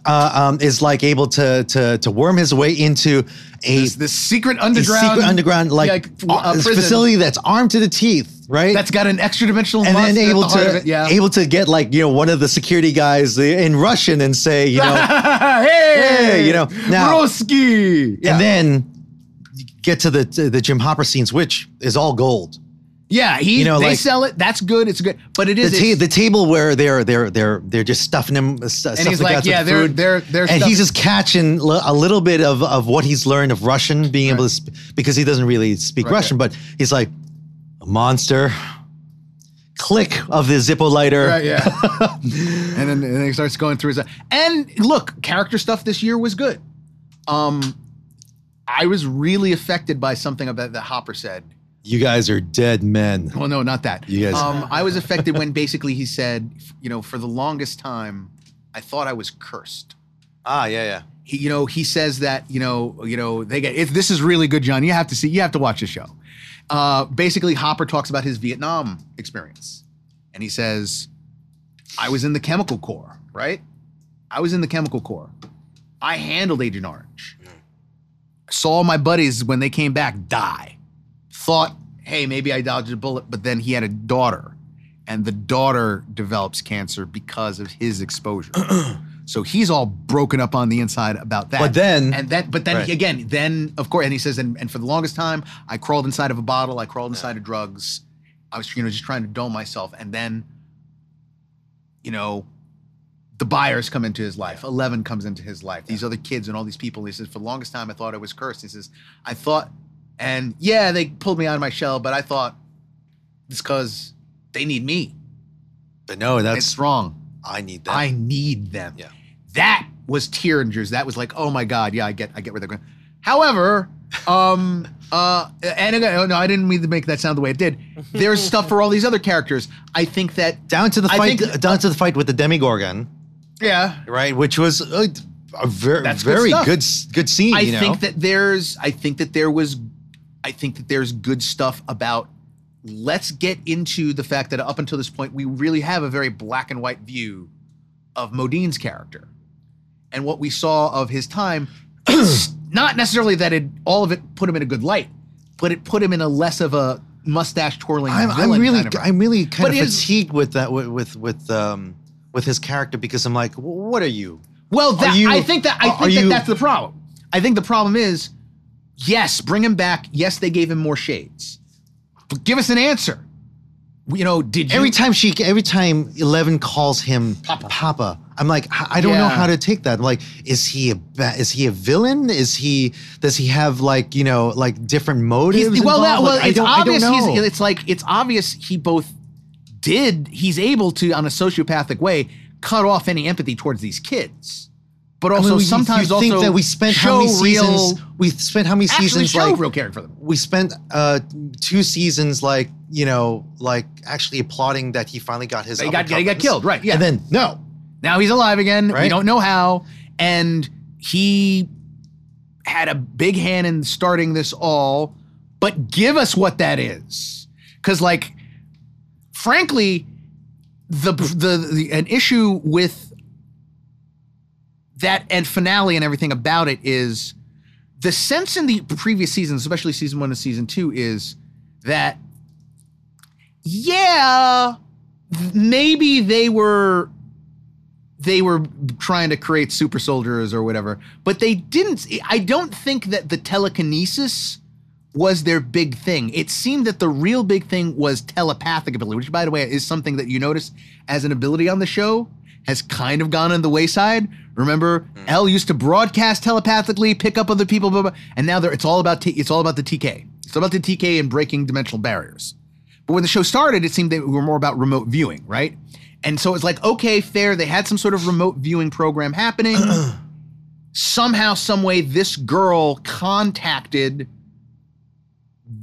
uh, um, is like able to to to worm his way into a this, this secret underground, secret underground like, uh, uh, facility that's armed to the teeth, right? that's got an extra dimensional and then able the to. Yeah. able to get like you know one of the security guys in Russian and say you know hey, Hey, you know, now- Broski. Yeah. and then get to the to the Jim Hopper scenes, which is all gold. Yeah, he You know, they like- sell it. That's good. It's good, but it The, ta- the table where they're they're they're they're just stuffing him, uh, stuff he's like, like, yeah, they're- food. they're- they're and he's just catching li- a little bit of of what he's learned of Russian, being able to sp- because he doesn't really speak Right, Russian, but he's like a monster. Click of the Zippo lighter. Right, yeah. and then and then he starts going through his and look, character stuff this year was good. Um, I was really affected by something about that Hopper said. You guys are dead men. Well, no, not that. You guys- Um, I was affected when basically he said, you know, for the longest time, I thought I was cursed. Ah, yeah, yeah. He, you know, he says that, you know, you know, they get this is really good, John. You have to see, you have to watch the show. Uh, basically, Hopper talks about his Vietnam experience, and he says, "I was in the Chemical Corps, right? I was in the Chemical Corps. I handled Agent Orange. Saw my buddies when they came back die. Thought, hey, maybe I dodged a bullet, but then he had a daughter, and the daughter develops cancer because of his exposure." So he's all broken up on the inside about that. But then- and then, but then Right. again, then of course, and he says, and, and for the longest time, I crawled inside of a bottle. I crawled inside of drugs. I was, you know, just trying to dull myself. And then, you know, the Byers come into his life. Eleven comes into his life. These other kids and all these people. He says, for the longest time, I thought I was cursed. He says, I thought, and yeah, they pulled me out of my shell, but I thought it's because they need me. But no, that's it's wrong. I need that. I need them. Yeah. That was tear-jergers. That was like, oh my god, yeah, I get, I get where they're going. However, um, uh, and again, no, I didn't mean to make that sound the way it did. There's stuff for all these other characters. I think that, down to the I fight, think- down to the fight with the Demogorgon, yeah, right? Which was uh, a very, That's good very stuff. good, good scene. I you know? think that there's, I think that there was, I think that there's good stuff about. Let's get into the fact that up until this point, we really have a very black and white view of Modine's character, and what we saw of his time. not necessarily that it all of it put him in a good light, but it put him in a less of a mustache twirling. I'm, I'm really, kind of- I'm really kind But of fatigued with that, with with with um with his character because I'm like, what are you? Well, that, you- I think that I think that you- that's the problem. I think the problem is, yes, bring him back. Yes, they gave him more shades, but give us an answer. You know, did you Every time she, every time Eleven calls him Papa, I'm like, I don't know how to take that. I'm like, is he a ba- is he a villain? Is he does he have like you know like different motives? He's, well, that, well, Like, it's don't- I don't obvious. He's, it's like it's obvious he both did. He's able to, on a sociopathic way, cut off any empathy towards these kids, but I mean, also you- sometimes you think also that we spent how many show real- seasons? We spent how many seasons like real caring for them. we spent uh two seasons like you know like actually applauding that he finally got his He got- he got killed, right, yeah. and then no Now he's alive again. We don't know how. And he had a big hand in starting this all, but give us what that is. Cause like, frankly, the the, the an issue with that and finale and everything about it is the sense in the previous seasons, especially season one and season two, is that yeah, maybe they were they were trying to create super soldiers or whatever, but they didn't. I don't think that the telekinesis was their big thing. It seemed that the real big thing was telepathic ability, which, by the way, is something that you notice as an ability on the show has kind of gone on the wayside. Remember, hmm. El used to broadcast telepathically, pick up other people, blah, blah, and now it's all about t- it's all about the TK. It's all about the TK and breaking dimensional barriers. But when the show started, it seemed we were more about remote viewing, right? And so it's like, okay, fair. They had some sort of remote viewing program happening. Somehow, some way, this girl contacted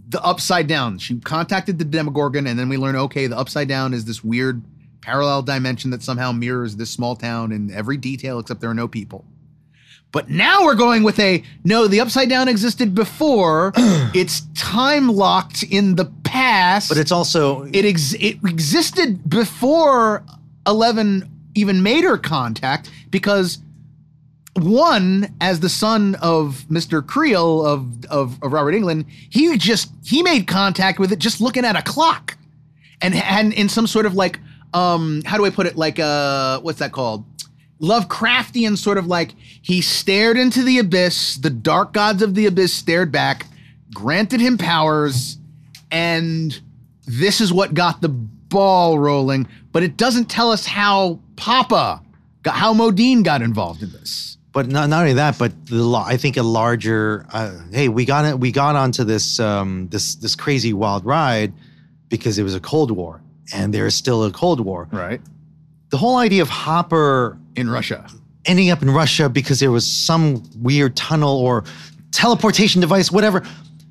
the Upside Down. She contacted the Demogorgon, and then we learn, okay, the Upside Down is this weird parallel dimension that somehow mirrors this small town in every detail, except there are no people. But now we're going with a no, the Upside Down existed before. it's time locked in the past. but it's also it ex- it existed before Eleven even made her contact because one, as the son of Mr. Creel of, of of Robert Englund, he just he made contact with it just looking at a clock, and and in some sort of like um how do I put it like uh what's that called Lovecraftian sort of like he stared into the abyss, the dark gods of the abyss stared back, granted him powers, and this is what got the ball rolling, but it doesn't tell us how Papa got, how Modine got involved in this. But not, not only that, but the I think a larger. Uh, hey, we got it. We got onto this um, this this crazy wild ride because it was a Cold War, and there is still a Cold War. Right. The whole idea of Hopper In Russia. ending up in Russia because there was some weird tunnel or teleportation device, whatever.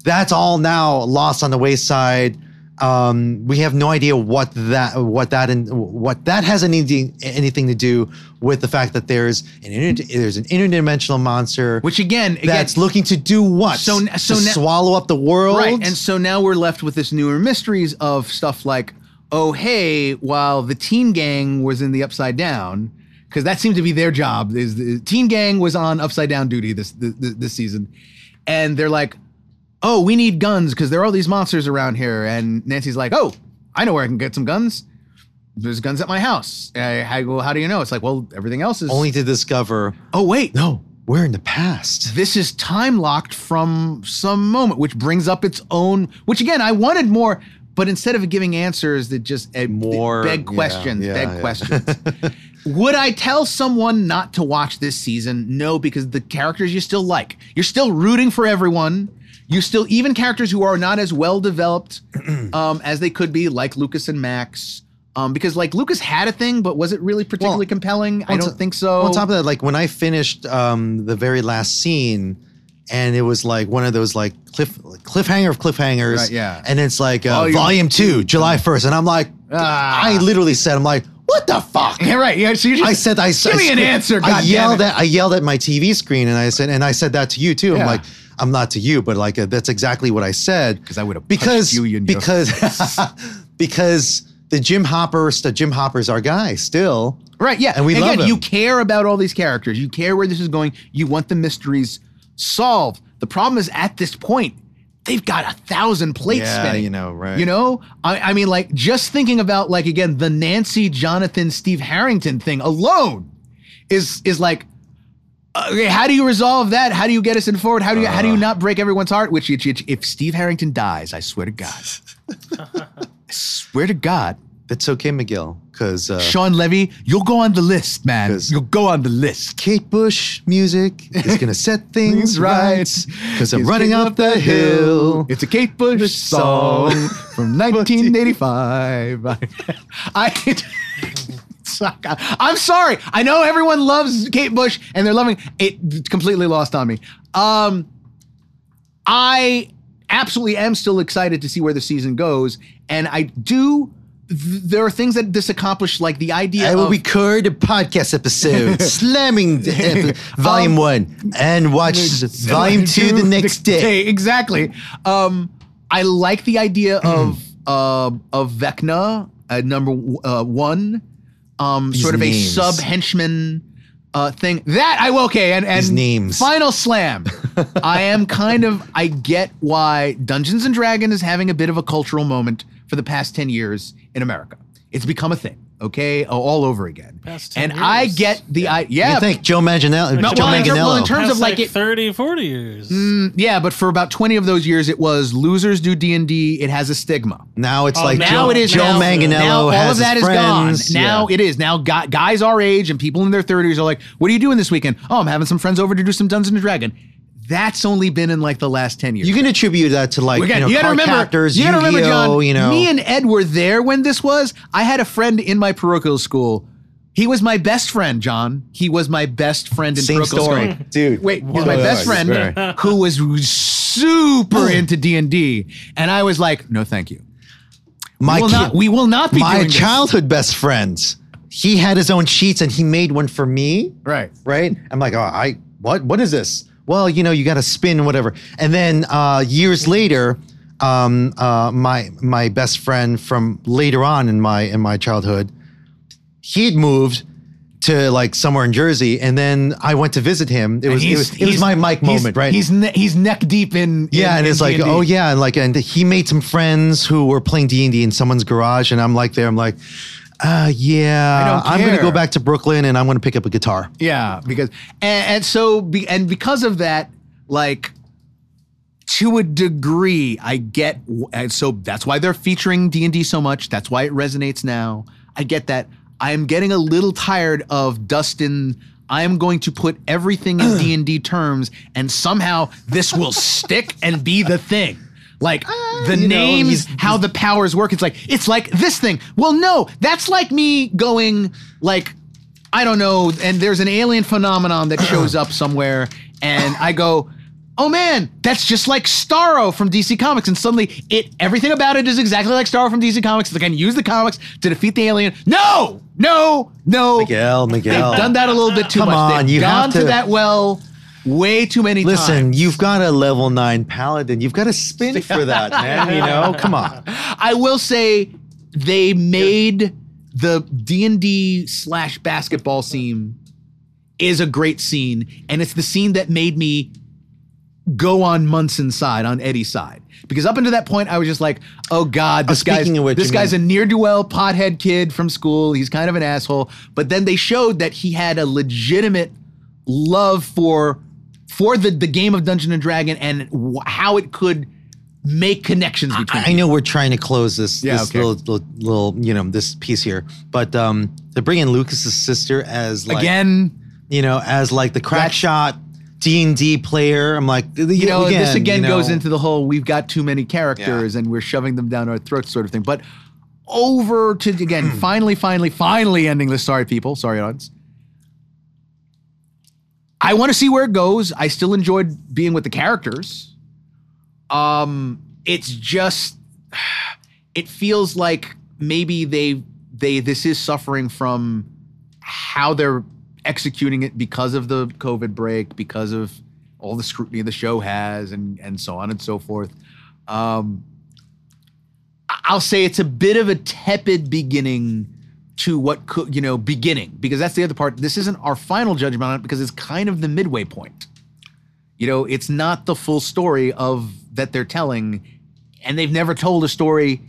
That's all now lost on the wayside. Um, we have no idea what that what that and what that has anything anything to do with the fact that there's an inter, there's an interdimensional monster Which again, again that's looking to do what? So- so to now- swallow up the world. Right. And so now we're left with this newer mysteries of stuff like, oh, hey, while the teen gang was in the upside down, because that seemed to be their job, is the teen gang was on upside down duty this this, this season. And they're like, oh, we need guns because there are all these monsters around here. And Nancy's like, oh, I know where I can get some guns. There's guns at my house. Uh, how, well, how do you know? It's like, well, everything else is. only to discover oh, wait. no, we're in the past. this is time locked from some moment, which brings up its own. Which again, I wanted more, but instead of giving answers that just uh, More, beg yeah, questions, yeah, beg yeah. questions. Would I tell someone not to watch this season? No, because the characters you still like. You're still rooting for everyone. You still even characters who are not as well developed um, as they could be, like Lucas and Max. Um, because like Lucas had a thing, but was it really particularly Well, compelling? I don't to- think so. On top of that, like when I finished um, the very last scene, and it was like one of those like cliff cliffhanger of cliffhangers. Right, yeah. And it's like uh, Oh, volume two, July first, and I'm like, Ah. I literally said, I'm like, what the fuck? yeah, right. Yeah, so you just I said, I give me I, an answer. I goddammit. yelled at, I yelled at my TV screen, and I said, and I said that to you too. Yeah. I'm like, I'm not to you, but like uh, that's exactly what I said. Because I would've because you in because because the Jim Hopper, the Jim Hopper's our guy still. Right, yeah. And we Again, love you him. care about all these characters. You care where this is going. You want the mysteries solved. The problem is at this point, they've got a thousand plates Yeah, spinning. you know, right. You know? I, I mean, like, just thinking about, like, again, the Nancy, Jonathan, Steve Harrington thing alone is is like, uh, okay, how do you resolve that? How do you get us in forward? How do you how do you not break everyone's heart? Which, which, which if Steve Harrington dies, I swear to God, I swear to God, That's okay, McGill, because uh, Shawn Levy, you'll go on the list, man. 'Cause- You'll go on the list. Kate Bush music is gonna set things right. Because I'm running up the hill. It's a Kate Bush song. from 1985. I. I'm sorry. I know everyone loves Kate Bush and they're loving it. Completely lost on me. Um, I absolutely am still excited to see where the season goes, and I do. Th- There are things that this accomplished, like the idea I will of record a podcast episode, slamming ep- volume one, and watch volume two the next day. Exactly. Um, I like the idea of uh, of Vecna at number uh, one, um, These sort of names. a sub henchman uh, thing. That I will. okay, and and These names. Final slam. I am kind of. I get why Dungeons and Dragons is having a bit of a cultural moment for the past ten years in America. It's become a thing. Okay, all over again. Past 10 and I get the I yeah. You think Joe Manganiello? No, Joe well, in well, in terms That's of like like it, 30, 40 years. Mm, yeah, but for about 20 of those years, it was losers do D&D. It has a stigma. now it's Oh, like now Joe, it is Joe now, Manganiello now all has of that his is gone. friends. Now Yeah. it is. Now guys our age and people in their 30s are like, what are you doing this weekend? Oh, I'm having some friends over to do some Dungeons and Dragon. That's only been in like the last 10 years. you can attribute that to like Again, you know you gotta card remember, captors, you gotta remember, John. you know. Me and Ed were there when this was. I had a friend in my parochial school. He was my best friend, John. He was my best friend in Same parochial story, school. dude. Wait, he's my best friend who was super into D and D, and I was like, "No, thank you. my we will kid- not. We will not be my doing this." childhood best friend. He had his own sheets and he made one for me. Right. right? I'm like, oh, I what? What is this? Well, you know, you got to spin whatever. And then uh, years later, um, uh, my my best friend from later on in my in my childhood, he'd moved to like somewhere in Jersey, and then I went to visit him. It was it was, it was my Mike moment, right? He's ne- he's neck deep in. yeah, in- and in it's like, D&D. oh yeah, and like, and he made some friends who were playing D and D in someone's garage, and I'm like, there, I'm like, uh, yeah, I don't I'm gonna go back to Brooklyn, and I'm gonna pick up a guitar. Yeah, because and, and so be, and because of that, like to a degree, I get, and so that's why they're featuring D and D so much. That's why it resonates now. I get that. I am getting a little tired of Dustin. I am going to put everything in D and D terms, and somehow this will stick and be the thing. Like ah, the you know, names, he's- how the powers work. It's like it's like this thing. Well, no, that's like me going like I don't know, and there's an alien phenomenon that shows up somewhere, and I go, "Oh man, that's just like Starro from DC Comics," and suddenly it everything about it is exactly like Starro from DC Comics. It's like I can use the comics to defeat the alien. No, no, no. Miguel, Miguel. They've done that a little bit too Come much. on, They've you gone have to, to- that well way too many Listen, times. you've got a level nine paladin. You've got to spin for that, man. You know, come on. I will say they made the D and D slash basketball scene is a great scene, and it's the scene that made me go on Munson's side, on Eddie's side. Because up until that point, I was just like, "Oh God, this oh, guy's which, this guy's mean- a near do well pothead kid from school. He's kind of an asshole." But then they showed that he had a legitimate love for for the the game of Dungeon and Dragon and wh- how it could make connections between. I know we're trying to close this Yeah, this okay. little, little little you know this piece here, but um, to bring in Lucas's sister as like again. you know as like the crack That's- shot D and D player. I'm like you know, this again you goes into the whole we've got too many characters and we're shoving them down our throats sort of thing. But over to again, finally, finally, finally ending this. Sorry, people. Sorry, audience. I want to see where it goes. I still enjoyed being with the characters. Um, it's just it feels like maybe they they this is suffering from how they're executing it because of the COVID break, because of all the scrutiny the show has, and and so on and so forth. Um, I'll say it's a bit of a tepid beginning to what could you know beginning because that's the other part. This isn't our final judgment on it because it's kind of the midway point. You know, it's not the full story of that they're telling, and they've never told a story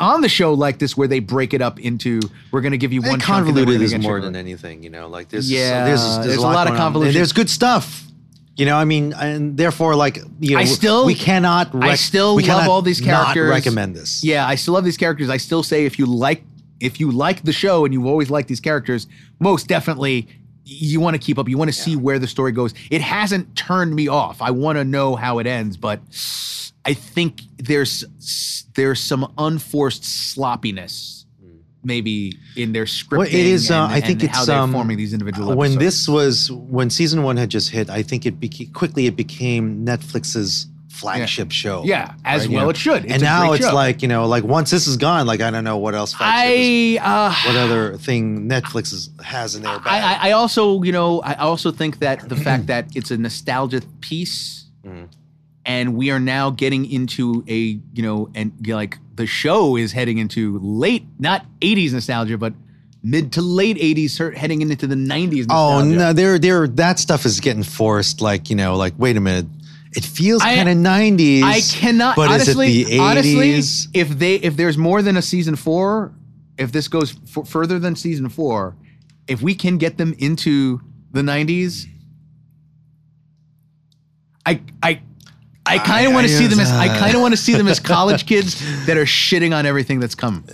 on the show like this where they break it up into we're going to give you one And chunk and convoluted is more than anything. You know, like this Yeah, there's, there's, there's a lot lot, of convolution. There's good stuff. You know, I mean, and therefore, like you know, I still- we cannot. I still we love all these not characters. recommend this. Yeah, I still love these characters. I still say if you like if you like the show and you've always liked these characters, most definitely you want to keep up. You want to see where the story goes. It hasn't turned me off. I want to know how it ends, but I think there's there's some unforced sloppiness maybe in their scripting. Well, it is. Uh, and- I think it's how they're um, forming these individual. When episodes. this was when season one had just hit, I think it became quickly it became Netflix's flagship show. yeah, as right? You well know? it should. It's and now it's show. like you know, like once this is gone, like I don't know what else. I uh, what other thing Netflix is, has in their bag. I, I, I also, you know, I also think that the fact that it's a nostalgia piece, Mhm. and we are now getting into a, you know, and like the show is heading into late, not '80s nostalgia, but mid to late '80s, her- heading into the '90s. Oh Nostalgia. no, there, there. That stuff is getting forced. Like you know, like wait a minute, it feels kind of nineties. I cannot But honestly. is it the honestly, eighties? if they if there's more than a season four, if this goes f- further than season four, if we can get them into the '90s, I I. I kind of want to see them as I kind of want to see them as college kids that are shitting on everything that's come,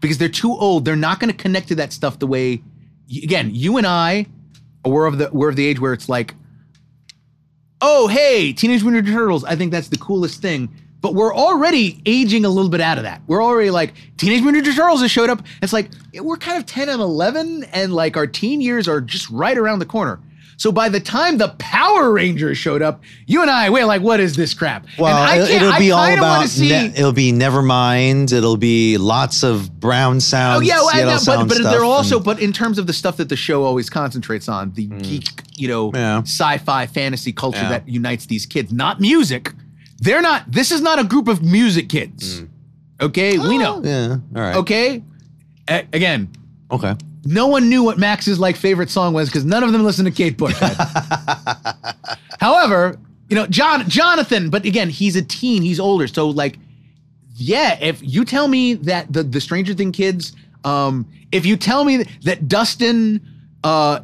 because they're too old. They're not going to connect to that stuff the way. Again, you and I, we're of the we're of the age where it's like, oh hey teenage mutant Ninja turtles i think that's the coolest thing. But we're already aging a little bit out of that. We're already like teenage mutant Ninja turtles has showed up. It's like we're kind of 10 and 11 and like our teen years are just right around the corner so by the time the power rangers showed up you and i we're like what is this crap Well, and I it'll, can't- it'll I be all about. see, Ne- it'll be Nevermind. It'll be lots of brown sounds. Oh yeah, well, I know, but sound but stuff they're also and- but in terms of the stuff that the show always concentrates on, the mm. geek, you know, Yeah. sci-fi fantasy culture Yeah. that unites these kids, not music. They're not. This is not a group of music kids. Mm. Okay, we oh, know. Oh, Yeah. All right. Okay, A- again, Okay. No one knew what Max's like favorite song was because none of them listened to Kate Bush. However, you know, John Jonathan, but again, he's a teen, he's older, so like, yeah. If you tell me that the the Stranger Thing kids, um, if you tell me that Dustin, uh,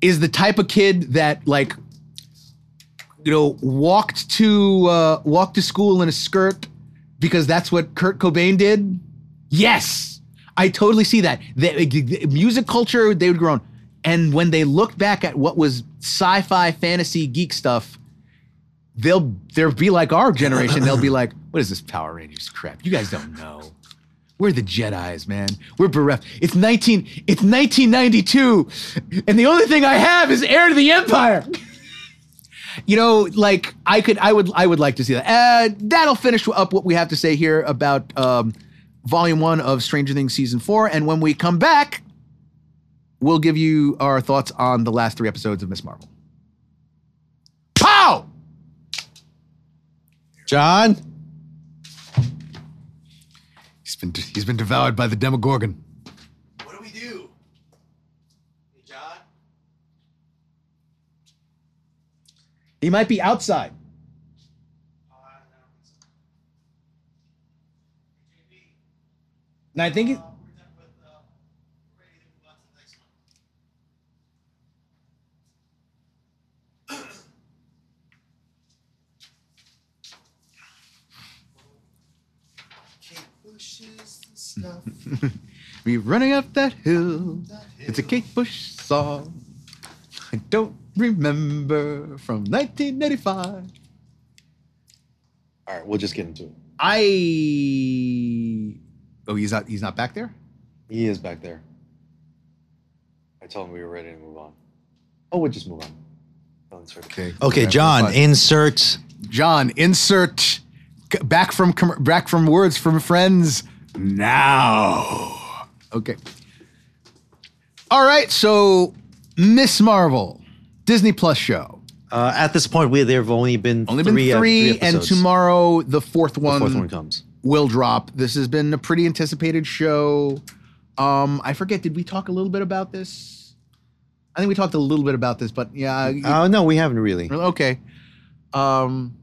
is the type of kid that like you know, walked to uh, walked to school in a skirt because that's what Kurt Cobain did. Yes, I totally see that. The, the music culture they would grown, and when they look back at what was sci-fi, fantasy, geek stuff, they'll they'll be like our generation. They'll be like, "What is this Power Rangers crap? You guys don't know." We're the Jedi's, man. We're bereft. It's 19 it's 1992 and the only thing I have is heir to the empire. you know, like I could I would I would like to see that. Uh, that'll finish up what we have to say here about um, volume 1 of Stranger Things season 4 and when we come back we'll give you our thoughts on the last 3 episodes of Miss Marvel. Pow! John? He's been he's been devoured by the Demogorgon. What do we do? John? He might be outside. And I think it, we running up that hill. It's a Kate Bush song. I don't remember from 1985. All right, we'll just get into it. I. Oh, he's not. He's not back there. He is back there. I told him we were ready to move on. Oh, we'll just move on. I'll insert. Okay. Okay, Okay, John, fine. insert. John, insert back from back from words from friends now. Okay. All right. So, Miss Marvel, Disney Plus show. Uh, at this point, we there have only been Only three, been uh, three, and tomorrow the fourth the one, fourth one comes. Will drop. This has been a pretty anticipated show. Um, I forget. Did we talk a little bit about this? I think we talked a little bit about this, but yeah. Oh no, we haven't really. Okay. Um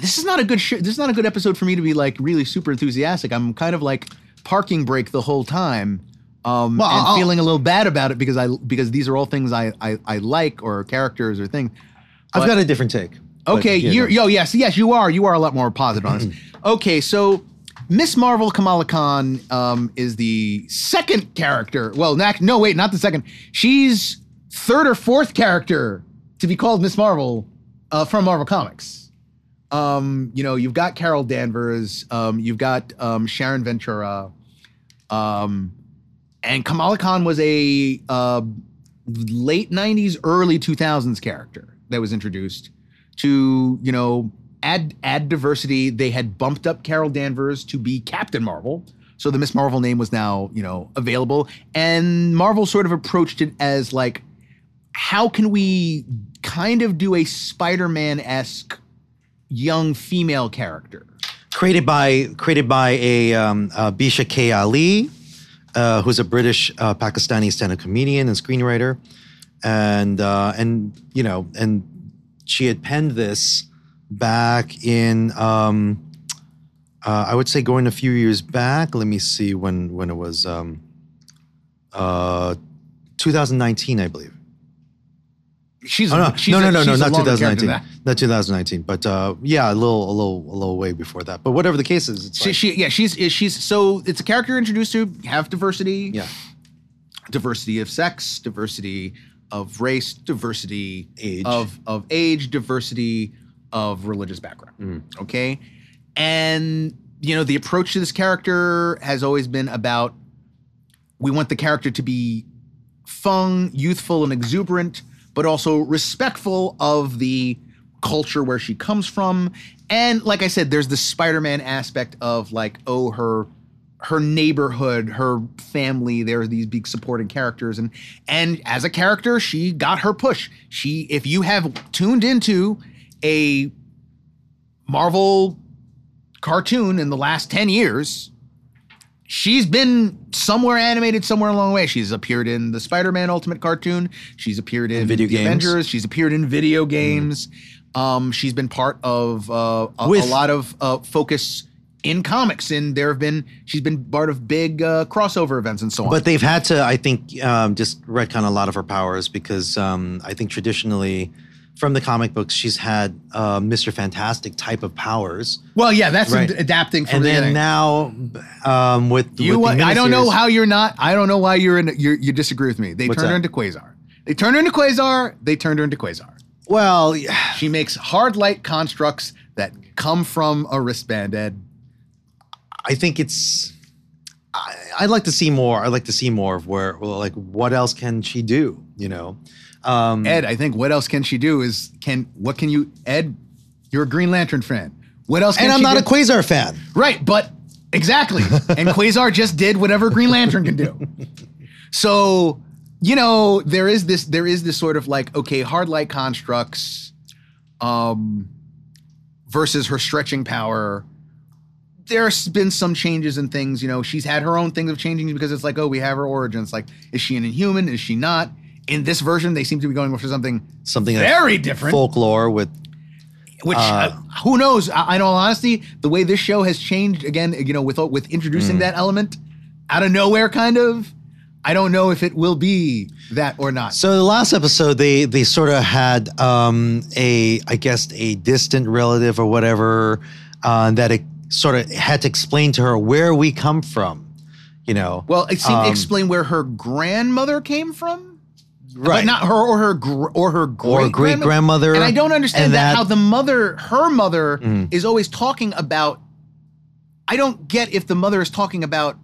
this is not a good sh- this is not a good episode for me to be like really super enthusiastic. I'm kind of like parking brake the whole time. Um Well, and I'll- feeling a little bad about it because I because these are all things I I, I like or characters or things. I've got a different take. Okay, But, yeah, you're no. yo yes yes you are you are a lot more positive on this. okay, so Miss Marvel Kamala Khan um, is the second character. Well, not, no wait, not the second. She's third or fourth character to be called Miss Marvel uh, from Marvel Comics. Um, you know, you've got Carol Danvers, um, you've got um, Sharon Ventura, um, and Kamala Khan was a uh, late '90s, early 2000s character that was introduced to you know add add diversity. They had bumped up Carol Danvers to be Captain Marvel, so the Miss Marvel name was now you know available, and Marvel sort of approached it as like, how can we kind of do a Spider-Man esque young female character? created by created by a um, uh, Bisha K. Ali, uh, who's a British uh, Pakistani stand-up comedian and screenwriter, and uh, and you know, and she had penned this back in um, uh, I would say going a few years back. Let me see when when it was um, uh, 2019, I believe. She's Oh, no, she's no, no, no, no, not 2019, not 2019, but uh, yeah, a little, a little, a little way before that. But whatever the case is, it's She, she, yeah, she's she's so it's a character introduced to have diversity, yeah, diversity of sex, diversity of race, diversity Age. of of age, diversity of religious background. Mm-hmm. Okay, and you know the approach to this character has always been about we want the character to be fun, youthful, and exuberant, but also respectful of the culture where she comes from. And like I said, there's the Spider-Man aspect of like, oh, her her neighborhood, her family, there are these big supporting characters. And and as a character, she got her push. She, if you have tuned into a Marvel cartoon in the last 10 years, she's been somewhere animated somewhere along the way. She's appeared in the Spider-Man Ultimate cartoon. She's appeared in video the games. Avengers. She's appeared in video games. Um, she's been part of uh, a, With- a lot of uh, focus in comics, and there have been she's been part of big uh, crossover events and so on. But they've had to, I think, um, just retcon a lot of her powers because um, I think traditionally from the comic books, she's had uh, Mr. Fantastic type of powers, Well, yeah, that's Right. adapting from and the then beginning. now um, with You, with the I don't know how you're not. I don't know why you're in. You're, you disagree with me. They What's turned her into Quasar. They turned her into Quasar. They turned her into Quasar. Well, She makes hard light constructs that come from a wristband. Ed. I think it's. I, I'd like to see more. I'd like to see more of where, like, what else can she do? You know, um, Ed, I think what else can she do is can what can you Ed? You're a Green Lantern fan. What else? Can and I'm not do? a Quasar fan. Right, but exactly. and Quasar just did whatever Green Lantern can do. So, you know, there is this there is this sort of like, okay, hard light constructs um versus her stretching power. There's been some changes in things, you know, she's had her own things of changing because it's like, oh, we have her origins. Like, is she an inhuman? Is she not? In this version, they seem to be going for something Something very different folklore with which uh, who knows? I, in all honesty, the way this show has changed again, you know, with with introducing that element out of nowhere, kind of. I don't know if it will be that or not. So the last episode, they they sort of had um, a, I guess, a distant relative or whatever uh, that it sort of had to explain to her where we come from. You know, well, it seemed to Um, explain where her grandmother came from, right? but not her or her gr- or her great or great grandmother, And I don't understand and that, how the mother, her mother, Mm. is always talking about. I don't get if the mother is talking about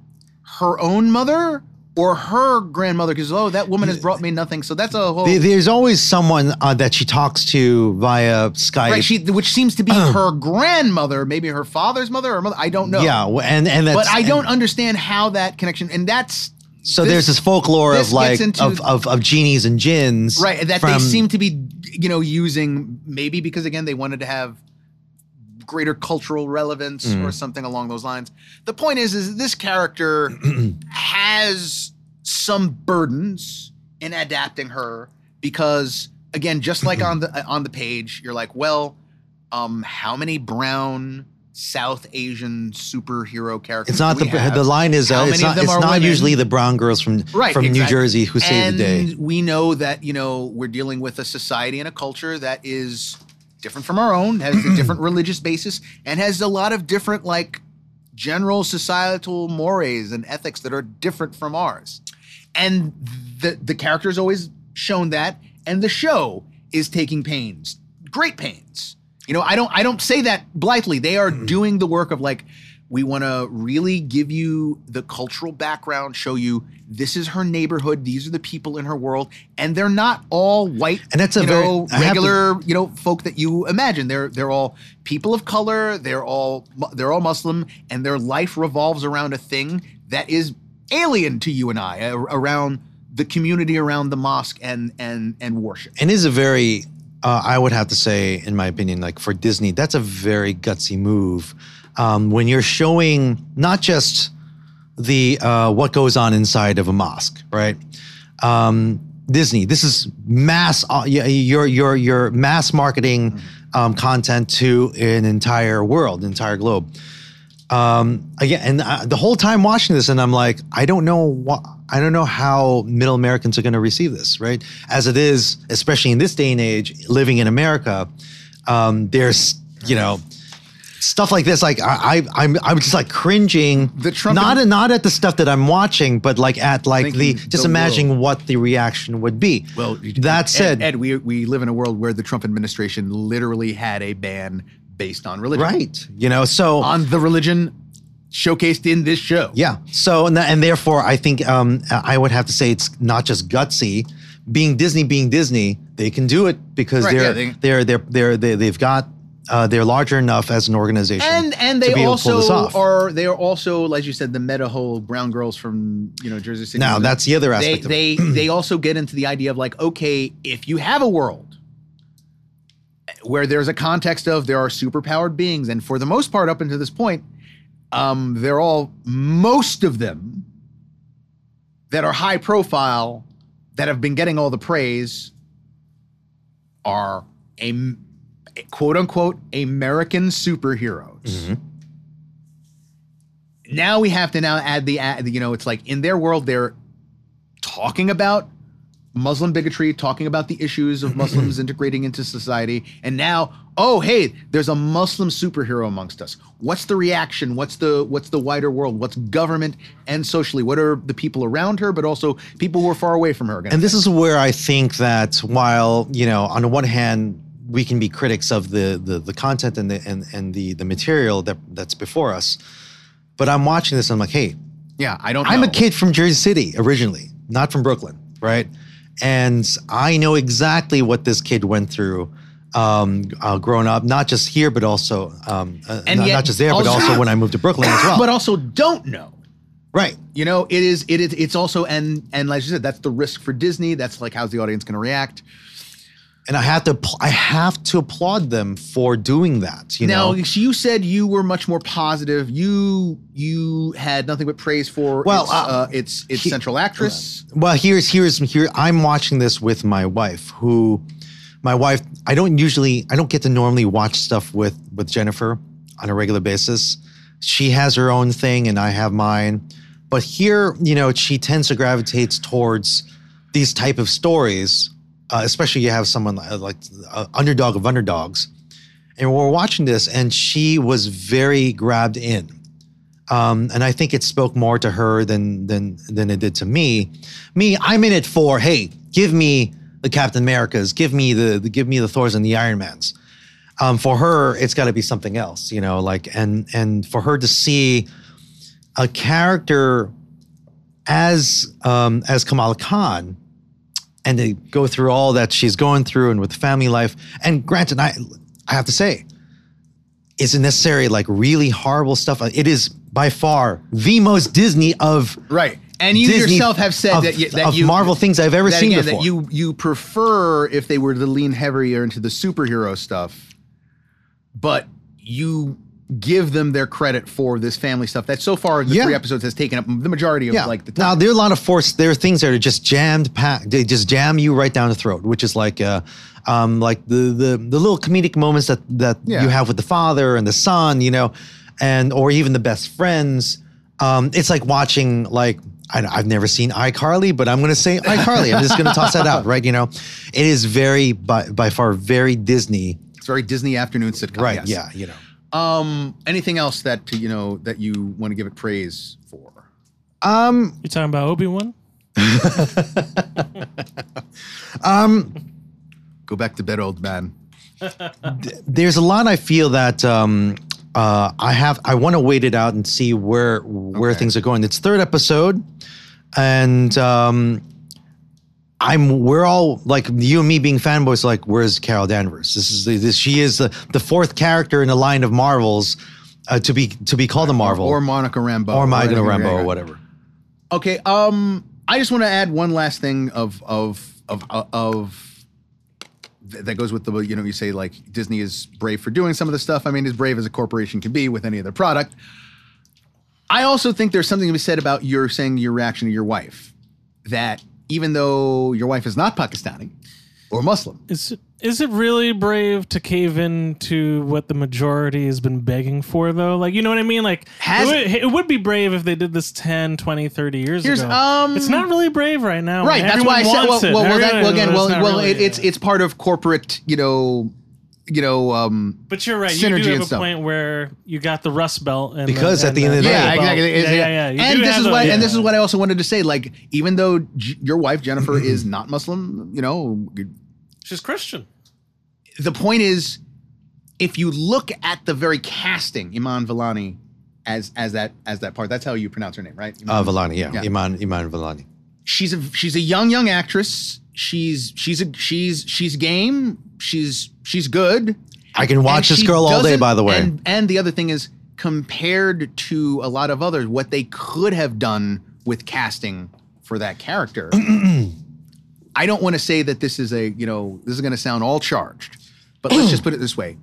her own mother or her grandmother because oh that woman has brought me nothing. So that's a whole There's always someone uh, that she talks to via Skype. right. She which seems to be her grandmother, maybe her father's mother or mother. I don't know. yeah, and and that's, but I don't and understand how that connection and that's so this- there's this folklore this of like into- of, of of genies and jinns, right that from- they seem to be you know using maybe because again they wanted to have greater cultural relevance Mm. or something along those lines the point is is this character has some burdens in adapting her because again just like on the on the page you're like well um how many brown south asian superhero characters It's not the have? the line is uh, it's not it's not women? usually the brown girls from right from New. Jersey who save the day. We know that you know we're dealing with a society and a culture that is different from our own, has a different religious basis, and has a lot of different like general societal mores and ethics that are different from ours. And the the character is always shown that, and the show is taking pains, great pains. You know, I don't I don't say that blithely. They are mm-hmm. doing the work of like we want to really give you the cultural background, show you this is her neighborhood, these are the people in her world, and they're not all white And that's a very- know, have to- regular you know folk that you imagine. They're they're all people of color. They're all they're all Muslim, and their life revolves around a thing that is alien to you and I, around the community around the mosque and and and worship. and is a very uh, I would have to say, in my opinion, like for Disney, that's a very gutsy move. Um, when you're showing not just the uh, what goes on inside of a mosque, right? Um, Disney, this is mass. Uh, y- you're you're you're mass marketing um, content to an entire world, entire globe. Um, again, and uh, the whole time watching this, and I'm like, I don't know what, I don't know how middle Americans are going to receive this, right? As it is, especially in this day and age, living in America, um, there's, you know, stuff like this. Like I, I I'm, I'm just like cringing. The Trump- not not at the stuff that I'm watching, but like at like the just the imagining what the reaction would be. Well, that said, Ed, Ed, we we live in a world where the Trump administration literally had a ban based on religion, right? You know, so On the religion showcased in this show. Yeah. So and, and therefore, I think um, I would have to say it's not just gutsy. Being Disney, being Disney, they can do it because Right, they're, yeah, they- they're they're they're they, they've got uh, they're larger enough as an organization, and and they be able to pull this also are they are also as you said the meta whole brown girls from you know Jersey City. Now that's the other they aspect. of it. they they also get into the idea of like okay if you have a world where there's a context of there are superpowered beings and for the most part up until this point um they're all most of them that are high profile that have been getting all the praise are a quote unquote American superheroes. Mm-hmm. Now we have to now add the add, you know it's like in their world they're talking about Muslim bigotry, talking about the issues of Muslims integrating into society, and now, oh hey, there's a Muslim superhero amongst us. What's the reaction? What's the what's the wider world? What's government and socially? What are the people around her, but also people who are far away from her? And this think? is where I think that while you know, on the one hand, we can be critics of the the, the content and the and, and the the material that that's before us, but I'm watching this and I'm like, hey, yeah, I don't. I'm a kid from Jersey City originally, not from Brooklyn, right? And I know exactly what this kid went through um, uh, growing up, not just here, but also um, uh, And not, not just there, but also- also when I moved to Brooklyn as well. but also don't know. right. You know, it is it is it's also and and like you said, that's the risk for Disney. That's like how's the audience going to react? And I have to, I have to applaud them for doing that. You now, know, you said you were much more positive. You you had nothing but praise for Well, its, uh, uh, its its he- central actress. Well, here's here's here. I'm watching this with my wife, who, my wife. I don't usually, I don't get to normally watch stuff with with Jennifer on a regular basis. She has her own thing, and I have mine. But here, you know, she tends to gravitate towards these type of stories, uh, especially you have someone like, like uh, underdog of underdogs, and we're watching this, and she was very grabbed in um, and I think it spoke more to her than than than it did to me. Me, I'm in it for hey, give me the Captain Americas, give me the, the give me the Thors and the Iron Mans. Um, for her, it's got to be something else, you know. Like and and for her to see a character as um, as Kamala Khan and to go through all that she's going through and with family life. And granted, I I have to say, isn't necessarily like really horrible stuff. It is by far the most Disney of Right. And you Disney- yourself have said of, that you, that of you Marvel things I've ever seen again, before. That you you prefer if they were to lean heavier into the superhero stuff, but you give them their credit for this family stuff that so far the Yeah. three episodes has taken up the majority of yeah. like the now there are a lot of force. There are things that are just jammed, packed. They just jam you right down the throat, which is like, uh, um, like the the the little comedic moments that that Yeah. you have with the father and the son, you know, and or even the best friends. Um, it's like watching like. I, I've never seen iCarly, but I'm going to say iCarly. I'm just going to toss that out, right? You know, it is very, by, by far, very Disney, it's very Disney afternoon sitcom. right? yes. Yeah, you know. Um. Anything else that you know that you want to give it praise for? Um, You're talking about Obi Wan? Um, go back to bed, old man. there's a lot I feel that um, uh, I have. I want to wait it out and see where where Okay. things are going. It's third episode, and um, I'm. We're all like you and me being fanboys. Like, where's Carol Danvers? This is this. She is the, the fourth character in the line of Marvels uh, to be to be called a Marvel or Monica Rambeau or Monica Rambo or whatever. Okay. Um, I just want to add one last thing of of of of that goes with the you know you say like Disney is brave for doing some of the stuff. I mean, as brave as a corporation can be with any other product. I also think there's something to be said about your saying your reaction to your wife that even though your wife is not Pakistani or Muslim, Is it, is it really brave to cave in to what the majority has been begging for though? Like, you know what I mean? Like Has- it, would, it would be brave if they did this 10, 20, 30 years ago. um, it's not really brave right now. right? That's why I said well, well, well, that, well again, well, well, really- it, it's it's part of corporate, you know, you know, um, But you're right. You synergy do and have a stuff. point where you got the Rust Belt, and Because the, at the end of the Rebel yeah, day- exactly. Yeah, yeah, yeah. And this is those- what yeah. and this is what I also wanted to say. Like, even though J- your wife Jennifer is not Muslim, you know, she's Christian. the point is, if you look at the very casting, Iman Vellani as as that as that part, that's how you pronounce her name, right? Uh, Iman? Vellani, yeah, Yeah. Iman Iman Vellani. she's a she's a young young actress. She's she's a she's she's game. She's she's good. I can watch this girl all day. By the way, And and the other thing is compared to a lot of others, what they could have done with casting for that character. I don't want to say that this is a, you know, this is going to sound all charged, but let's just put it this way.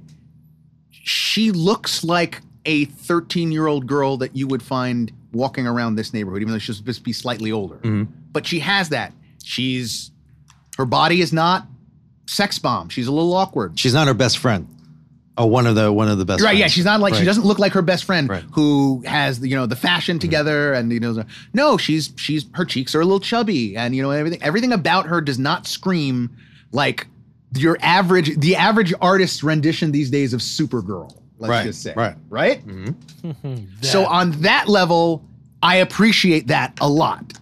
She looks like a 13 year old girl that you would find walking around this neighborhood, even though she's supposed to be slightly older. Mm-hmm. But she has that. She's, her body is not sex bomb. She's a little awkward. she's not her best friend. Oh, one of the one of the best. Right, yeah, she's not like she doesn't look like her best friend Right. who has the, you know the fashion mm-hmm. together and you know no, she's she's her cheeks are a little chubby and you know everything everything about her does not scream like your average the average artist's rendition these days of Supergirl. Let's Right, just say. right. Right? Mm-hmm. So on that level, I appreciate that a lot.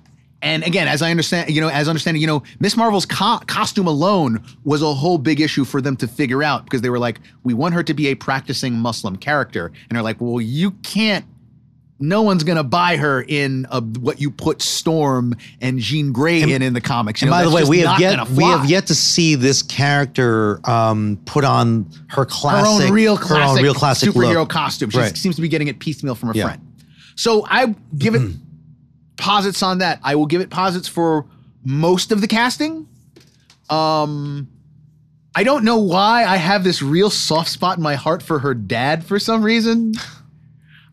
And again, as I understand, you know, as understanding, you know, Miss Marvel's co- costume alone was a whole big issue for them to figure out because they were like, we want her to be a practicing Muslim character, and they're like, well, you can't. No one's gonna buy her in a, what you put Storm and Jean Grey in in the comics. You And know, by the way, we have yet we have yet to see this character um, put on her her classic, own real her classic, own real classic superhero look. costume. She Right. seems to be getting it piecemeal from a Yeah. friend. So I give it posits on that. I will give it posits for most of the casting. Um, I don't know why I have this real soft spot in my heart for her dad for some reason.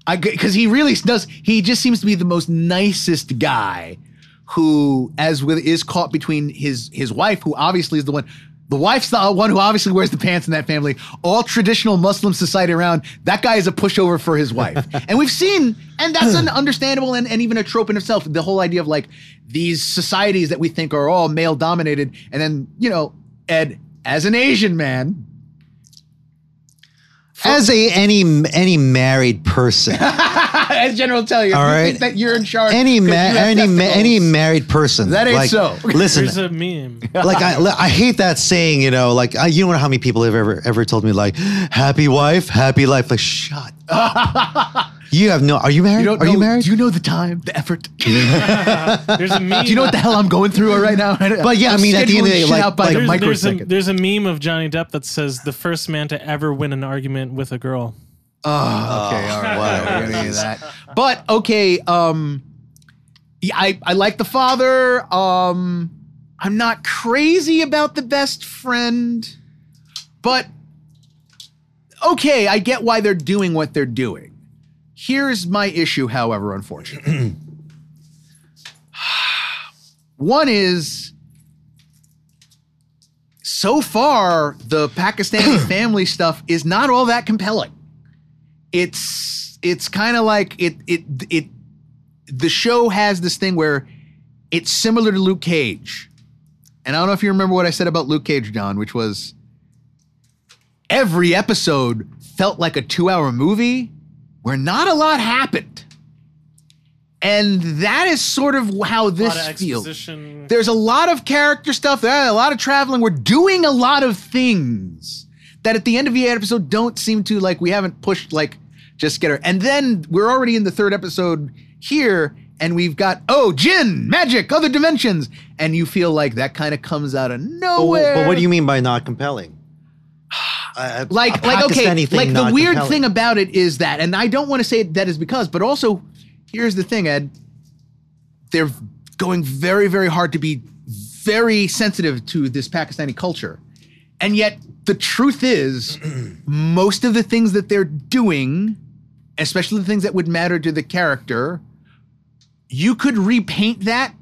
I because he really does. He just seems to be the most nicest guy who, as with, is caught between his his wife, who obviously is the one. The wife's the one who obviously wears the pants in that family. All traditional Muslim society around, that guy is a pushover for his wife. and we've seen, and that's an understandable and, and even a trope in itself. The whole idea of like these societies that we think are all male dominated. And then, you know, Ed, as an Asian man, As a any any married person, as General tell you, if All you right. think that you're in charge. any 'cause ma- any ma- any married person, That ain't like, so. Listen, There's a meme. like I, I hate that saying, you know, like I, you don't know how many people have ever ever told me like, happy wife, happy life. Like, shut up. you have no. Are you married? You are know, you married? Do you know the time, the effort? Do There's a meme. Do you know what the hell I'm going through right now? But yeah, I I'm mean, at the end of the day, like- out by like- the there's, there's, a, microsecond. there's a meme of Johnny Depp that says the first man to ever win an argument with a girl. Oh, okay, all right. whatever. Me that. But okay, um, yeah, I I like the father. Um, I'm not crazy about the best friend, but okay, I get why they're doing what they're doing. Here's my issue, however, unfortunately. One is so far the Pakistani family stuff is not all that compelling. It's it's kind of like it it it the show has this thing where it's similar to Luke Cage. And I don't know if you remember what I said about Luke Cage, John, which was every episode felt like a 2-hour movie where not a lot happened. And that is sort of how this feels. There's a lot of character stuff a lot of traveling. We're doing a lot of things that at the end of the episode don't seem to like we haven't pushed like just get her. And then we're already in the third episode here, and we've got oh jinn, magic, other dimensions, and you feel like that kind of comes out of But, nowhere. but what do you mean by not compelling? A- like like okay like the weird compelling. thing about it is that and i don't want to say that is because but also here's the thing ed they're going very very hard to be very sensitive to this pakistani culture and yet the truth is most of the things that they're doing especially the things that would matter to the character you could repaint that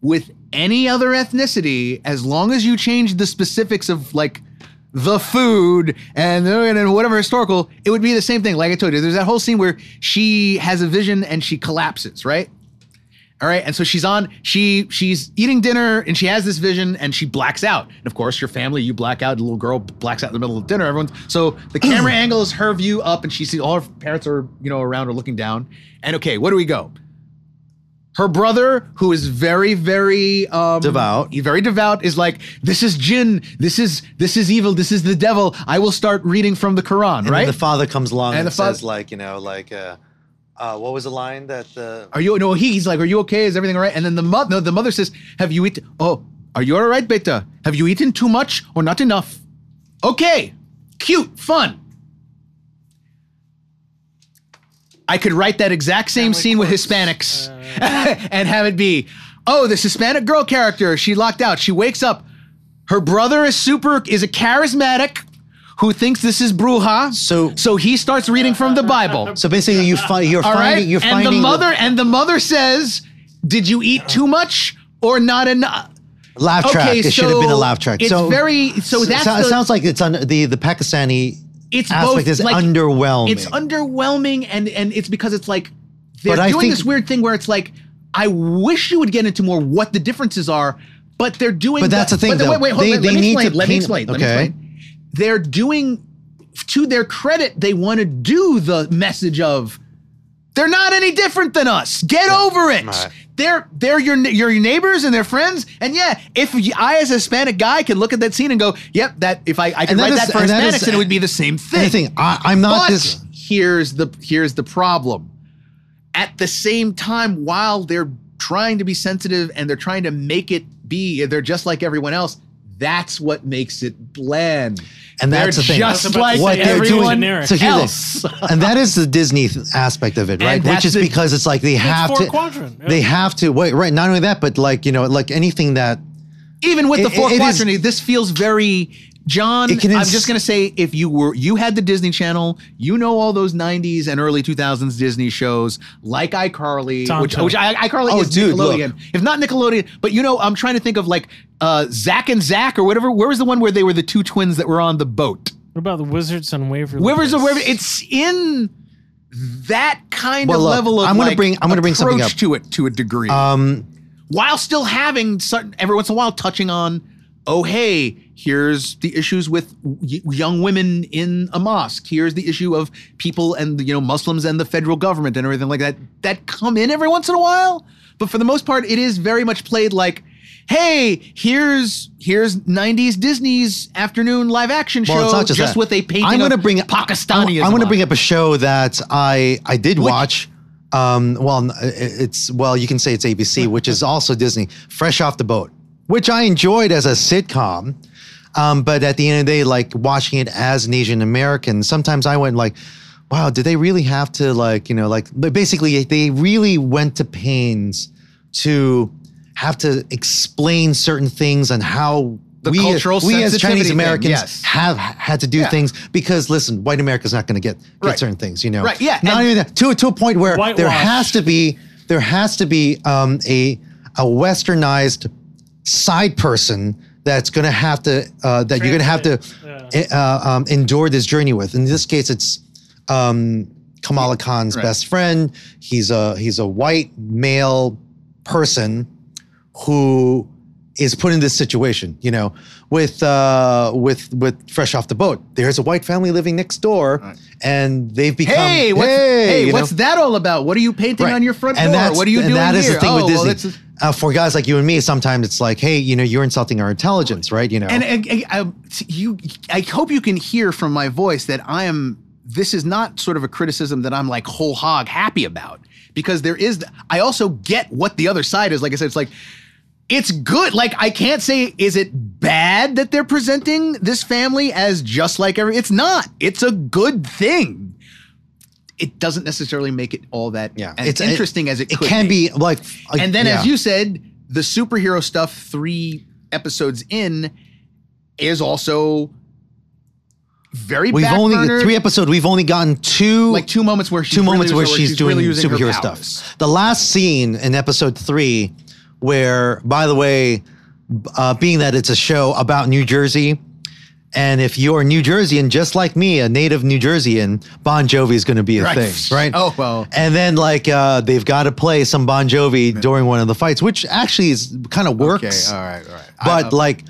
with any other ethnicity as long as you change the specifics of like the food and, uh, and whatever historical, it would be the same thing. Like I told you, there's that whole scene where she has a vision and she collapses, right? All right, and so she's on. She she's eating dinner and she has this vision and she blacks out. And of course, your family, you black out. The little girl blacks out in the middle of dinner. Everyone's So the camera angle is her view up, and she sees all her parents are you know around her looking down. And okay, where do we go? Her brother, who is very, very um, Devout. very devout, is like, "This is jinn. This is this is evil. This is the devil. I will start reading from the Quran." And right? the father comes along And and, the fa- says, like, you know, like, uh, uh, what was the line that the Are you no? He's like, are you okay? Is everything all right? And then the mother, no, the mother says, have you eaten? Oh, are you all right, beta? Have you eaten too much or not enough? Okay, cute, fun. I could write that exact same Family scene with quirks. Hispanics and have it be, oh, this Hispanic girl character, she locked out. She wakes up. Her brother is super, is a charismatic who thinks this is bruja. So- so he starts reading from the Bible. So basically, you find you're All right. finding you're and finding the mother and the mother says, "Did you eat too much or not enough?" laugh track. Okay, it should have been a so laugh track. it's so very- so that's so- it sounds like it's on the the Pakistani it's aspect both is like, underwhelming. It's underwhelming, and and it's because it's like they're But doing think- this weird thing where it's like, I wish you would get into more what the differences are, but they're doing. But that's the thing, But though. wait, wait, hold They- on. they let me need explain. to let me explain. Let me okay. explain. They're doing, to their credit, they want to do the message of. They're not any different than us. Get over it. Right. They're they're your your neighbors and their friends. And yeah, if I as a Hispanic guy can look at that scene and go, "Yep, that if I I can write is- that for and Hispanics, is- and it would be the same thing." The thing, I, I'm not But this. here's the here's the problem. At the same time, while they're trying to be sensitive and they're trying to make it be, they're just like everyone else. That's what makes it bland. And that's they're the thing. just I was about like what they're everyone doing. generic. So here's else. and that is the Disney th- aspect of it, right? that's Which is the- because it's like they have to. quadrant, yeah. They have to wait. Right. Not only that, but like you know, like anything that Even with the It- four it is- quadrant, this feels very John. It can I'm just gonna say, if you were you had the Disney Channel, you know all those '90s and early 2000s Disney shows like iCarly, Tonto. which, which I, iCarly Oh, is dude, Nickelodeon. If not Nickelodeon, but you know, I'm trying to think of like uh, Zach and Zach or whatever. Where was the one where they were the two twins that were on the boat? What about the Wizards and Waverly? Wivers or Place? whatever. It's in that kind Well, of look, level of I'm gonna like, bring- I'm gonna bring something approach up. to it to a degree um while still having certain, every once in a while touching on oh hey here's the issues with young women in a mosque here's the issue of people and you know muslims and the federal government and everything like that that come in every once in a while but for the most part it is very much played like hey here's here's 90s disney's afternoon live action show Well, it's not just, that. with a painting I'm gonna bring pakistani I'm, going to bring up a show that I I did watch. Um, well, it's well, you can say it's ABC, which is also Disney. Fresh off the boat, which I enjoyed as a sitcom. Um, but at the end of the day, like watching it as an Asian American, sometimes I went like, "Wow, did they really have to like you know like but basically they really went to pains to have to explain certain things and how." The we, cultural we as Chinese Americans yes. have had to do Yeah. things because listen, white America's not going to get get Right. certain things, you know. Right, yeah, Not and- even that to to a point where there has to be there has to be um, a a westernized side person that's going to have to uh, that you're going to have to Translate, uh, um, endure this journey with. In this case, it's um, Kamala Khan's Right. best friend. He's a he's a white male person who is put in this situation, you know, with uh, with with fresh off the boat. There's a white family living next door, and they've become Hey, what's, hey, you know? what's that all about? What are you painting Right. on your front and door? That's, What are you and doing that is here? the thing oh, with well, Disney. that's- uh, for guys like you and me, sometimes it's like, hey, you know, you're insulting our intelligence, right? You know, and, and, and, uh, you, I hope you can hear from my voice that I am. This is not sort of a criticism that I'm like whole hog happy about because there is. I also get what the other side is. Like I said, it's like it's good. Like I can't say is it bad that they're presenting this family as just like every. It's not. It's a good thing. It doesn't necessarily make it all that yeah, as interesting as it, it can be, like, like- and then, yeah. as you said, the superhero stuff three episodes in is also very we've only burnered. three episodes. We've only gotten two like two moments where she's two really moments where using- she's, doing really superhero stuff. The last scene in episode three, where, by the way, uh, being that it's a show about New Jersey, and if you're New Jerseyan, just like me, a native New Jerseyan, Bon Jovi is going to be a Right. thing, right? Oh, well. And then like uh, they've got to play some Bon Jovi during one of the fights, which actually is kind of works. Okay, all right, all right. But I- like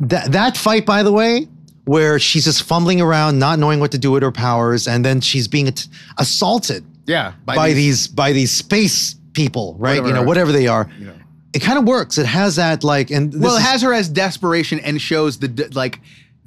that that fight, by the way, where she's just fumbling around, not knowing what to do with her powers, and then she's being assaulted yeah, by, these, by these space people, right? you know, Whatever. whatever they are. It kind of works. It has that like, and this well, it has her as desperation and shows the like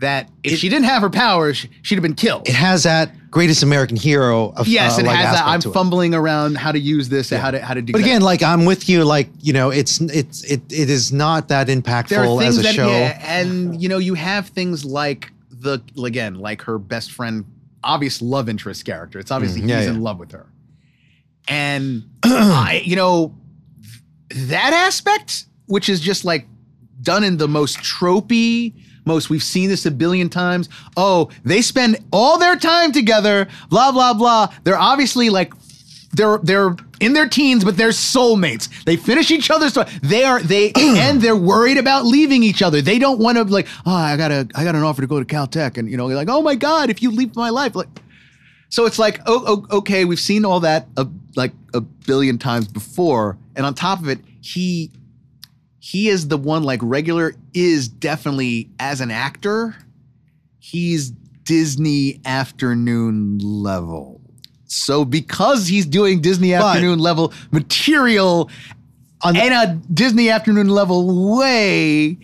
that if she didn't have her powers, she'd have been killed. it has that greatest American hero of yes, uh, it like has that. I'm to it. fumbling around how to use this and how to how to do. But that. again, like I'm with you. Like you know, it's it's it it is not that impactful there are things as a that show. yeah, and you know you have things like the again like her best friend, obvious love interest character. It's obviously Mm, yeah, he's yeah. in love with her, and I you know that aspect, which is just like done in the most tropey. Most we've seen this a billion times. Oh, they spend all their time together, blah, blah, blah. They're obviously like they're they're in their teens, but they're soulmates. They finish each other's. They are they and they're worried about leaving each other. They don't want to like, oh, I got a I got an offer to go to Caltech, and you know, like, oh my god, if you leave my life, like. So it's like, oh, oh, okay, we've seen all that a, like a billion times before, and on top of it, he he is the one like regular is definitely as an actor, he's Disney afternoon level. So because he's doing Disney But- afternoon level material On the- in a Disney afternoon level way,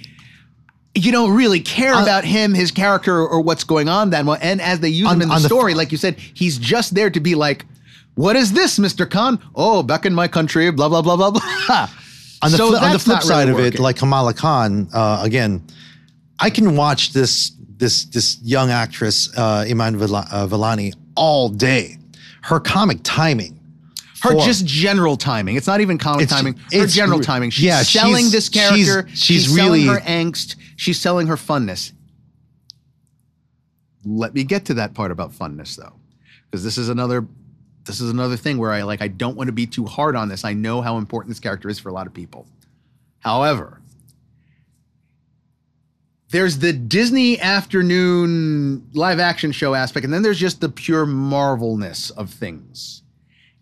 you don't really care On- about him, his character, or what's going on that much. And as they use On- him in the- story, like you said, he's just there to be like, "What is this, Mister Khan? Oh, back in my country, blah blah blah blah blah." on the, So fli- on the flip side really of it, like Kamala Khan, uh, again, I can watch this this this young actress uh, Iman Vila- uh, Vellani all day. Her comic timing, her for- just general timing. It's not even comic It's- timing. Her it's general timing. She's yeah, selling she's- this she's- character. she's selling really- her angst. She's selling her funness. Let me get to that part about funness though, because this is another. This is another thing where I like. I don't want to be too hard on this. I know how important this character is for a lot of people. However, there's the Disney afternoon live action show aspect, and then there's just the pure Marvelness of things.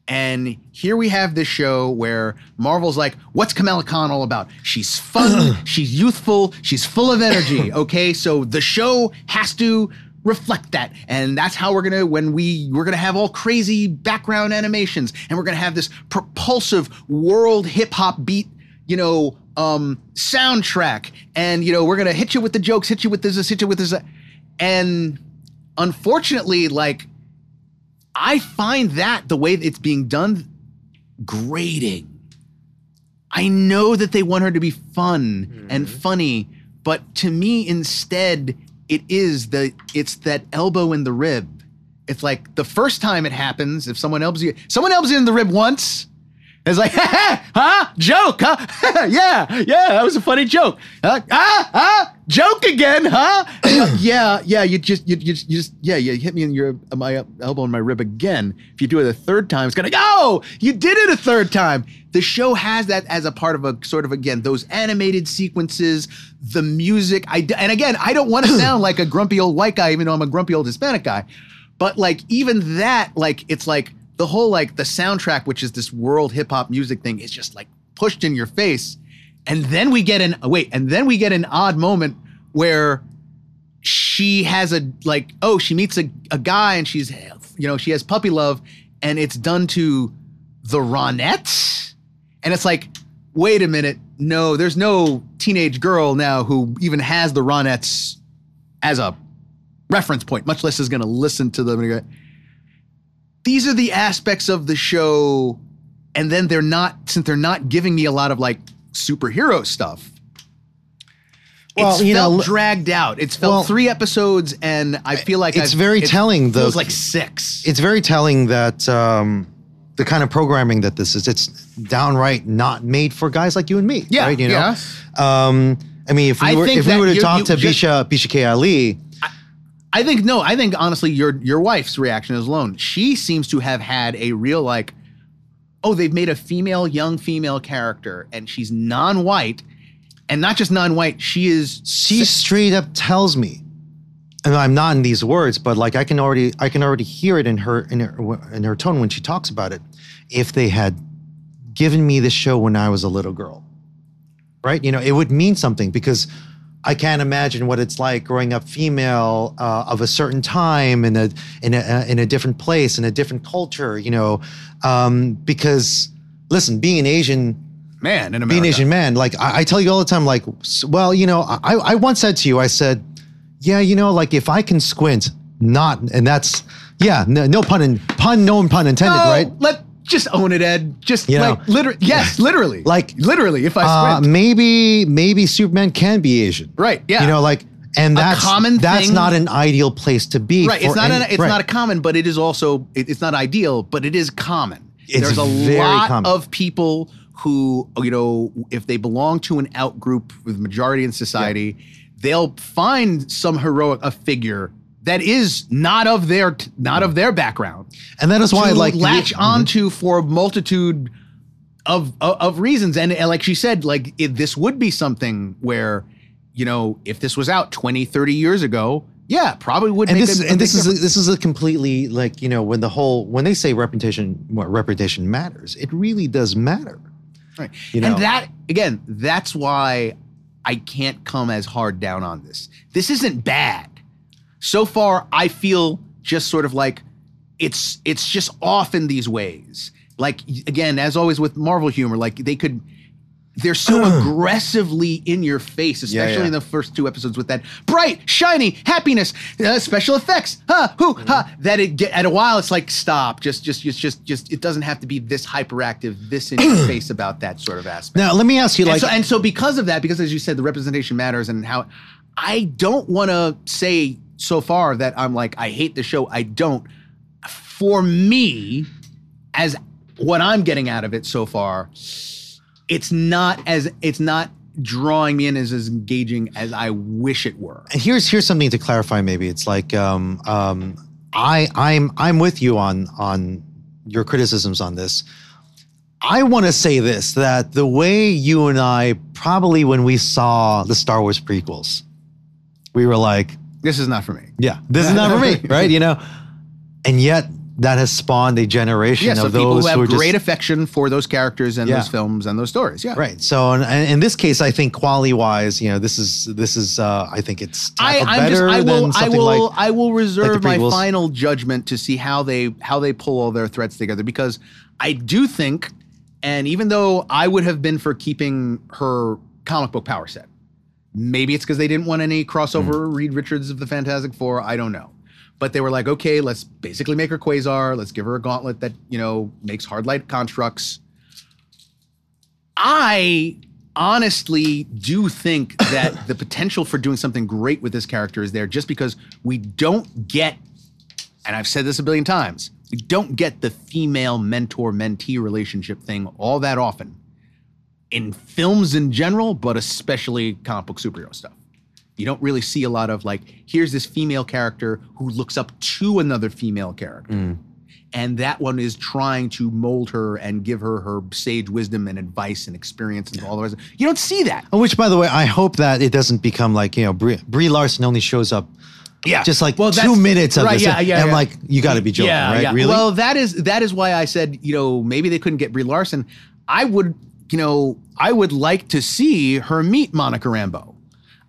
And here we have this show where Marvel's like, what's Kamala Khan all about? She's fun, she's youthful, she's full of energy. Okay, so the show has to reflect that. And that's how we're gonna, when we, we're gonna have all crazy background animations, and we're gonna have this propulsive world hip hop beat, you know, um, soundtrack. And, you know, we're gonna hit you with the jokes, hit you with this, hit you with this. And unfortunately, like, I find that the way it's being done grating. I know that they want her to be fun and funny, but to me instead it is the it's that elbow in the rib. It's like the first time it happens, if someone elbows you, someone elbows you in the rib once, it's like, ha, ha, huh? Joke, huh? yeah, yeah, that was a funny joke. Huh? Ah, ah, joke again, huh? Uh, yeah, yeah, you just, you, you, just- you just, yeah, you hit me in your my elbow and my rib again. If you do it a third time, it's gonna go. Oh, you did it a third time. The show has that as a part of a sort of again those animated sequences, the music. I and again, I don't want to sound like a grumpy old white guy, even though I'm a grumpy old Hispanic guy. But like even that, like it's like the whole like the soundtrack, which is this world hip hop music thing, is just like pushed in your face. And then we get an uh, wait, and then we get an odd moment where she has a like, oh, she meets a, a guy and she's you know, she has puppy love, and it's done to the Ronettes. And it's like, wait a minute, no, there's no teenage girl now who even has the Ronettes as a reference point, much less is going to listen to them. These are the aspects of the show, and then they're not since they're not giving me a lot of like superhero stuff. Well, it's you felt know, dragged out. It's felt well- three episodes, and I feel like It's I've- very it telling, though. Feels like six. it's very telling that um, the kind of programming that this is, it's downright not made for guys like you and me. Yeah, right? You know. yes. Um, I mean, if we I were if we were to you- talk you to Bisha Bisha K Ali, I think no. I think honestly, your your wife's reaction is alone. She seems to have had a real like, oh, they've made a female, young female character, and she's non-white, and not just non-white. She is. she straight up tells me, and I'm not in these words, but like I can already I can already hear it in her in her in her tone when she talks about it. If they had given me this show when I was a little girl, right? You know, it would mean something because I can't imagine what it's like growing up female uh, of a certain time in a in a in a different place in a different culture. You know, um, because listen, being an Asian man in America. being an Asian man, like I, I tell you all the time, like, well, you know, I, I once said to you, I said, yeah, you know, like if I can squint, not, and that's, yeah, no, no pun, in, pun, no pun intended, No, right? Let just own it, Ed. Just You like know. literally. Yes, literally. Like, literally. If I Uh, maybe, maybe Superman can be Asian, Right, yeah. You know, like, and that's common that's thing- not an ideal place to be, Right. It's not. any- An, it's right. not a common, but it is also. It, it's not ideal, but it is common. It's There's a lot common. of people who, you know, if they belong to an out group with majority in society, they'll find some heroic a figure that is not of their not of their background and that is why, like, latch the- onto for a multitude of of, of reasons. And, and like she said, like it, this would be something where, you know, if this was out 20, 30 years ago, yeah, probably would. and make this a, a and this is a, this is a completely like you know when the whole when they say reputation what reputation matters it really does matter right. you know. and that again, that's why I can't come as hard down on this. This isn't bad. So far, I feel just sort of like it's it's just off in these ways. Like again, as always with Marvel humor, like they could they're so aggressively in your face, especially yeah. in the first two episodes with that bright, shiny happiness, uh, special effects, huh, who, huh, that it get, at a while it's like stop, just, just, just, just, just. It doesn't have to be this hyperactive, this in your face about that sort of aspect. now let me ask you And like so, and so because of that, because as you said, the representation matters and how I don't want to say so far that I'm like, I hate the show. I don't. For me, as what I'm getting out of it so far, it's not as it's not drawing me in as, as engaging as I wish it were. And here's here's something to clarify. Maybe it's like um, um, I I'm I'm with you on on your criticisms on this. I want to say this that the way you and I probably when we saw the Star Wars prequels, we were like, This is not for me. yeah, this is not for me, right? You know, and yet that has spawned a generation Yes, of people those who who have are great just affection for those characters and Yeah. those films and those stories. Yeah. right. So in, in this case, I think quality wise, you know, this is this is uh, I think it's I, I'm better just, I will, than I will, like I will reserve my final judgment to see how they, how they pull all their threads together because I do think, and even though I would have been for keeping her comic book power set, maybe it's because they didn't want any crossover hmm. Reed Richards of the Fantastic Four. I don't know. But they were like, okay, let's basically make her Quasar. Let's give her a gauntlet that, you know, makes hard light constructs. I honestly do think that the potential for doing something great with this character is there just because we don't get, and I've said this a billion times, we don't get the female mentor mentee relationship thing all that often in films in general, but especially comic book superhero stuff. You don't really see a lot of like, here's this female character who looks up to another female character. Mm. And that one is trying to mold her and give her her sage wisdom and advice and experience and all the rest. You don't see that. Oh, Which, by the way, I hope that it doesn't become like you know Brie, Brie Larson only shows up Yeah, just like Well, two minutes of right, this. yeah, yeah, and I'm yeah. like, you got to be joking, yeah, right? yeah. Really? Well, that is that is why I said you know maybe they couldn't get Brie Larson. I would you know I would like to see her meet Monica Rambeau.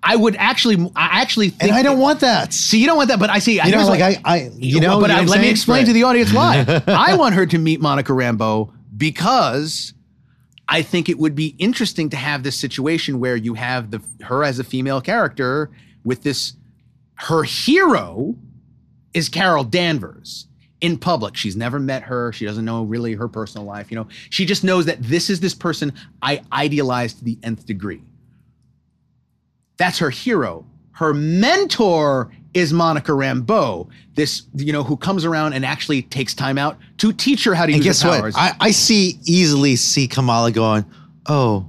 I would actually I actually think and I don't want that. See, you don't want that, but I see. you know, like I, I, you know, but you know I, let me explain Right. to the audience why. I want her to meet Monica Rambeau because I think it would be interesting to have this situation where you have the her as a female character with this her hero is Carol Danvers in public. She's never met her. She doesn't know really her personal life. You know, she just knows that this is this person I idealized to the nth degree. That's her hero. Her mentor is Monica Rambeau, this, you know, who comes around and actually takes time out to teach her how to And use guess her what? I, I see easily see Kamala going, oh,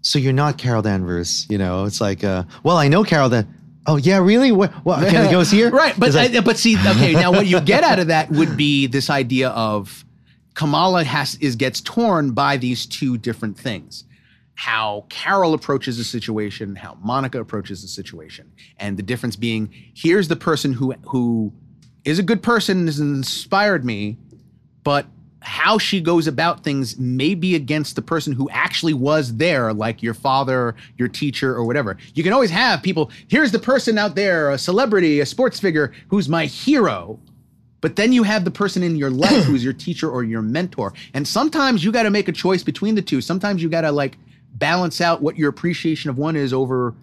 so you're not Carol Danvers. You know, it's like, uh, well, I know Carol Dan. Oh yeah, really? What? What? Can it goes here? Right, but uh, but see, okay, now what you get out of that would be this idea of Kamala has is gets torn by these two different things. How Carol approaches the situation, how Monica approaches the situation, and the difference being here's the person who who is a good person has inspired me, but how she goes about things may be against the person who actually was there, like your father, your teacher, or whatever. You can always have people, here's the person out there, a celebrity, a sports figure, who's my hero. But then you have the person in your life who's your teacher or your mentor. And sometimes you got to make a choice between the two. Sometimes you got to like balance out what your appreciation of one is over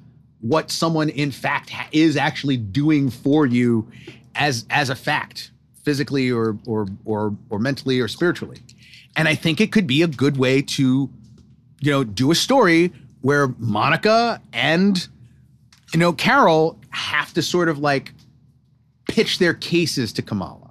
what someone in fact ha- is actually doing for you as as a fact physically or or or or mentally or spiritually and i think it could be a good way to you know do a story where monica and you know carol have to sort of like pitch their cases to kamala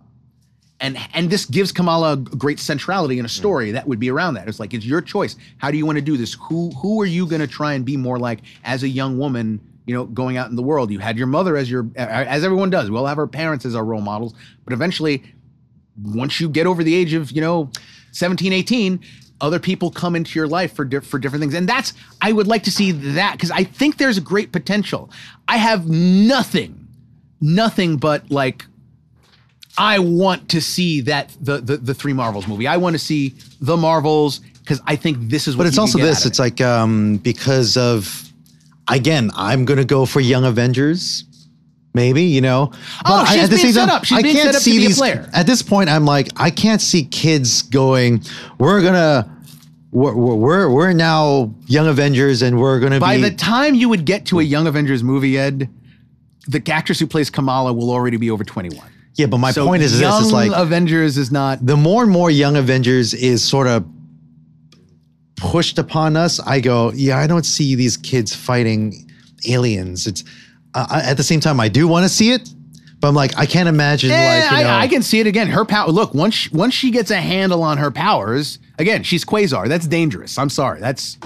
and and this gives Kamala great centrality in a story that would be around that. It's like it's your choice. How do you want to do this? Who who are you going to try and be more like as a young woman? You know, going out in the world. You had your mother as your, as everyone does. We all have our parents as our role models. But eventually, once you get over the age of, you know, 17, 18, other people come into your life for di- for different things. And that's, I would like to see that because I think there's a great potential. I have nothing, nothing but like, I want to see that the the, the three Marvels movie. I want to see the Marvels because I think this is what. But it's also this. of It's like um, because of again, I'm gonna go for Young Avengers. Maybe you know. Oh, But I- she's at the being set up. She's I being can't set up to see be a these. player. At this point, I'm like, I can't see kids going. We're gonna. We're we're, we're now Young Avengers, and we're gonna by be. the time you would get to a Young Avengers movie, Ed, the actress who plays Kamala will already be over twenty one. yeah, but my So point is this: Young it's like Avengers is not. the more and more Young Avengers is sort of pushed upon us, I go, yeah, I don't see these kids fighting aliens. It's uh, at the same time, I do want to see it, but I'm like, I can't imagine Eh, like you know, I, I can see it again. Her power. Look, once she, once she gets a handle on her powers, again, she's Quasar. That's dangerous. I'm sorry. That's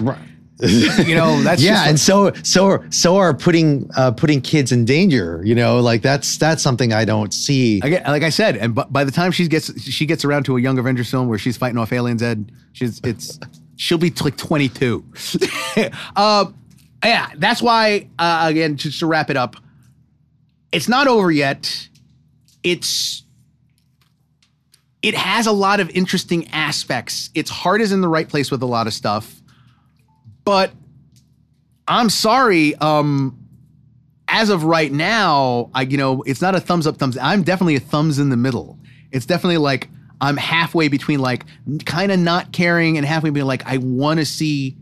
you know that's yeah, and so so are, so are putting uh, putting kids in danger. You know, like that's that's something I don't see. Again, like I said, and b- by the time she gets she gets around to a Young Avengers film where she's fighting off aliens, Ed, she's it's she'll be like 22. uh, yeah, that's why uh, again just to wrap it up, it's not over yet. It's it has a lot of interesting aspects. Its heart is in the right place with a lot of stuff, but I'm sorry. Um, as of right now, I you know it's not a thumbs up, thumbs. I'm definitely a thumbs in the middle. It's definitely like I'm halfway between like kind of not caring and halfway being like I want to see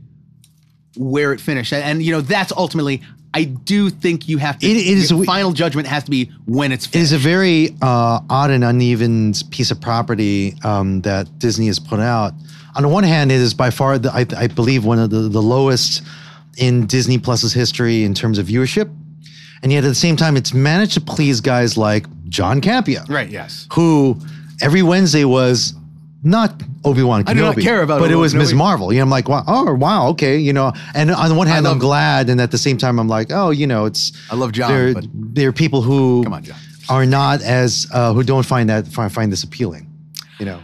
where it finished. And, and, you know that's ultimately I do think you have to. It- it is a- final judgment has to be when it's It finished. is a very uh, odd and uneven piece of property um, that Disney has put out. On the one hand, it is by far, the, I, I believe, one of the, the lowest in Disney Plus's history in terms of viewership. And yet at the same time, it's managed to please guys like John Campia, right. Yes. who every Wednesday was not Obi Wan Kenobi, I do not care about but it Obi-Wan was Ms. Kenobi. Marvel. You know, I'm like, wow, oh wow, okay, you know. And on the one hand, love- I'm glad, and at the same time, I'm like, oh, you know, it's I love John, There, but- there are people who Come on, John. are not as uh, who don't find that find, find this appealing. You know,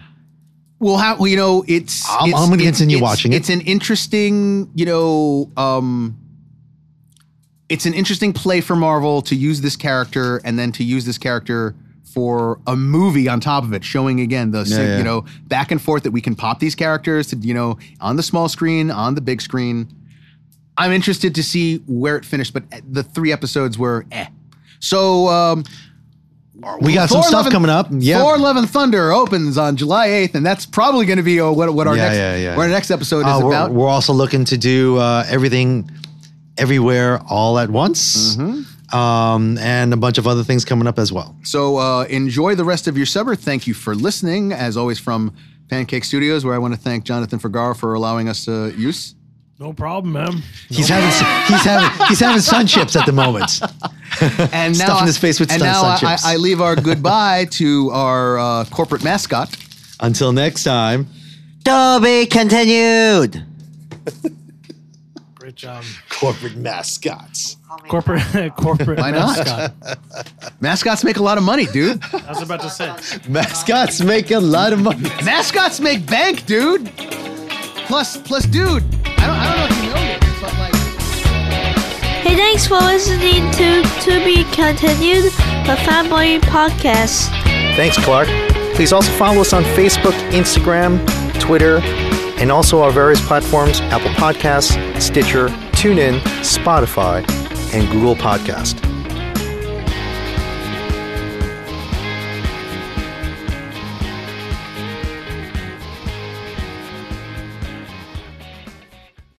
Well, how well, you know it's. I'm- it's- I'm gonna it's- continue it's- watching it. It's an interesting, you know, um, it's an interesting play for Marvel to use this character and then to use this character for a movie on top of it, showing again the sig- yeah. you know back and forth that we can pop these characters to you know on the small screen, on the big screen. I'm interested to see where it finished, but the three episodes were eh. So um, we got some stuff Love and- coming up. Yeah, Thor: Love and Thunder opens on July 8th, and that's probably going to be uh, what, what our Yeah, next yeah, yeah. what our next episode is Uh, we're, about. we're also looking to do uh, everything, everywhere, all at once, Mm-hmm. Um, and a bunch of other things coming up as well. So uh, enjoy the rest of your summer. Thank you for listening, as always from Pancake Studios, where I want to thank Jonathan Fergar for allowing us to use. No problem, man. He's having he's having he's having sun chips at the moment. And now Stuffing I- his face with and sun- now sun I, chips. I, I leave our goodbye to our uh, corporate mascot. Until next time, To be continued. Um, Great job. corporate mascots. Corporate corporate Why not? mascot. Mascots make a lot of money, dude. I was about to say. Mascots make a lot of money. Mascots make bank, dude. Plus, plus, dude. I don't, I don't know if you know this, but like. Hey, thanks for listening to To Be Continued, the Fanboy Podcast. Thanks, Clark. Please also follow us on Facebook, Instagram, Twitter, and also our various platforms Apple Podcasts, Stitcher, TuneIn, Spotify, and Google Podcast.